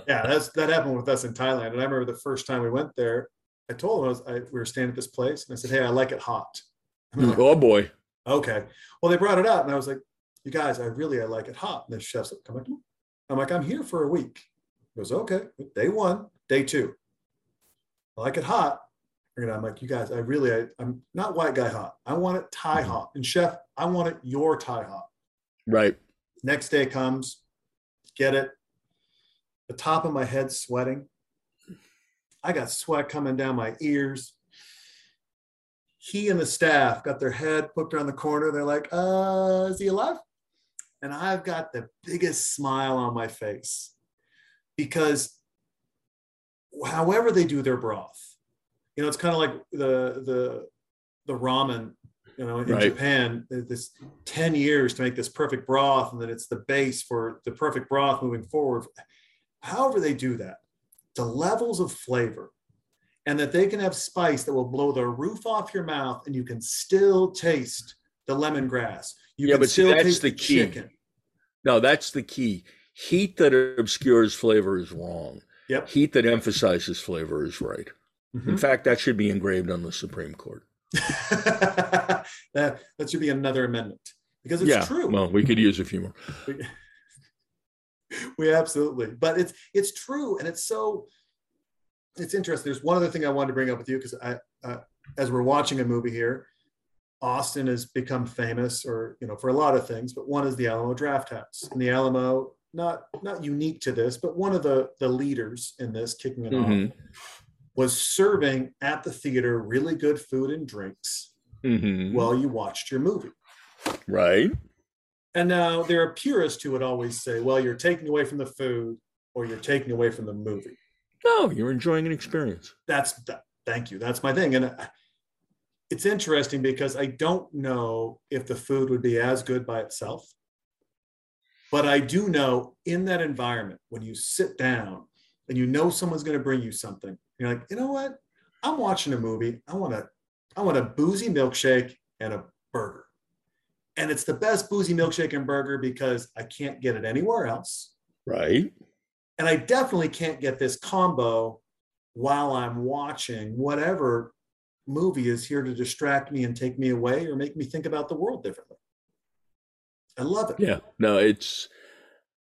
yeah, that's that happened with us in Thailand. And I remember the first time we went there, I told him I was, I, we were staying at this place, and I said, "Hey, I like it hot." Like, oh boy. okay. Well, they brought it out, and I was like, "You guys, I really I like it hot." And the chef's like, "Come back." I'm like, "I'm here for a week." He goes, "Okay." Day one, day two. I like it hot. And I'm like, "You guys, I really I, I'm not white guy hot. I want it Thai hot." And chef, I want it your Thai hot. Right. Next day comes, get it. The top of my head sweating. I got sweat coming down my ears. He and the staff got their head poked around the corner. They're like, uh, is he alive? And I've got the biggest smile on my face because however they do their broth, you know, it's kind of like the the the ramen, you know, in Right. Japan, this 10 years to make this perfect broth, and then it's the base for the perfect broth moving forward. However, they do that, the levels of flavor, and that they can have spice that will blow the roof off your mouth, and you can still taste the lemongrass. You Yeah, can but still that's taste the key. chicken. No, that's the key. Heat that obscures flavor is wrong. Yep. Heat that emphasizes flavor is right. In Mhm. fact, that should be engraved on the Supreme Court. that, that should be another amendment because it's yeah. true. Well, we could use a few more. we, we absolutely but it's it's true and it's so it's interesting there's one other thing i wanted to bring up with you because i uh, as we're watching a movie here austin has become famous or you know for a lot of things but one is the alamo Drafthouse and the alamo not not unique to this but one of the the leaders in this kicking it Mhm. off was serving at the theater really good food and drinks Mhm. while you watched your movie right. and now there are purists who would always say, well, you're taking away from the food or you're taking away from the movie. No, you're enjoying an experience. That's that, thank you. That's my thing. And uh, it's interesting because I don't know if the food would be as good by itself. But I do know in that environment, when you sit down and you know someone's going to bring you something, you're like, you know what? I'm watching a movie. I want a, I want a boozy milkshake and a burger. And it's the best boozy milkshake and burger because I can't get it anywhere else. Right. And I definitely can't get this combo while I'm watching whatever movie is here to distract me and take me away or make me think about the world differently. I love it. Yeah. No, it's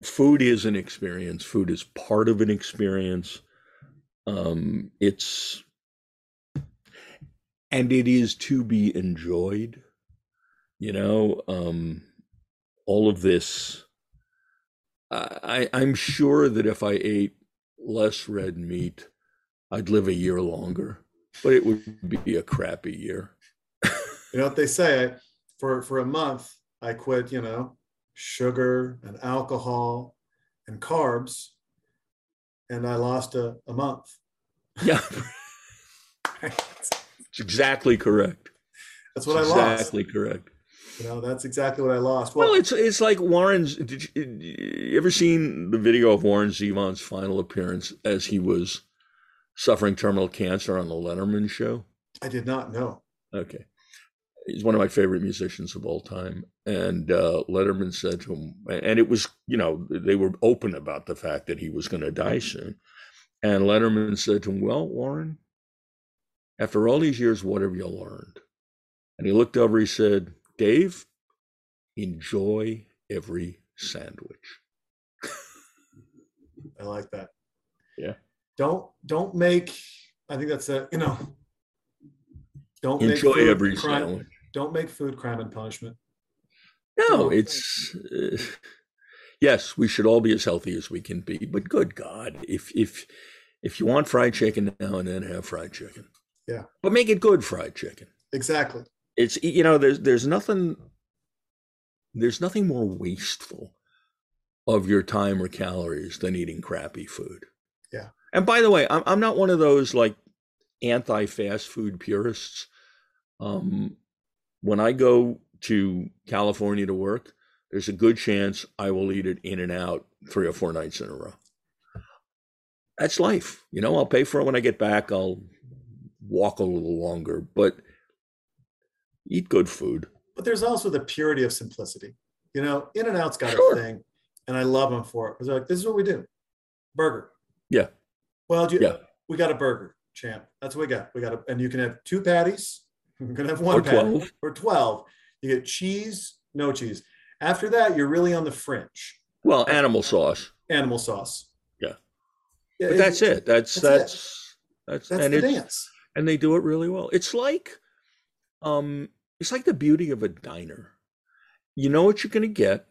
food is an experience. Food is part of an experience. Um, it's and it is to be enjoyed. You know, um, all of this. I, I'm sure that if I ate less red meat, I'd live a year longer, but it would be a crappy year. You know what they say? For for a month, I quit. You know, sugar and alcohol and carbs, and I lost a, a month. Yeah, it's exactly correct. That's what I That's lost. Exactly correct. You know, that's exactly what I lost. Well, Well, it's it's like Warren's. Did you, you ever seen the video of Warren Zevon's final appearance as he was suffering terminal cancer on the Letterman show? I did not know. Okay. He's one of my favorite musicians of all time. And uh, Letterman said to him, and it was, you know, they were open about the fact that he was going to die soon. And Letterman said to him, Well, Warren, after all these years, what have you learned? And he looked over, he said, Dave, enjoy every sandwich. I like that. Yeah. Don't don't make. I think that's a you know. Don't Enjoy make every crime. sandwich. Don't make food crime and punishment. No, it's uh, yes, we should all be as healthy as we can be. But good God, if if if you want fried chicken now and then, have fried chicken. Yeah. but make it good fried chicken. Exactly. It's you know there's there's nothing there's nothing more wasteful of your time or calories than eating crappy food. Yeah. And by the way, I'm I'm not one of those like anti fast food purists. Um, when I go to California to work, there's a good chance I will eat it In-N-Out three or four nights in a row. That's life. You know, I'll pay for it when I get back. I'll walk a little longer, but eat good food. But there's also the purity of simplicity. You know, In-N-Out's got Sure. a thing, and I love them for it because they're like, "This is what we do, burger." Yeah. Well, do you, Yeah. we got a burger, champ. That's what we got. We got a, and you can have two patties. You can have one Or patty 12. or twelve. You get cheese, no cheese. After that, you're really on the fringe. Well, animal sauce. Animal sauce. Yeah. Yeah, But that's it. That's that's it. that's that's, That's and the it's dance. and they do it really well. It's like um it's like the beauty of a diner. You know what you're going to get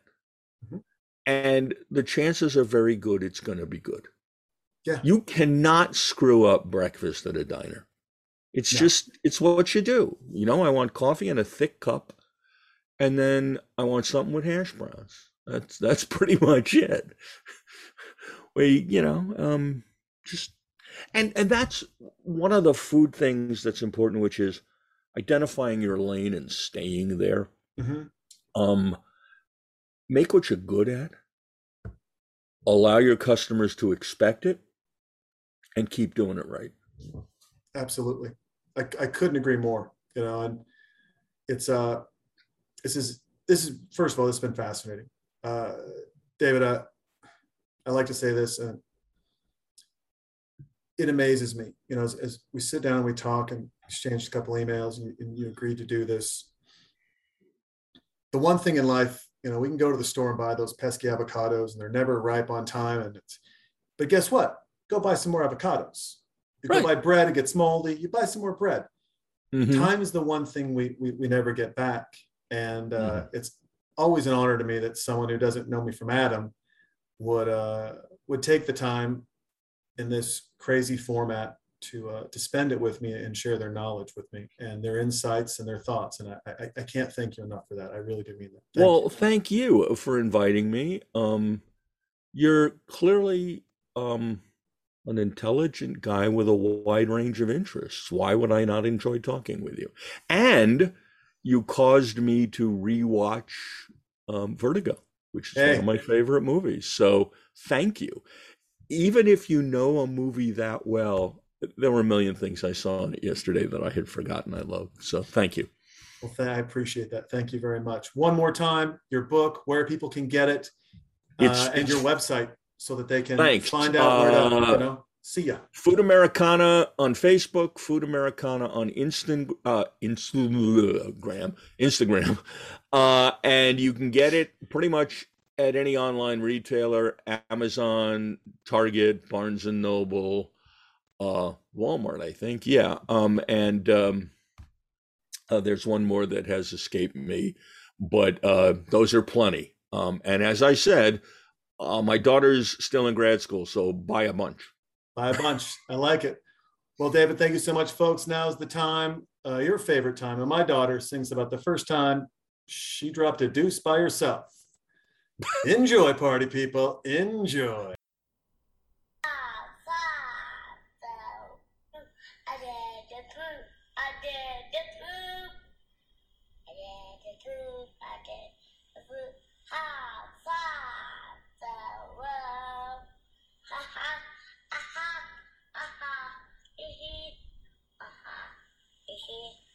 Mhm. and the chances are very good it's going to be good. Yeah. You cannot screw up breakfast at a diner. It's No. just it's what you do. You know, I want coffee in a thick cup and then I want something with hash browns. That's that's pretty much it. We, you know, um just and and that's one of the food things that's important which is identifying your lane and staying there Mhm. um make what you're good at allow your customers to expect it and keep doing it right Absolutely. I, I couldn't agree more, you know, and it's, uh, this is, this is, first of all, this has been fascinating. Uh, David, uh, I like to say this, and it amazes me, you know, as, as we sit down and we talk and exchange a couple emails and you, and you agreed to do this. The one thing in life, you know, we can go to the store and buy those pesky avocados and they're never ripe on time. And it's, but guess what? Go buy some more avocados. You Right. go buy bread, it gets moldy. You buy some more bread. Mhm. Time is the one thing we, we, we never get back. And uh, it's always an honor to me that someone who doesn't know me from Adam would, uh, would take the time in this crazy format to, uh, to spend it with me and share their knowledge with me and their insights and their thoughts. And I, I, I can't thank you enough for that. I really do mean that. Thank well you. thank you for inviting me um you're clearly um an intelligent guy with a wide range of interests. Why would i not enjoy talking with you? And you caused me to rewatch um, vertigo which is one of my favorite movies. So thank you. Even if you know a movie that well there were a million things i saw in it yesterday that i had forgotten i loved so thank you. Well, th- I appreciate that. Thank you very much. One more time, your book, where people can get it, It's- uh, and your website so that they can Thanks. find out where to, Uh, you know, see ya. Food Americana on Facebook, Food Americana on Instant uh, Instagram, Instagram, uh, and you can get it pretty much at any online retailer: Amazon, Target, Barnes and Noble, uh, Walmart, I think. Yeah, um, and um, uh, there's one more that has escaped me, but uh, those are plenty. Um, and as I said, uh, my daughter's still in grad school, so buy a bunch. Buy a bunch. I like it. Well, David, thank you so much, folks. Now's the time, uh, your favorite time. And my daughter sings about the first time she dropped a deuce by herself. Enjoy, party people. Enjoy. 七